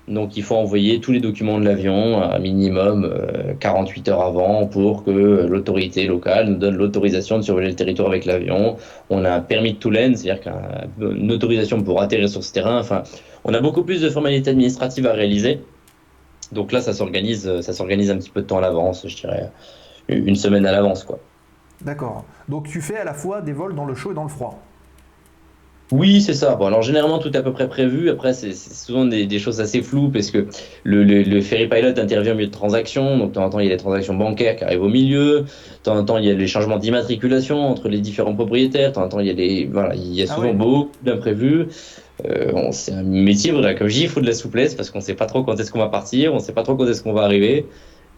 Donc, il faut envoyer tous les documents de l'avion à minimum euh, 48 heures avant pour que l'autorité locale nous donne l'autorisation de survoler le territoire avec l'avion. On a un permis de Toulen, c'est-à-dire qu'un- une autorisation pour atterrir sur ce terrain. Enfin, on a beaucoup plus de formalités administratives à réaliser. Donc là, ça s'organise, ça s'organise un petit peu de temps à l'avance, je dirais une semaine à l'avance, quoi. D'accord. Donc tu fais à la fois des vols dans le chaud et dans le froid. Oui, c'est ça. Bon, alors généralement tout est à peu près prévu. Après, c'est souvent des, des choses assez floues parce que le, le, le ferry pilot intervient au milieu de transactions. Donc, de temps en temps, il y a les transactions bancaires qui arrivent au milieu. De temps en temps, il y a les changements d'immatriculation entre les différents propriétaires. De temps en temps, il y a les, voilà, il y a Ah souvent ouais. beaucoup d'imprévus. Euh, c'est un métier, voilà, comme je dis, il faut de la souplesse parce qu'on sait pas trop quand est-ce qu'on va partir, on sait pas trop quand est-ce qu'on va arriver.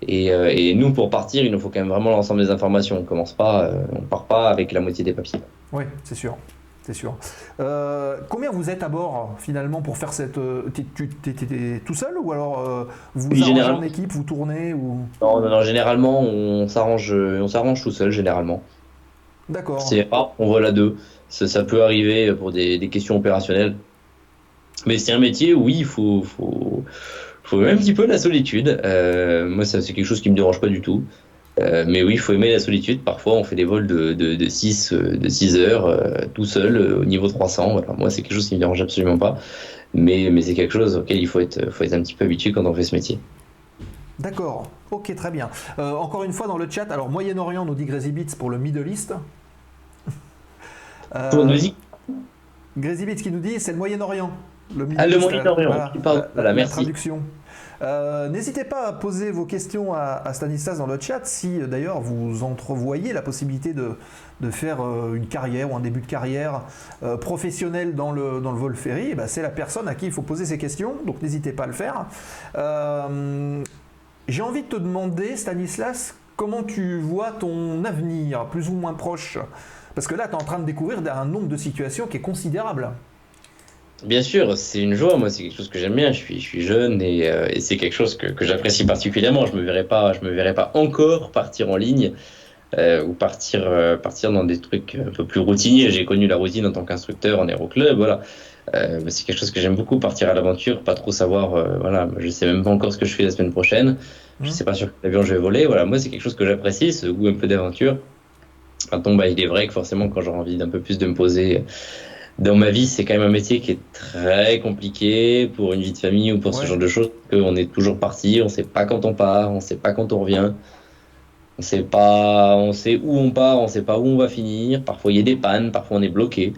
Et, euh, et nous, pour partir, il nous faut quand même vraiment l'ensemble des informations. On commence pas, euh, on part pas avec la moitié des papiers. Oui, c'est sûr. C'est sûr. Euh, combien vous êtes à bord finalement pour faire cette. euh, t'es- tout seul ou alors euh, vous Oui, arrangez en équipe, vous tournez ou? Non, non, non, généralement, on s'arrange, on s'arrange tout seul, généralement. D'accord. C'est rare, on vole à deux. Ça, ça peut arriver pour des, des questions opérationnelles. Mais c'est un métier où oui, il faut, faut, faut un petit peu la solitude. Euh, moi, ça, c'est quelque chose qui me dérange pas du tout. Euh, mais oui, il faut aimer la solitude. Parfois, on fait des vols de, de, de 6, euh, de 6 heures euh, tout seul euh, au niveau 300. Voilà. Moi, c'est quelque chose qui me dérange absolument pas. Mais, mais c'est quelque chose auquel il faut être, faut être un petit peu habitué quand on fait ce métier. D'accord, ok, très bien. Encore une fois dans le chat, alors Moyen-Orient nous dit Crazy Beats pour le Middle East. Pour nous Crazy Beats qui nous dit c'est le Moyen-Orient. Le Middle Ah, le Moyen-Orient, voilà, la- merci. traduction. Euh, N'hésitez pas à poser vos questions à, Stanislas dans le chat si euh, d'ailleurs vous entrevoyez la possibilité de, faire euh, une carrière ou un début de carrière euh, professionnelle dans le, dans le vol ferry. eh ben, C'est la personne à qui il faut poser ces questions, donc n'hésitez pas à le faire. J'ai envie de te demander, Stanislas, comment tu vois ton avenir, plus ou moins proche? Parce que là, tu es en train de découvrir un nombre de situations qui est considérable. Bien sûr, c'est une joie. Moi, c'est quelque chose que j'aime bien. Je suis, je suis jeune et, euh, et c'est quelque chose que, que j'apprécie particulièrement. Je me verrais pas, je me verrais pas encore partir en ligne euh, ou partir, euh, partir dans des trucs un peu plus routiniers. J'ai connu la routine en tant qu'instructeur en aéroclub. Voilà, euh, mais c'est quelque chose que j'aime beaucoup. Partir à l'aventure, pas trop savoir. euh, voilà, je sais même pas encore ce que je fais la semaine prochaine. Je Mhm. sais pas sur quel avion je vais voler. Voilà, moi, c'est quelque chose que j'apprécie, ce goût un peu d'aventure. Maintenant, bah, il est vrai que forcément, quand j'aurai envie d'un peu plus de me poser dans ma vie, c'est quand même un métier qui est très compliqué pour une vie de famille ou pour ce genre de choses. On est toujours parti, on sait pas quand on part, on sait pas quand on revient. On sait pas, on sait où on part, on sait pas où on va finir. Parfois il y a des pannes, parfois on est bloqué.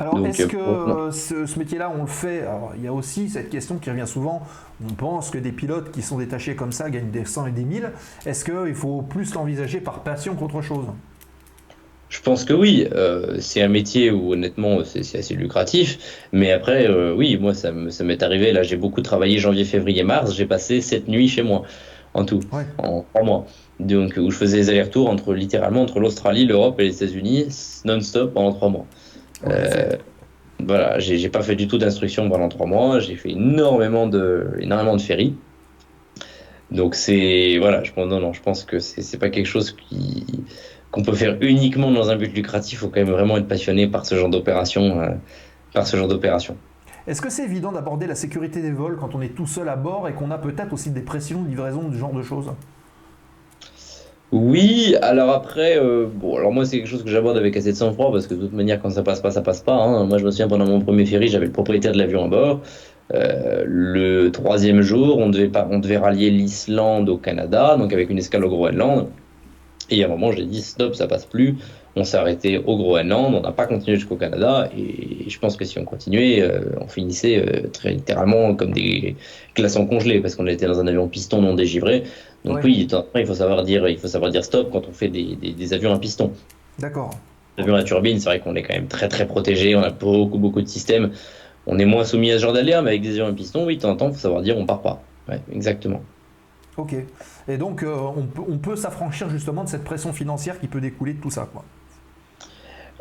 Alors, est-ce euh, que euh, ce métier-là, on le fait? Alors, il y a aussi cette question qui revient souvent. On pense que des pilotes qui sont détachés comme ça gagnent des 100 et des 1000. Est-ce qu'il faut plus l'envisager par passion qu'autre chose? Je pense que oui, euh, c'est un métier où honnêtement c'est assez lucratif. Mais après, euh, oui, moi ça me- ça m'est arrivé. Là, j'ai beaucoup travaillé janvier, février, mars. J'ai passé sept nuits chez moi en tout, Ouais. en trois mois. Donc où je faisais des allers-retours entre littéralement entre l'Australie, l'Europe et les États-Unis non-stop pendant trois mois. Euh, voilà, j'ai pas fait du tout d'instruction pendant trois mois. J'ai fait énormément de énormément de ferry. Donc c'est voilà, je pense non non, je pense que c'est pas quelque chose qui qu'on peut faire uniquement dans un but lucratif. Il faut quand même vraiment être passionné par ce genre d'opération, euh, par ce genre d'opération. Est-ce que c'est évident d'aborder la sécurité des vols quand on est tout seul à bord et qu'on a peut-être aussi des pressions de livraison, du genre de choses? Oui, alors après, euh, bon, alors moi c'est quelque chose que j'aborde avec assez de sang-froid parce que de toute manière quand ça passe pas, ça passe pas. hein. Moi je me souviens pendant mon premier ferry, j'avais le propriétaire de l'avion à bord. Euh, le troisième jour, on devait pas, on devait rallier l'Islande au Canada, donc avec une escale au Groenland. Et à un moment, j'ai dit stop, ça passe plus. On s'est arrêté au Groenland, on n'a pas continué jusqu'au Canada. Et je pense que si on continuait, euh, on finissait euh, très littéralement comme des glaçons congelés parce qu'on était dans un avion piston non dégivré. Donc Ouais. oui, il faut savoir dire, il faut savoir dire stop quand on fait des, des, des avions à piston. D'accord. L'avion à turbine, c'est vrai qu'on est quand même très très protégé, on a beaucoup beaucoup de systèmes. On est moins soumis à ce genre d'aléas, mais avec des avions à piston, oui, de temps en temps, il faut savoir dire on part pas. Ouais, exactement. Ok. Et donc, euh, on peut, on peut s'affranchir justement de cette pression financière qui peut découler de tout ça. Quoi.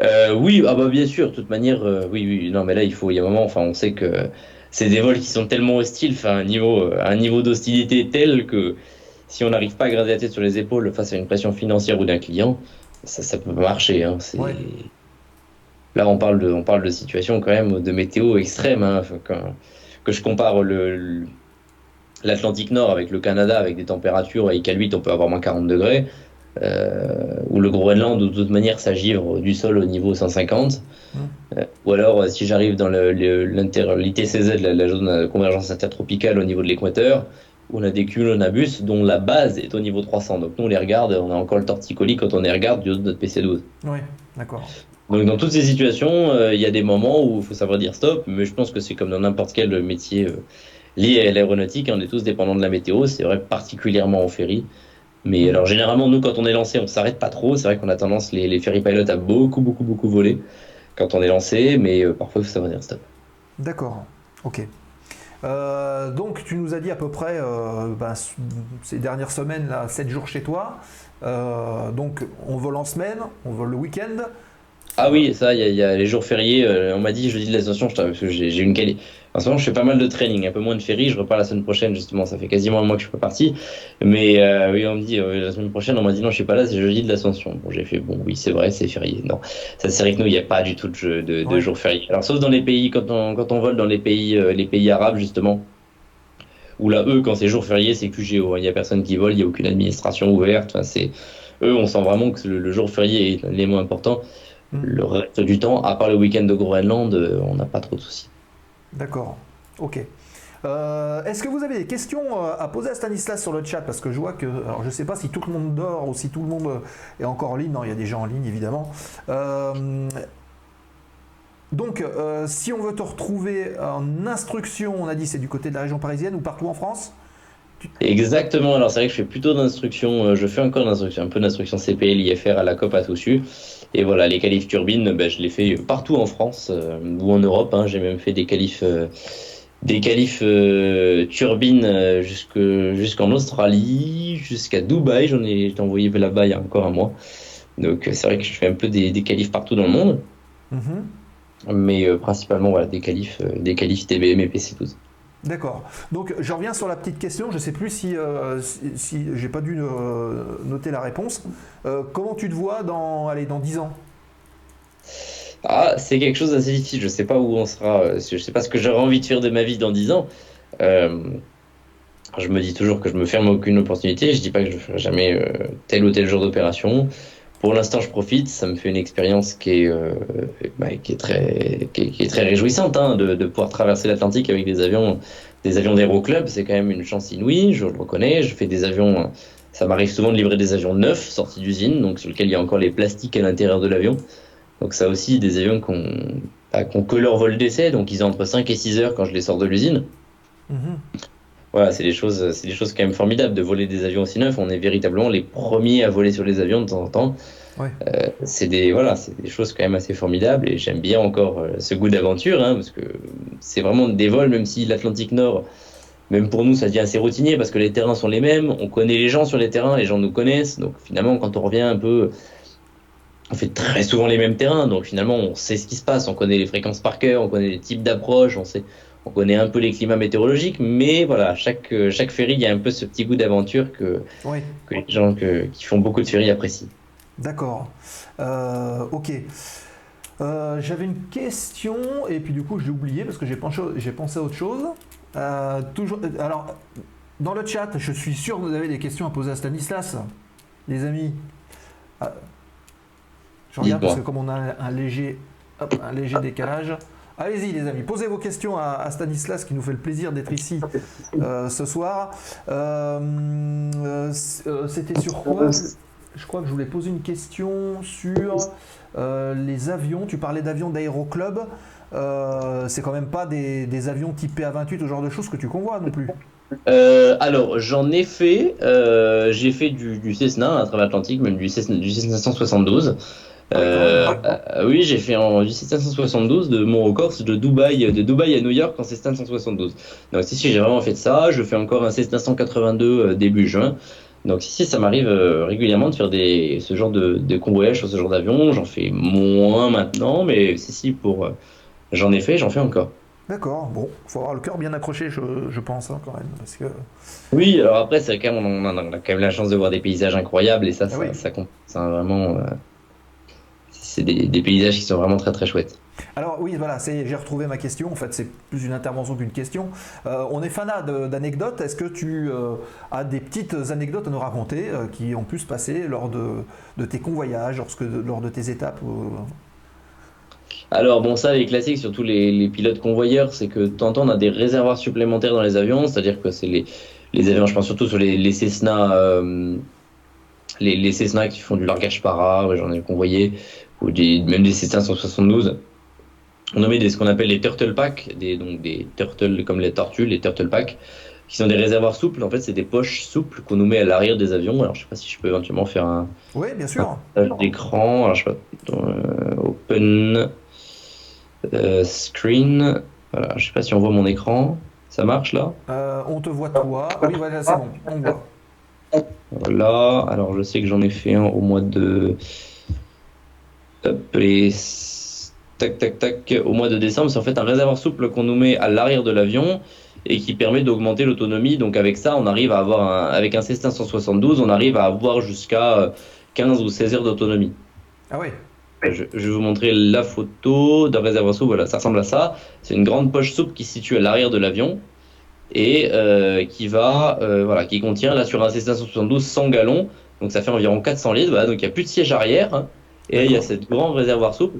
Euh, oui, ah bah bien sûr, de toute manière, euh, oui, oui, non, mais là, il faut, il y a un moment, enfin, on sait que c'est des vols qui sont tellement hostiles, enfin, un niveau, un niveau d'hostilité tel que si on n'arrive pas à gratter la tête sur les épaules face à une pression financière ou d'un client, ça, ça peut pas marcher. Hein, c'est... Ouais. Là, on parle de, on parle de situation quand même de météo extrême. Hein, quand- que je compare le, le- l'Atlantique Nord avec le Canada, avec des températures avec à 8, on peut avoir moins 40 degrés. Euh, ou le Groenland, où de toute manière ça givre du sol au niveau 150. Euh, ou alors, euh, si j'arrive dans l'ITCZ, la, la zone de convergence intertropicale au niveau de l'équateur, où on a des cumulonimbus dont la base est au niveau 300. Donc nous, on les regarde, on a encore le torticolis quand on les regarde du haut de notre PC12. Oui, d'accord. Donc dans toutes ces situations, euh, il y a des moments où il faut savoir dire stop, mais je pense que c'est comme dans n'importe quel métier euh, lié à l'aéronautique, on est tous dépendants de la météo, c'est vrai particulièrement au ferry. Mais alors généralement, nous, quand on est lancé, on s'arrête pas trop. C'est vrai qu'on a tendance, les, les ferry pilotes, à beaucoup, beaucoup, beaucoup voler quand on est lancé, mais euh, parfois, il faut savoir dire stop. D'accord. Ok. Euh, donc, tu nous as dit à peu près euh, ben, ces dernières semaines, là, 7 jours chez toi. Donc, on vole en semaine, on vole le week-end. Ah oui, ça, il y, a- il y a les jours fériés. on m'a dit jeudi de l'ascension, j'ai une quali. En ce moment, je fais pas mal de training, un peu moins de ferry. Je repars la semaine prochaine, justement. Ça fait quasiment un mois que je suis pas parti. Mais euh, oui, on me dit euh, la semaine prochaine, on m'a dit non, je suis pas là, c'est jeudi de l'ascension. Bon, j'ai fait bon, oui, c'est vrai, c'est férié. Non, ça c'est vrai que nous, il n'y a pas du tout de, jeu- de, de Ouais. jours fériés. Alors, sauf dans les pays, quand on, quand on vole dans les pays, euh, les pays arabes, justement. Où là, eux, quand c'est jour férié, c'est QGO. hein. Il y a personne qui vole, il y a aucune administration ouverte. Enfin, c'est eux, on sent vraiment que le, le jour férié est l'élément important. Mm. Le reste du temps, à part le week-end de Groenland, on n'a pas trop de soucis. D'accord. Ok. Euh, Est-ce que vous avez des questions euh, à poser à Stanislas sur le chat? Parce que je vois que, alors je sais pas si tout le monde dort ou si tout le monde euh, est encore en ligne. Non, il y a des gens en ligne évidemment. Donc, si on veut te retrouver en instruction, on a dit c'est du côté de la région parisienne ou partout en France? Exactement, alors c'est vrai que je fais plutôt d'instruction, je fais encore d'instruction, un peu d'instruction CPL, IFR à la COP à Toussus. Et voilà, les qualifs turbines, ben, je les fais partout en France euh, ou en Europe. hein. J'ai même fait des qualifs, euh, des qualifs euh, turbines euh, jusque, jusqu'en Australie, jusqu'à Dubaï. J'en ai, j'ai envoyé là-bas il y a encore un mois. Donc c'est vrai que je fais un peu des, des qualifs partout dans le monde, Mhm. mais principalement voilà, des qualifs, des qualifs TBM et PC12. D'accord. Donc, je reviens sur la petite question. Je sais plus si, euh, si, j'ai pas dû euh, noter la réponse. Euh, comment tu te vois dans, allez, dans 10 ans? Ah, c'est quelque chose d'assez difficile. Je sais pas où on sera. Je sais pas ce que j'aurai envie de faire de ma vie dans 10 ans. Je me dis toujours que je me ferme aucune opportunité. Je dis pas que je ferai jamais tel ou tel genre d'opération. Pour l'instant, je profite. Ça me fait une expérience qui est, euh, bah, très, réjouissante hein, de, pouvoir traverser l'Atlantique avec des avions, des avions d'aéroclub. C'est quand même une chance inouïe. Je le reconnais. Je fais des avions. Ça m'arrive souvent de livrer des avions neufs sortis d'usine, donc sur lesquels il y a encore les plastiques à l'intérieur de l'avion. Donc ça aussi, des avions qui ont, bah, que leur vol d'essai, donc ils ont entre 5 et 6 heures quand je les sors de l'usine. Mhm. Voilà, c'est des choses, c'est des choses quand même formidables de voler des avions aussi neufs. On est véritablement les premiers à voler sur les avions de temps en temps. Ouais. Euh, c'est des, voilà, c'est des choses quand même assez formidables et j'aime bien encore euh, ce goût d'aventure, hein, parce que c'est vraiment des vols, même si l'Atlantique Nord, même pour nous, ça devient assez routinier parce que les terrains sont les mêmes, on connaît les gens sur les terrains, les gens nous connaissent, donc finalement, quand on revient un peu, on fait très souvent les mêmes terrains, donc finalement, on sait ce qui se passe, on connaît les fréquences par cœur, on connaît les types d'approches, on sait, on connaît un peu les climats météorologiques, mais voilà, chaque, euh, chaque ferry, il y a un peu ce petit goût d'aventure que, Oui. que les gens que- qui font beaucoup de ferries apprécient. D'accord. Euh, ok. Euh, J'avais une question et puis du coup je l'ai oublié parce que j'ai pensé, j'ai à autre chose. Euh, toujours, alors, dans le chat, je suis sûr que vous avez des questions à poser à Stanislas, les amis. Je regarde parce que comme on a un, un léger, hop, un léger décalage. Allez-y les amis, posez vos questions à, à Stanislas qui nous fait le plaisir d'être ici euh, ce soir. Euh, euh, C'était sur quoi je crois que je voulais poser une question sur euh, les avions. Tu parlais d'avions d'aéroclub. Euh, c'est quand même pas des, des avions type PA28 ou ce genre de choses que tu convois non plus. Euh, alors, j'en ai fait. euh, j'ai fait du, du Cessna à travers l'Atlantique, même du Cessna, du Cessna 172. Euh, euh, oui, j'ai fait en, du Cessna 172 de Mont-Corse, de Dubaï, de Dubaï à New York en Cessna 172. Donc, si, si, j'ai vraiment fait ça. Je fais encore un Cessna 182 euh, début juin. Donc, si, si, ça m'arrive régulièrement de faire des, ce genre de, de convoyage sur ce genre d'avion. J'en fais moins maintenant, mais si, si, pour, j'en ai fait, j'en fais encore. D'accord, bon, faut avoir le cœur bien accroché, je, je pense, hein, quand même. Parce que... Oui, alors après, c'est quand même, on a, on a quand même la chance de voir des paysages incroyables et ça, Ah ça, oui. ça compte. C'est un vraiment, euh, c'est des, des paysages qui sont vraiment très très chouettes. Alors oui, voilà, j'ai retrouvé ma question. En fait, c'est plus une intervention qu'une question. Euh, on est fanat d'anecdotes. Est-ce que tu euh, as des petites anecdotes à nous raconter euh, qui ont pu se passer lors de, de tes convoyages, lorsque, lors de tes étapes Alors bon, ça, les classiques, surtout les, les pilotes convoyeurs, c'est que temps, on a des réservoirs supplémentaires dans les avions, c'est-à-dire que c'est les, les avions, je pense surtout sur les, les Cessna, euh, les, les Cessna qui font du largage para, ouais, j'en ai convoyé, ou des, même des Cessna 172. On nommait des, ce qu'on appelle les turtle packs, des, donc des turtles comme les tortues, les turtle packs, qui sont des réservoirs souples. En fait, c'est des poches souples qu'on nous met à l'arrière des avions. Alors, je sais pas si je peux éventuellement faire un, Oui, bien sûr. d'écran. Alors, je sais pas, euh, open euh, screen. Voilà, je sais pas si on voit mon écran. Ça marche là? Euh, on te voit toi. Oui, voilà, c'est bon, on voit. Voilà. Alors, je sais que j'en ai fait un au mois de. Tac, tac, tac. Au mois de décembre, c'est en fait un réservoir souple qu'on nous met à l'arrière de l'avion et qui permet d'augmenter l'autonomie. Donc, avec ça, on arrive à avoir un. Avec un Cessna 172, on arrive à avoir jusqu'à euh, 15 ou 16 heures d'autonomie. Ah oui, Je, je vais vous montrer la photo d'un réservoir souple. Voilà, ça ressemble à ça. C'est une grande poche souple qui se situe à l'arrière de l'avion et euh, qui va, euh, voilà, qui contient là sur un Cessna 172 100 gallons. Donc ça fait environ 400 litres. Voilà, donc il n'y a plus de siège arrière. Et il y a cette grand réservoir souple.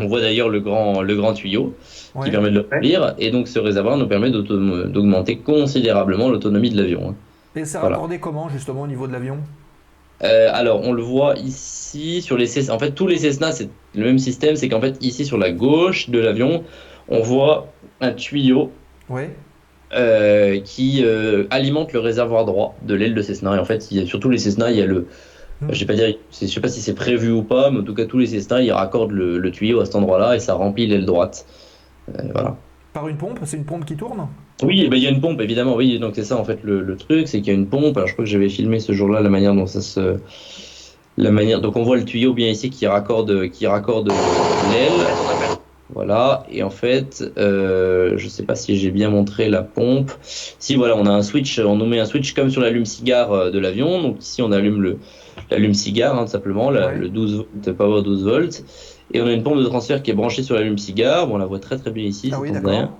On voit d'ailleurs le grand, le grand tuyau Ouais. qui permet de le remplir. Et donc ce réservoir nous permet d'augmenter considérablement l'autonomie de l'avion. hein. Et c'est Voilà. raccordé comment justement au niveau de l'avion? Euh, alors, on le voit ici sur les Cessna. En fait, tous les Cessna, c'est le même système. C'est qu'en fait, ici sur la gauche de l'avion, on voit un tuyau Ouais. euh, qui euh, alimente le réservoir droit de l'aile de Cessna. Et en fait, il y a, sur tous les Cessna, il y a le. Hmm. Je sais pas dire, c'est- je sais pas si c'est prévu ou pas, mais en tout cas, tous les Cessna, ils raccordent le, le tuyau à cet endroit-là et ça remplit l'aile droite. Euh, voilà. Par une pompe C'est une pompe qui tourne? Oui, eh ben, il y a une pompe, évidemment. Oui, donc c'est ça en fait le, le truc, c'est qu'il y a une pompe. Alors je crois que j'avais filmé ce jour-là la manière dont ça se, la manière. Donc on voit le tuyau bien ici qui raccorde, qui raccorde l'aile. Voilà. Et en fait, euh, je sais pas si j'ai bien montré la pompe. Si voilà, on a un switch, on nous met un switch comme sur l'allume-cigare euh, de l'avion. Donc ici on allume le l'allume-cigare, hein, tout simplement, la- Ouais. le 12 volts, power 12 volts. Et on a une pompe de transfert qui est branchée sur l'allume-cigare. Bon, on la voit très très bien ici. Ah oui, bien.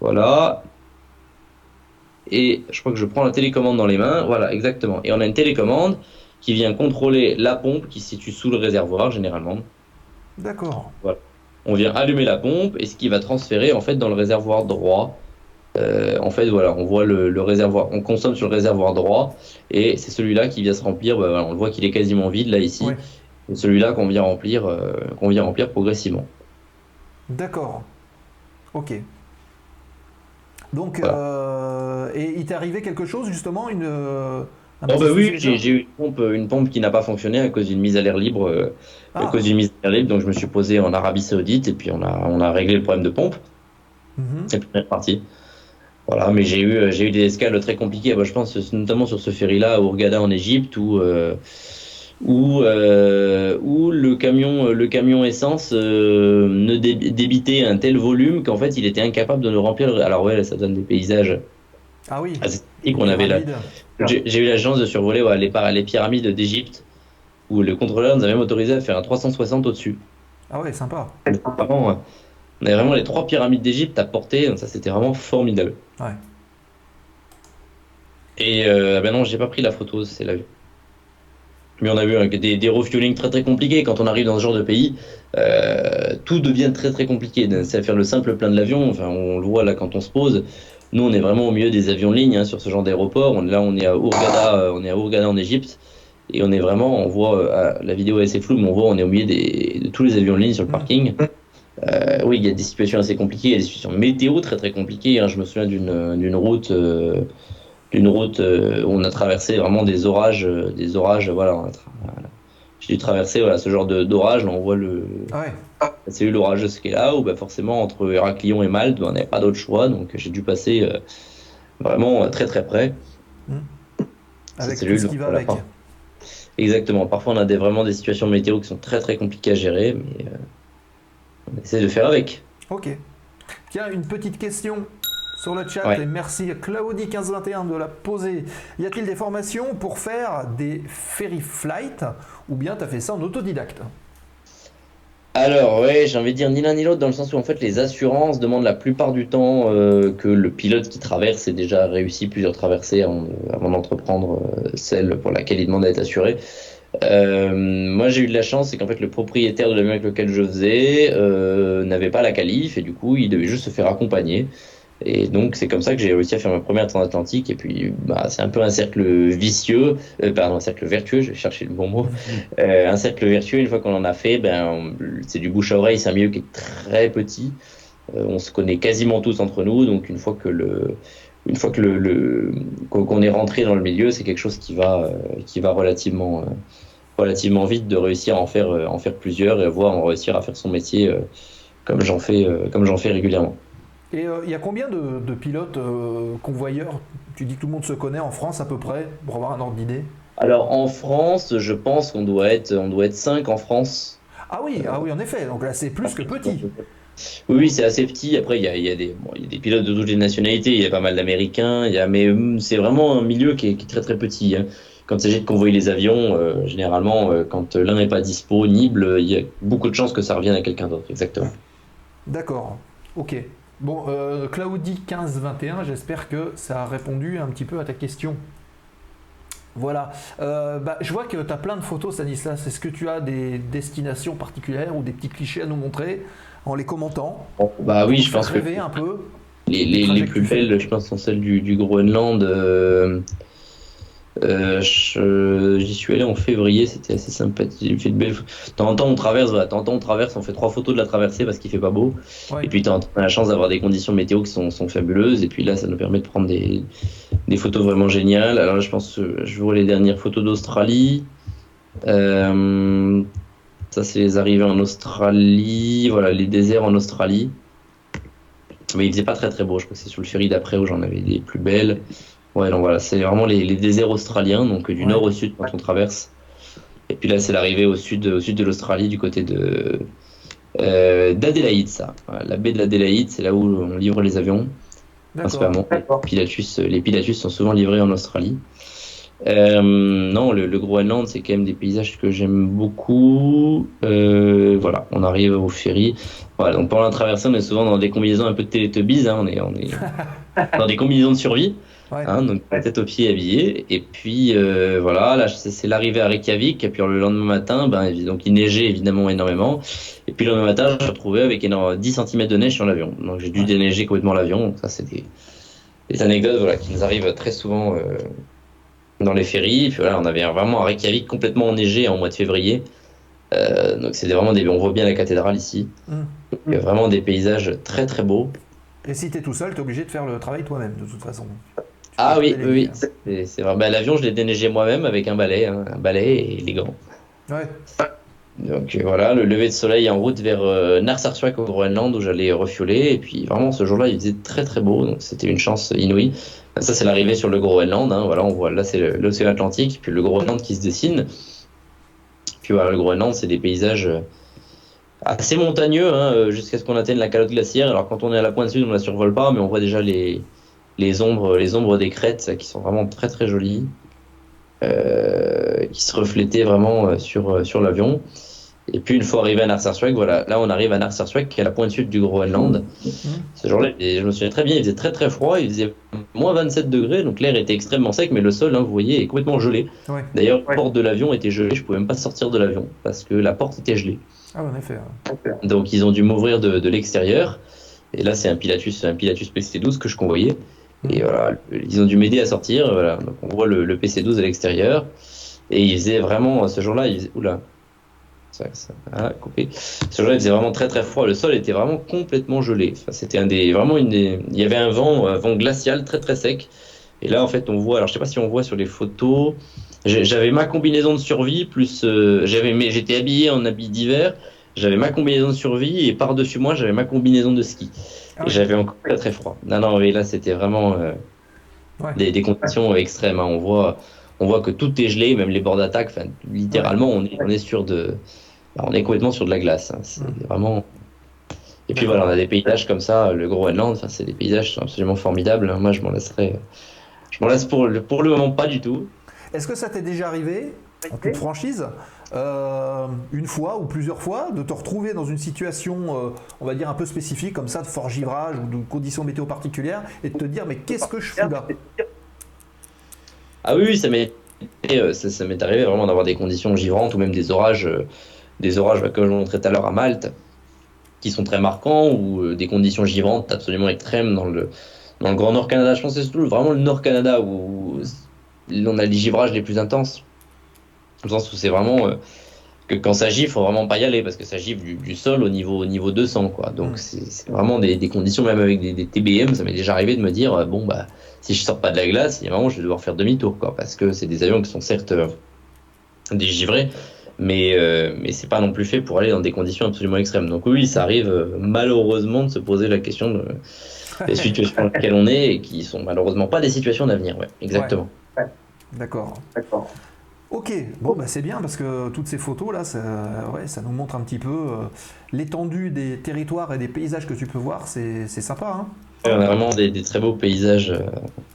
Voilà. Et je crois que je prends la télécommande dans les mains. Voilà, exactement. Et on a une télécommande qui vient contrôler la pompe qui se situe sous le réservoir, généralement. D'accord. On vient allumer la pompe et ce qui va transférer en fait dans le réservoir droit. Euh, en fait, voilà, on voit le, le réservoir, on consomme sur le réservoir droit et c'est celui-là qui vient se remplir. bah, on voit qu'il est quasiment vide là ici. Ouais. C'est celui-là qu'on vient remplir, euh, qu'on vient remplir progressivement. D'accord. Ok. Donc, Voilà. euh, et il t'est arrivé quelque chose justement une, un Oh bah oui, j'ai eu une pompe, une pompe qui n'a pas fonctionné à cause d'une mise à l'air libre. euh, Ah. à cause d'une mise à l'air libre, donc je me suis posé en Arabie Saoudite et puis on a, on a réglé le problème de pompe. Mhm. Et puis on est reparti. Voilà, mais j'ai eu, j'ai eu des escales très compliquées. Bah, je pense notamment sur ce ferry-là à Hurghada en Égypte où, euh, où, euh, où le camion, le camion essence euh, ne dé- débitait un tel volume qu'en fait il était incapable de nous remplir. le- Alors ouais, là, ça donne des paysages Ah oui. assez sympathiques. On avait la, j'ai eu la chance de survoler ouais, les, les pyramides d'Égypte où le contrôleur nous a même autorisé à faire un 360 au-dessus. Ah ouais, sympa. Vraiment, euh, on avait vraiment les trois pyramides d'Égypte à portée, donc ça c'était vraiment formidable. Ouais. Et euh, ben non, j'ai pas pris la photo, c'est la vue. Mais on a vu hein, que des, des refuelings très très compliqués quand on arrive dans ce genre de pays. euh, tout devient très très compliqué. C'est à faire le simple plein de l'avion. Enfin, on le voit là quand on se pose. Nous, on est vraiment au milieu des avions de ligne hein, sur ce genre d'aéroport. On- Là, on est à Hurghada, euh, on est à Hurghada en Égypte, et on est vraiment, on voit euh, ah, la vidéo est assez floue, mais on voit on est au milieu des, de tous les avions de ligne sur le Mhm. parking. Euh, oui, il y a des situations assez compliquées, il y a des situations météo très très compliquées. hein. Je me souviens d'une route, euh, d'une route euh, où on a traversé vraiment des orages, des orages. Voilà, j'ai dû traverser voilà ce genre d'orage. Là, on voit le, Ah ouais. c'est eu l'orage ce qui est là, où bah, forcément entre Héraclion et Malte, bah, on n'avait pas d'autre choix, donc j'ai dû passer vraiment très très près. Avec c'est tout lui, ce qui va l'a avec. Exactement. Parfois, on a des, vraiment des situations météo qui sont très très compliquées à gérer, mais on essaie de faire avec. Ok. Tiens, une petite question sur le chat, Ouais. et merci à Claudie1521 de la poser. Y a-t-il des formations pour faire des ferry flight ou bien tu as fait ça en autodidacte? Alors, ouais, j'ai envie de dire ni l'un ni l'autre, dans le sens où en fait les assurances demandent la plupart du temps euh, que le pilote qui traverse ait déjà réussi plusieurs traversées avant d'entreprendre euh, celle pour laquelle il demande à être assuré. Euh, moi, j'ai eu de la chance, c'est qu'en fait le propriétaire de l'avion avec lequel je faisais euh, n'avait pas la qualif et du coup il devait juste se faire accompagner. Et donc c'est comme ça que j'ai réussi à faire ma première transatlantique. Et puis bah, c'est un peu un cercle vicieux, euh, pardon, un cercle vertueux, je vais chercher le bon mot. Un cercle vertueux, une fois qu'on en a fait, ben, c'est du bouche à oreille, c'est un milieu qui est très petit. On se connaît quasiment tous entre nous, donc une fois que le, une fois que le, le- qu'on est rentré dans le milieu, c'est quelque chose qui va, euh, qui va relativement, euh, relativement vite de réussir à en faire, euh, en faire plusieurs et voir en réussir à faire son métier comme j'en fais, comme j'en fais régulièrement. Et euh, il y a combien de, de pilotes euh, convoyeurs? Tu dis que tout le monde se connaît en France à peu près, pour avoir un ordre d'idée Alors en France, je pense qu'on doit être, on doit être 5 en France. Ah oui, ah oui, en effet, donc là c'est plus que petit. Oui, c'est assez petit. Après, il y a, des, pilotes de toutes les nationalités. Il y a pas mal d'Américains. Mais hum, c'est vraiment un milieu qui est, très très petit. hein. Quand il s'agit de convoyer les avions, euh, généralement, euh, quand l'un n'est pas disponible, il y a beaucoup de chances que ça revienne à quelqu'un d'autre. Exactement. D'accord, ok. Bon, euh, Claudie1521, j'espère que ça a répondu un petit peu à ta question. Voilà. Euh, bah, je vois que tu as plein de photos, Stanislas. Est-ce que tu as des destinations particulières ou des petits clichés à nous montrer? En les commentant Bah oui, je pense que un peu. les, les, les plus belles, je pense, sont celles du, du Groenland. euh, euh, J'y suis allé en février, c'était assez sympathique. J'ai fait de belles. Temps en temps, on traverse, voilà, temps en temps, on traverse, on fait trois photos de la traversée parce qu'il fait pas beau. Ouais. Et puis, tu as la chance d'avoir des conditions météo qui sont, sont fabuleuses. Et puis là, ça nous permet de prendre des, des photos vraiment géniales. Alors, je pense, que je vois les dernières photos d'Australie. Euh, ça, c'est les arrivées en Australie. Voilà, les déserts en Australie. Mais il faisait pas très très beau. Je crois que c'est sur le ferry d'après où j'en avais des plus belles. Ouais, donc voilà, c'est vraiment les, les déserts australiens, donc du Ouais. nord au sud quand on traverse. Et puis là, c'est l'arrivée au sud, au sud de l'Australie, du côté de euh, d'Adélaïde, ça. Voilà, la baie de l'Adélaïde, c'est là où on livre les avions, principalement. Pilatus, les Pilatus sont souvent livrés en Australie. Euh, non, le, le Groenland, c'est quand même des paysages que j'aime beaucoup. Euh, voilà, on arrive au ferry. Voilà, donc pendant la traversée, on est souvent dans des combinaisons un peu de Teletubbies, hein, on est, on est dans des combinaisons de survie. Ouais. Hein, donc tête aux pieds habillé et puis euh, voilà là c'est l'arrivée à Reykjavik et puis le lendemain matin ben donc il neigeait évidemment énormément et puis le lendemain matin je me retrouvé avec énorme, 10 cm de neige sur l'avion donc j'ai dû Ouais. déneiger complètement l'avion donc ça c'est des, des anecdotes voilà qui nous arrivent très souvent euh, dans les ferries et puis voilà on avait vraiment à Reykjavik complètement enneigé en mois de février Euh, donc c'est vraiment des on voit bien la cathédrale ici Mm. Donc, a vraiment des paysages très très beaux Et si tu es tout seul, tu es obligé de faire le travail toi-même, de toute façon. Tu Ah oui, oui, c'est vrai. Bah, L'avion, je l'ai déneigé moi-même avec un balai, hein, un balai et les gants. Ouais. Donc euh, voilà, le lever de soleil en route vers euh, Narsarsuaq au Groenland où j'allais refioler. Et puis vraiment, ce jour-là, il faisait très très beau, donc c'était une chance inouïe. Ça, c'est l'arrivée sur le Groenland. Hein, voilà, on voit là, c'est l'océan Atlantique, puis le Groenland qui se dessine. Puis voilà, le Groenland, c'est des paysages euh, assez montagneux hein, euh, jusqu'à ce qu'on atteigne la calotte glaciaire. Alors quand on est à la pointe sud, on la survole pas, mais on voit déjà les, les ombres, les ombres des crêtes qui sont vraiment très très jolies, euh, qui se reflétaient vraiment sur, sur l'avion. Et puis une fois arrivé à Narsarsuaq, voilà, là on arrive à Narsarsuaq qui est à la pointe sud du Groenland. Ce jour-là, je me souviens très bien, il faisait très très froid, il faisait moins 27 degrés, donc l'air était extrêmement sec, mais le sol, hein, vous voyez, est complètement gelé. Ouais. D'ailleurs, la porte de l'avion était gelée, je pouvais même pas sortir de l'avion parce que la porte était gelée. Ah, en effet. ouais. Donc ils ont dû m'ouvrir de, de l'extérieur. Et là, c'est un Pilatus, un Pilatus PC12 que je convoyais. Et voilà, ils ont dû m'aider à sortir. Voilà, donc on voit le, le PC12 à l'extérieur. Et il faisait vraiment, ce jour-là, il faisait, oula, ça, ça a coupé. Ce jour-là, il faisait vraiment très très froid. Le sol était vraiment complètement gelé. Enfin, c'était un des, vraiment une des, il y avait un vent, un vent glacial très très sec. Et là, en fait, on voit, alors je sais pas si on voit sur les photos, j'avais ma combinaison de survie plus, euh, j'avais, mais j'étais habillé en habit d'hiver. J'avais ma combinaison de survie et par-dessus moi, j'avais ma combinaison de ski. Ah Et j'avais encore très très froid. Non, non, oui, là, c'était vraiment euh, Ouais. des, des conditions extrêmes. hein. On, voit, on voit que tout est gelé, même les bords d'attaque. Enfin, littéralement, on, est, on est sur de. Bah, On est complètement sur de la glace. hein. C'est Mm. vraiment. Et puis voilà, on a des paysages comme ça, le Groenland, enfin, c'est des paysages qui sont absolument formidables. hein. Moi, je m'en laisserai. Je m'en laisse pour le, pour le moment pas du tout. Est-ce que ça t'est déjà arrivé, en toute franchise, euh, une fois ou plusieurs fois, de te retrouver dans une situation, euh, on va dire, un peu spécifique, comme ça, de fort givrage ou de conditions météo particulières, et de te dire, mais qu'est-ce que je fous là? Ah oui, oui, ça m'est euh, ça, ça m'est arrivé vraiment d'avoir des conditions givrantes ou même des orages, euh, des orages comme je montrais tout à l'heure à Malte, qui sont très marquants ou euh, des conditions givrantes absolument extrêmes dans le dans le Grand Nord Canada. Je pense que c'est surtout vraiment le Nord Canada où on a les givrages les plus intenses. Dans le sens où c'est vraiment euh, que quand ça gifle, faut vraiment pas y aller parce que ça gifle du, du sol au niveau au niveau 200 quoi. Donc Mm. c'est vraiment des, des conditions même avec des, des TBM, ça m'est déjà arrivé de me dire euh, bon bah si je sors pas de la glace, il y a un moment je vais devoir faire demi-tour quoi parce que c'est des avions qui sont certes euh, dégivrés mais euh, mais c'est pas non plus fait pour aller dans des conditions absolument extrêmes. Donc oui, ça arrive euh, malheureusement de se poser la question de des situations dans lesquelles on est et qui sont malheureusement pas des situations d'avenir. Ouais, exactement. D'accord. Ok, bon bah c'est bien parce que toutes ces photos là, ça, ouais, ça nous montre un petit peu euh, l'étendue des territoires et des paysages que tu peux voir, c'est c'est sympa. Hein Ouais, on a vraiment des, des très beaux paysages, euh,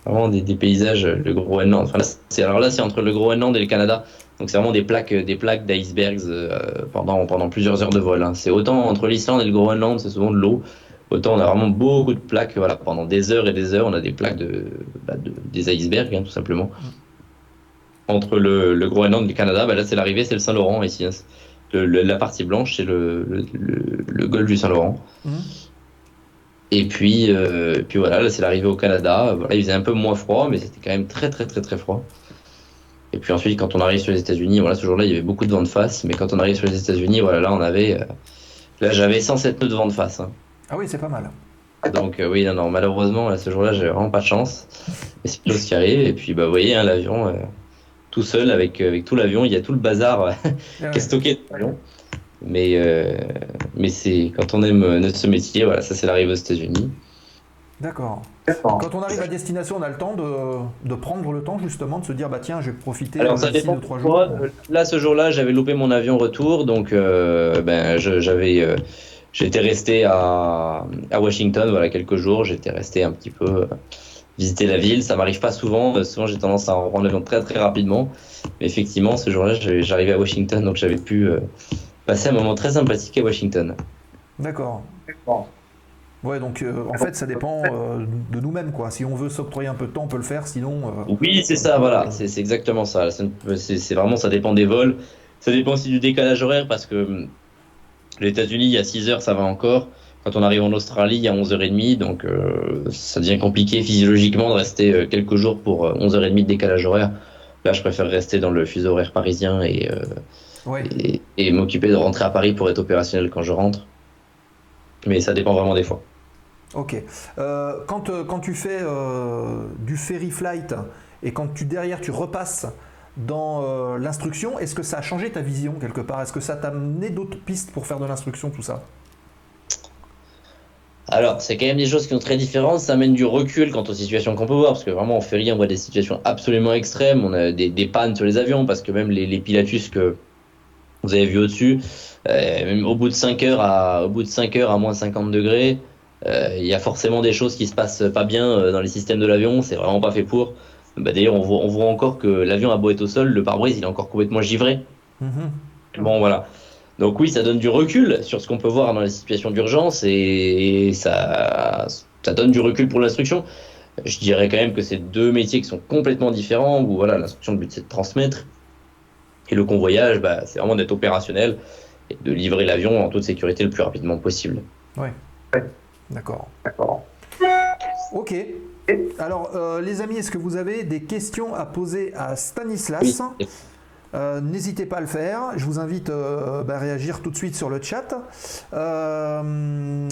vraiment des, des paysages, le Groenland. Enfin, là, c'est, alors là, c'est entre le Groenland et le Canada. Donc c'est vraiment des plaques, des plaques d'icebergs euh, pendant, pendant plusieurs heures de vol. hein. C'est autant entre l'Islande et le Groenland, c'est souvent de l'eau. Autant on a vraiment beaucoup de plaques, voilà, pendant des heures et des heures, on a des plaques de, bah, de- des icebergs, hein, tout simplement. entre le, le Groenland et le Canada. Bah, là, c'est l'arrivée, c'est le Saint-Laurent ici. hein. Le- le- la partie blanche, c'est le, golfe du Saint-Laurent. Mhm. Et puis, euh, puis voilà, là, c'est l'arrivée au Canada. Voilà, il faisait un peu moins froid, mais c'était quand même très, très, très, très froid. Et puis ensuite, quand on arrive sur les États-Unis, voilà, ce jour-là, il y avait beaucoup de vent de face. Mais quand on arrive sur les États-Unis, voilà, là, on avait. euh, là, j'avais 107 nœuds de vent de face. hein. Ah oui, c'est pas mal. Donc euh, oui, non, non, malheureusement, là, ce jour-là, j'ai vraiment pas de chance. Mais c'est chose qui arrive. Et puis, bah, vous voyez, hein, l'avion, euh, tout seul, avec, euh, avec tout l'avion, il y a tout le bazar qui est stocké dans l'avion. Mais, mais c'est quand on aime notre ce métier, voilà, ça c'est l'arrivée aux États-Unis. D'accord. Quand on arrive à destination, on a le temps de, de prendre le temps justement de se dire bah tiens, je vais profiter Alors euh, ça dépend. deux, trois jours. Là, ce jour-là, j'avais loupé mon avion retour, donc euh, ben, j'avais, euh, j'étais resté à, à Washington, voilà, quelques jours. J'étais resté un petit peu euh, visiter la ville. Ça m'arrive pas souvent. Souvent, j'ai tendance à reprendre l'avion très très rapidement. Mais effectivement, ce jour-là, j'arrivais à Washington, donc j'avais pu euh, passer un moment très sympathique à Washington. D'accord. Ouais, donc euh, en fait, ça dépend euh, de nous-mêmes quoi. Si on veut s'octroyer un peu de temps, on peut le faire. Sinon, euh, Oui, c'est ça, voilà, c'est exactement ça. C'est vraiment, ça dépend des vols. Ça dépend aussi du décalage horaire parce que hum, les États-Unis, il y a 6 heures, ça va encore. Quand on arrive en Australie, il y a 11h30, donc ça devient compliqué physiologiquement de rester quelques jours pour euh, 11h30 de décalage horaire. Là, je préfère rester dans le fuseau horaire parisien et, ouais. et, et m'occuper de rentrer à Paris pour être opérationnel quand je rentre. Mais ça dépend vraiment des fois. Ok. Euh, quand, euh, quand tu fais euh, du ferry flight et quand tu derrière tu repasses dans l'instruction, est-ce que ça a changé ta vision quelque part? Est-ce que ça t'a amené d'autres pistes pour faire de l'instruction, tout ça? Alors, c'est quand même des choses qui sont très différentes. Ça amène du recul quant aux situations qu'on peut voir, parce que vraiment en ferry, on voit des situations absolument extrêmes. On a des, pannes sur les avions, parce que même les, Pilatus que vous avez vu au-dessus, même au bout de 5 heures à, au bout de 5 heures à moins 50 degrés, il y a forcément des choses qui se passent pas bien euh, dans les systèmes de l'avion. C'est vraiment pas fait pour. Bah, D'ailleurs, on voit, on voit encore que l'avion a beau être au sol, le pare-brise, il est encore complètement givré. Mhm. Bon, voilà. Donc oui, ça donne du recul sur ce qu'on peut voir dans les situations d'urgence et ça, ça donne du recul pour l'instruction. Je dirais quand même que c'est deux métiers qui sont complètement différents, où voilà, l'instruction, le but c'est de transmettre. Et le convoyage, bah, c'est vraiment d'être opérationnel et de livrer l'avion en toute sécurité le plus rapidement possible. D'accord. Ok. Alors, euh, les amis, est-ce que vous avez des questions à poser à Stanislas Oui. Euh, N'hésitez pas à le faire. Je vous invite euh, bah, à réagir tout de suite sur le chat. Euh,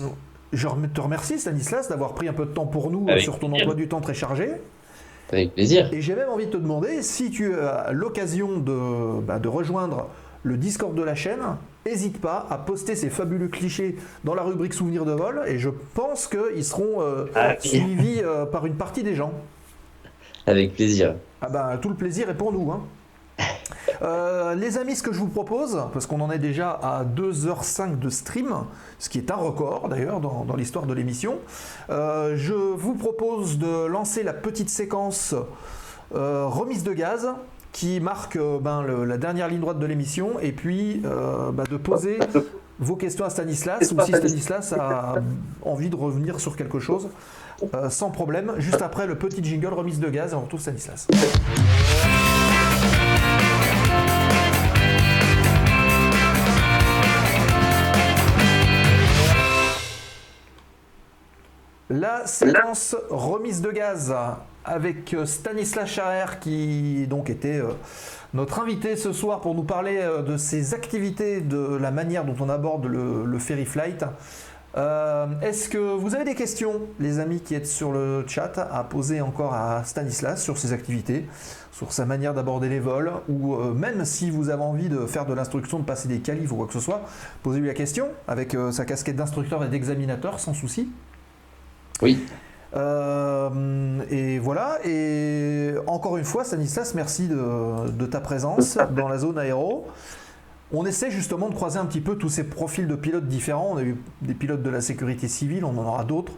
je te remercie, Stanislas, d'avoir pris un peu de temps pour nous Avec sur ton plaisir. emploi du temps très chargé. Avec plaisir. Et j'ai même envie de te demander si tu as l'occasion de, bah, de rejoindre le Discord de la chaîne, n'hésite pas à poster ces fabuleux clichés dans la rubrique souvenirs de vol et je pense qu'ils seront euh, Ah suivis euh, par une partie des gens. Avec plaisir. Ah ben, tout le plaisir est pour nous. hein. Euh, les amis, ce que je vous propose, parce qu'on en est déjà à 2h05 de stream, ce qui est un record d'ailleurs dans, dans l'histoire de l'émission, euh, je vous propose de lancer la petite séquence euh, remise de gaz qui marque euh, ben, la dernière ligne droite de l'émission et puis euh, bah, de poser vos questions à Stanislas ou si Stanislas a envie de revenir sur quelque chose. euh, sans problème, juste après le petit jingle remise de gaz et on retrouve Stanislas. La séquence remise de gaz avec euh, Stanislas Charrer qui donc était euh, notre invité ce soir pour nous parler euh, de ses activités, de la manière dont on aborde le, ferry flight. Est-ce que vous avez des questions, les amis qui êtes sur le chat, à poser encore à Stanislas sur ses activités, sur sa manière d'aborder les vols, ou même si vous avez envie de faire de l'instruction, de passer des qualifs ou quoi que ce soit, posez-lui la question avec sa casquette d'instructeur et d'examinateur sans souci. Oui. Euh, et voilà, et encore une fois, Stanislas, merci de, ta présence dans la zone aéro. On essaie justement de croiser un petit peu tous ces profils de pilotes différents. On a eu des pilotes de la sécurité civile, on en aura d'autres.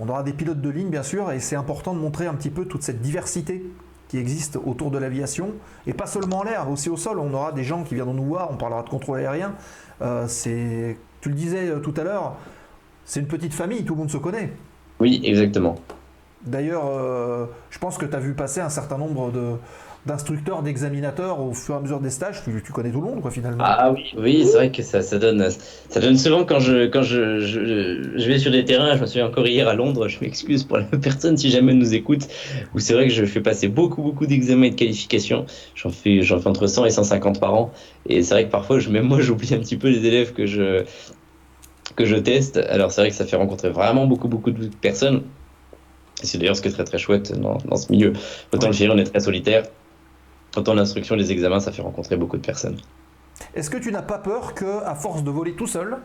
On aura des pilotes de ligne, bien sûr, et c'est important de montrer un petit peu toute cette diversité qui existe autour de l'aviation, et pas seulement en l'air, aussi au sol. On aura des gens qui viendront nous voir, on parlera de contrôle aérien. Euh, c'est, tu le disais euh, tout à l'heure, c'est une petite famille, tout le monde se connaît. Oui, exactement. D'ailleurs, euh, je pense que tu as vu passer un certain nombre de, d'instructeurs, d'examinateurs au fur et à mesure des stages, tu, tu connais tout le monde quoi finalement. Ah oui, oui, c'est vrai que ça, ça donne, ça donne souvent quand je, quand je, je, je vais sur des terrains. Je me souviens encore hier à Londres. Je m'excuse pour la personne si jamais elle nous écoute. Où c'est vrai que je fais passer beaucoup, beaucoup d'examens et de qualifications. J'en fais, j'en fais entre 100 et 150 par an. Et c'est vrai que parfois, je, même moi, j'oublie un petit peu les élèves que je, que je teste. Alors c'est vrai que ça fait rencontrer vraiment beaucoup, beaucoup de personnes. Et c'est d'ailleurs ce qui est très, très chouette dans, dans ce milieu. Autant le faire, on est très solitaire. Autant l'instruction, les examens, ça fait rencontrer beaucoup de personnes. Est-ce que tu n'as pas peur que, à force de voler tout seul,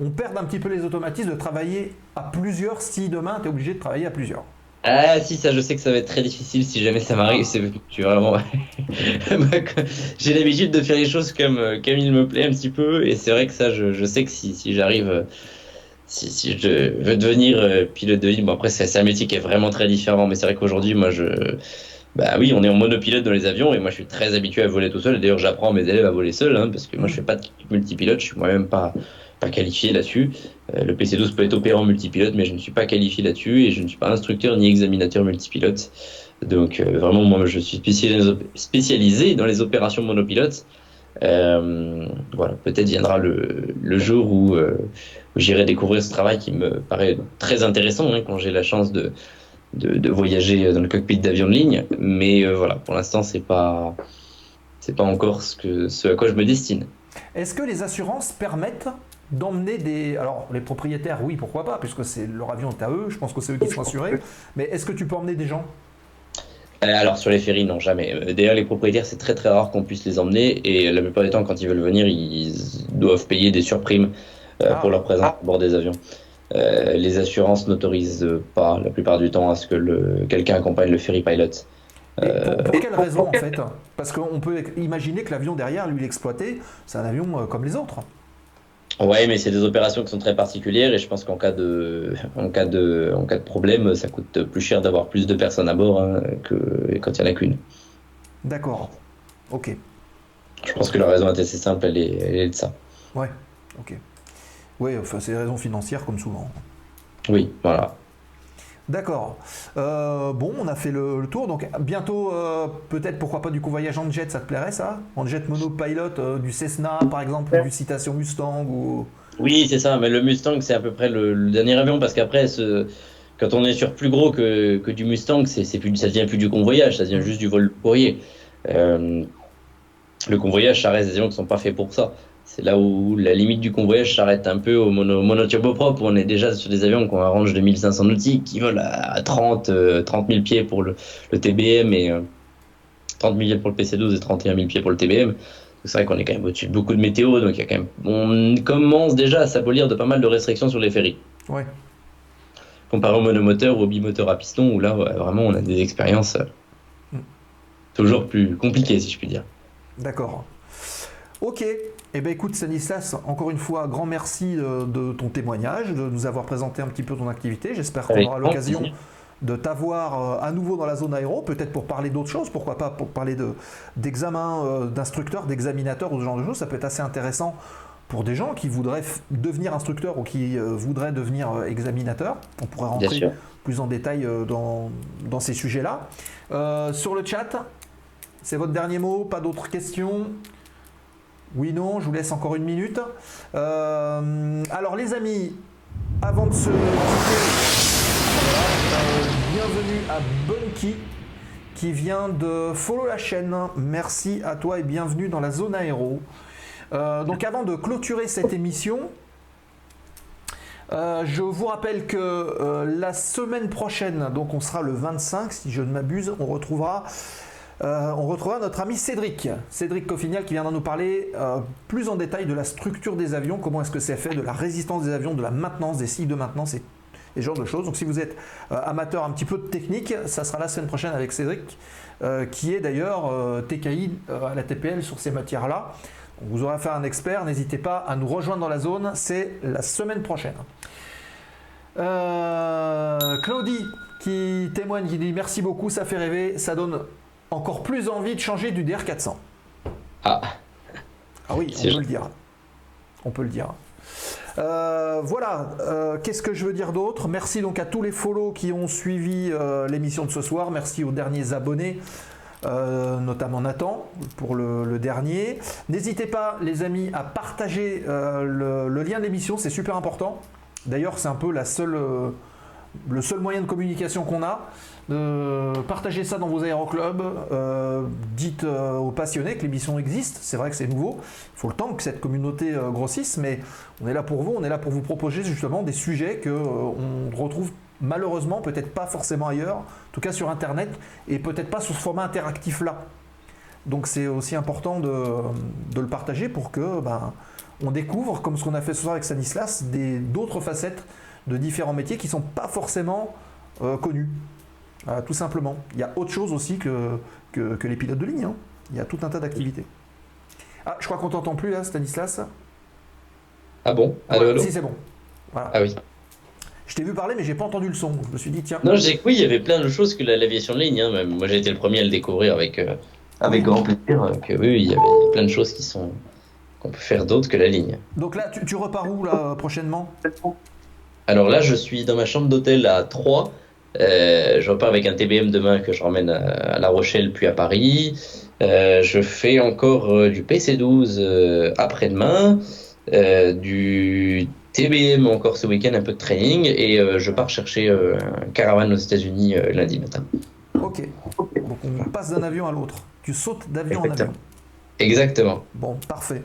on perde un petit peu les automatismes de travailler à plusieurs si demain tu es obligé de travailler à plusieurs? Ah si, ça je sais que ça va être très difficile si jamais ça m'arrive. C'est vraiment. J'ai l'habitude de faire les choses comme, euh, comme il me plaît un petit peu. Et c'est vrai que ça, je, je sais que si, si j'arrive. euh, Si, si je veux devenir euh, pilote de ligne, bon après c'est un métier qui est vraiment très différent, mais c'est vrai qu'aujourd'hui moi je, bah oui on est en monopilote dans les avions et moi je suis très habitué à voler tout seul. D'ailleurs j'apprends mes élèves à voler seul, hein, parce que moi je fais pas de multipilote, je suis moi-même pas qualifié là-dessus. Euh, le PC12 peut être opérant multipilote, mais je ne suis pas qualifié là-dessus et je ne suis pas instructeur ni examinateur multipilote. Donc euh, vraiment, moi, je suis spécialisé, dans les opérations monopilotes. Euh, voilà, peut-être viendra le, jour où, j'irai découvrir ce travail qui me paraît très intéressant hein, quand j'ai la chance de, de, voyager dans le cockpit d'avion de ligne. Mais voilà, pour l'instant, c'est pas c'est pas encore ce à quoi je me destine. Est-ce que les assurances permettent d'emmener des... Alors les propriétaires, oui, pourquoi pas, puisque c'est leur avion est à eux, je pense que c'est eux qui sont assurés, mais est-ce que tu peux emmener des gens? Euh, Alors sur les ferries, non, jamais. Euh, D'ailleurs, les propriétaires, c'est très très rare qu'on puisse les emmener et la plupart du temps, quand ils veulent venir, ils doivent payer des surprimes euh, Ah. pour leur présence à bord des avions. Euh, les assurances n'autorisent pas la plupart du temps à ce que le, quelqu'un accompagne le ferry pilot. Et Euh, pour, pour quelle raison en fait? Parce qu'on peut imaginer que l'avion derrière, lui, l'exploiter, c'est un avion euh, comme les autres. Ouais, mais c'est des opérations qui sont très particulières et je pense qu'en cas de, en cas de, en cas de problème, ça coûte plus cher d'avoir plus de personnes à bord hein, que quand il n'y en a qu'une. D'accord. Ok. Je pense que la raison est assez simple, elle est, elle est de ça. Ouais. Ok. Oui, enfin, c'est des raisons financières comme souvent. Oui, voilà. D'accord. Euh, bon, on a fait le, le tour. Donc bientôt, euh, peut-être, pourquoi pas du convoyage en jet, ça te plairait ça? En jet monopilot, euh, du Cessna par exemple, ou du Citation Mustang ou... Oui, c'est ça, mais le Mustang, c'est à peu près le, le dernier avion parce qu'après, ce- quand on est sur plus gros que, que du Mustang, c'est, plus, ça devient plus du convoyage, ça devient juste du vol courrier. Le convoyage, ça reste des avions qui sont pas faits pour ça. C'est là où la limite du convoyage s'arrête un peu au mono, monoturboprop, où on est déjà sur des avions qui ont un range de 1500 nautiques, qui volent à, à 30, euh, 30 000 pieds pour le, le TBM et euh, 30 000 pieds pour le PC12 et 31 000 pieds pour le TBM. C'est vrai qu'on est quand même au-dessus de beaucoup de météo, donc il y a quand même, on commence déjà à s'abolir de pas mal de restrictions sur les ferries. Ouais. Comparé au monomoteur ou au bimoteur à piston, où là, ouais, vraiment, on a des expériences euh, Mm. toujours plus compliquées, si je puis dire. D'accord. Ok. Eh bien écoute Stanislas, encore une fois, grand merci de, de ton témoignage, de nous avoir présenté un petit peu ton activité. J'espère qu'on aura l'occasion de t'avoir euh, à nouveau dans la zone aéro, peut-être pour parler d'autres choses, pourquoi pas pour parler de- d'examen euh, d'instructeurs, d'examinateurs ou ce genre de choses. Ça peut être assez intéressant pour des gens qui voudraient devenir instructeurs ou qui euh, voudraient devenir euh, examinateurs. On pourrait rentrer plus en détail euh, dans, dans ces sujets-là. Euh, sur le chat, c'est votre dernier mot, pas d'autres questions? Oui, non, je vous laisse encore une minute. Euh, alors les amis, avant de se euh, bienvenue à Bunky qui vient de follow la chaîne. Merci à toi et bienvenue dans la zone aéro. Euh, donc avant de clôturer cette émission, je vous rappelle que la semaine prochaine, donc on sera le 25 si je ne m'abuse, on retrouvera, euh, on retrouvera notre ami Cédric, Cédric Coffinial qui viendra nous parler euh, plus en détail de la structure des avions, comment est-ce que c'est fait, de la résistance des avions, de la maintenance, des cycles de maintenance et, ce genre de choses. Donc si vous êtes euh, amateur un petit peu de technique, ça sera la semaine prochaine avec Cédric, qui est d'ailleurs TKI à la TPL sur ces matières-là. Vous aurez affaire à un expert, n'hésitez pas à nous rejoindre dans la zone, c'est la semaine prochaine. Claudie qui témoigne, qui dit merci beaucoup, ça fait rêver, ça donne encore plus envie de changer du DR400. Ah, Ah oui, on peut le dire. On peut le dire. Euh, voilà, euh, qu'est-ce que je veux dire d'autre? Merci donc à tous les follow qui ont suivi euh, l'émission de ce soir. Merci aux derniers abonnés. notamment Nathan pour le, le dernier. N'hésitez pas, les amis, à partager le, le lien de l'émission, c'est super important. D'ailleurs, c'est un peu la seule, le seul moyen de communication qu'on a. De partager ça dans vos aéroclubs. euh, dites euh, aux passionnés que l'émission existe. C'est vrai que c'est nouveau. Il faut le temps que cette communauté euh, grossisse, mais on est là pour vous. On est là pour vous proposer justement des sujets que on retrouve malheureusement peut-être pas forcément ailleurs, en tout cas sur Internet, et peut-être pas sous ce format interactif là. Donc c'est aussi important de, le partager pour que ben, on découvre, comme ce qu'on a fait ce soir avec Stanislas, d'autres facettes de différents métiers qui sont pas forcément connus. Voilà, tout simplement. Il y a autre chose aussi que, que, que les pilotes de ligne. hein. Il y a tout un tas d'activités. Ah, je crois qu'on t'entend plus là, Stanislas. Ah bon? Allô, Ouais, allô? Si, c'est bon. Voilà. Ah oui. Je t'ai vu parler, mais j'ai pas entendu le son. Je me suis dit, tiens. Non, j'ai oui, il y avait plein de choses que la- l'aviation de ligne. hein, même. Moi, j'ai été le premier à le découvrir avec, euh, avec grand plaisir. euh, que oui, oui, il y avait plein de choses qui sont qu'on peut faire d'autres que la ligne. Donc là, tu, tu repars où là prochainement? Alors là, je suis dans ma chambre d'hôtel à 3. Je repars avec un TBM demain que je ramène à, à La Rochelle puis à Paris. Euh, je fais encore euh, du PC12 euh, après-demain, euh, du TBM encore ce week-end, un peu de training, et euh, je pars chercher euh, un caravane aux États-Unis euh, lundi matin. Ok. Donc on passe d'un avion à l'autre. Tu sautes d'avion en avion. Exactement. Bon, parfait.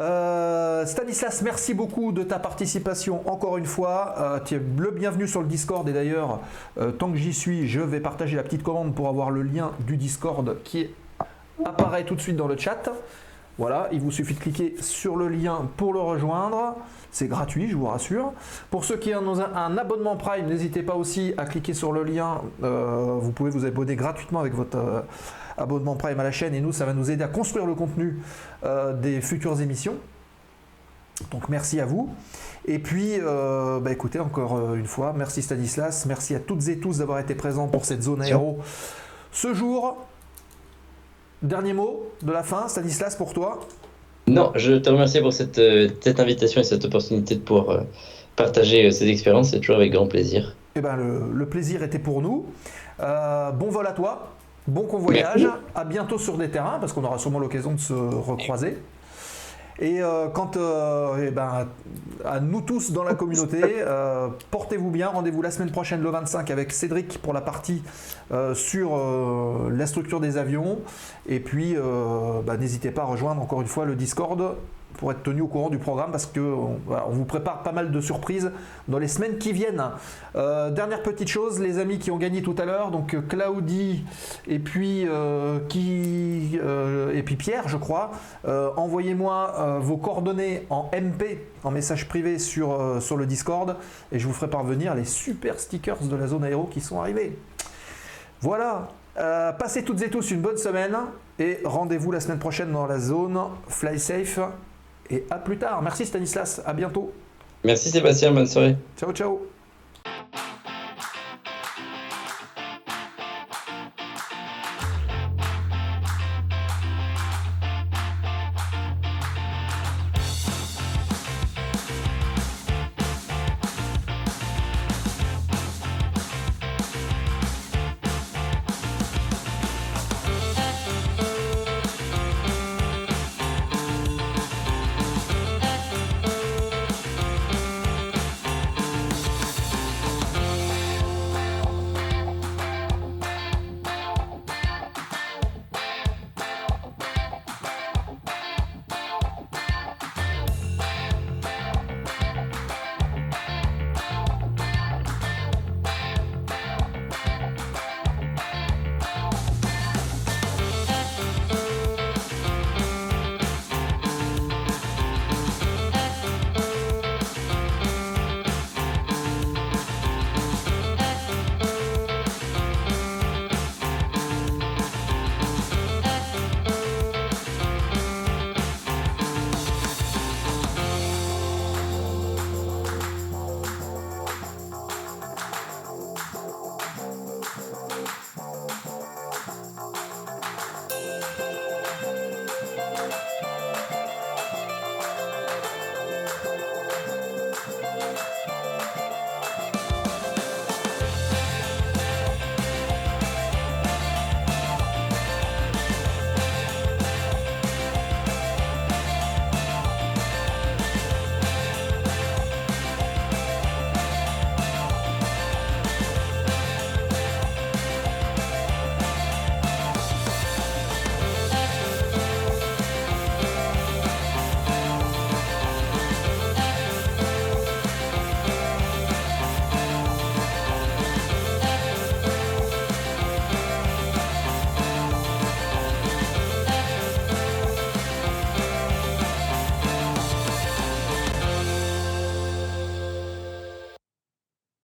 Euh, Stanislas, merci beaucoup de ta participation encore une fois. Euh, tu es le bienvenu sur le Discord et d'ailleurs, euh, tant que j'y suis, je vais partager la petite commande pour avoir le lien du Discord qui apparaît tout de suite dans le chat. Voilà, il vous suffit de cliquer sur le lien pour le rejoindre. C'est gratuit, je vous rassure. Pour ceux qui ont un, abonnement Prime, n'hésitez pas aussi à cliquer sur le lien. Vous pouvez vous abonner gratuitement avec votre abonnement Prime à la chaîne et nous, ça va nous aider à construire le contenu euh, des futures émissions. Donc merci à vous. Et puis, euh, bah, écoutez, encore euh, une fois, merci Stanislas, merci à toutes et tous d'avoir été présents pour cette zone aéro ce jour. Dernier mot de la fin, Stanislas, pour toi? Non, je te remercie pour cette, cette invitation et cette opportunité de pouvoir partager ces expériences. C'est toujours avec grand plaisir. Eh ben, le, le plaisir était pour nous. Euh, bon vol à toi, bon convoyage, à bientôt sur des terrains, parce qu'on aura sûrement l'occasion de se recroiser. Et euh, quant euh, eh ben, à nous tous dans la communauté, euh, portez-vous bien. Rendez-vous la semaine prochaine, le 25, avec Cédric pour la partie sur la structure des avions. Et puis, bah, n'hésitez pas à rejoindre encore une fois le Discord pour être tenu au courant du programme parce que on, vous prépare pas mal de surprises dans les semaines qui viennent. Euh, dernière petite chose, les amis qui ont gagné tout à l'heure, donc euh, Claudie et puis euh, qui et puis Pierre, je crois. Envoyez-moi vos coordonnées en MP, en message privé sur sur le Discord et je vous ferai parvenir les super stickers de la zone aéro qui sont arrivés. Voilà. Passez toutes et tous une bonne semaine et rendez-vous la semaine prochaine dans la zone Fly Safe. Et à plus tard. Merci Stanislas. À bientôt. Merci Sébastien, bonne soirée. Ciao, ciao.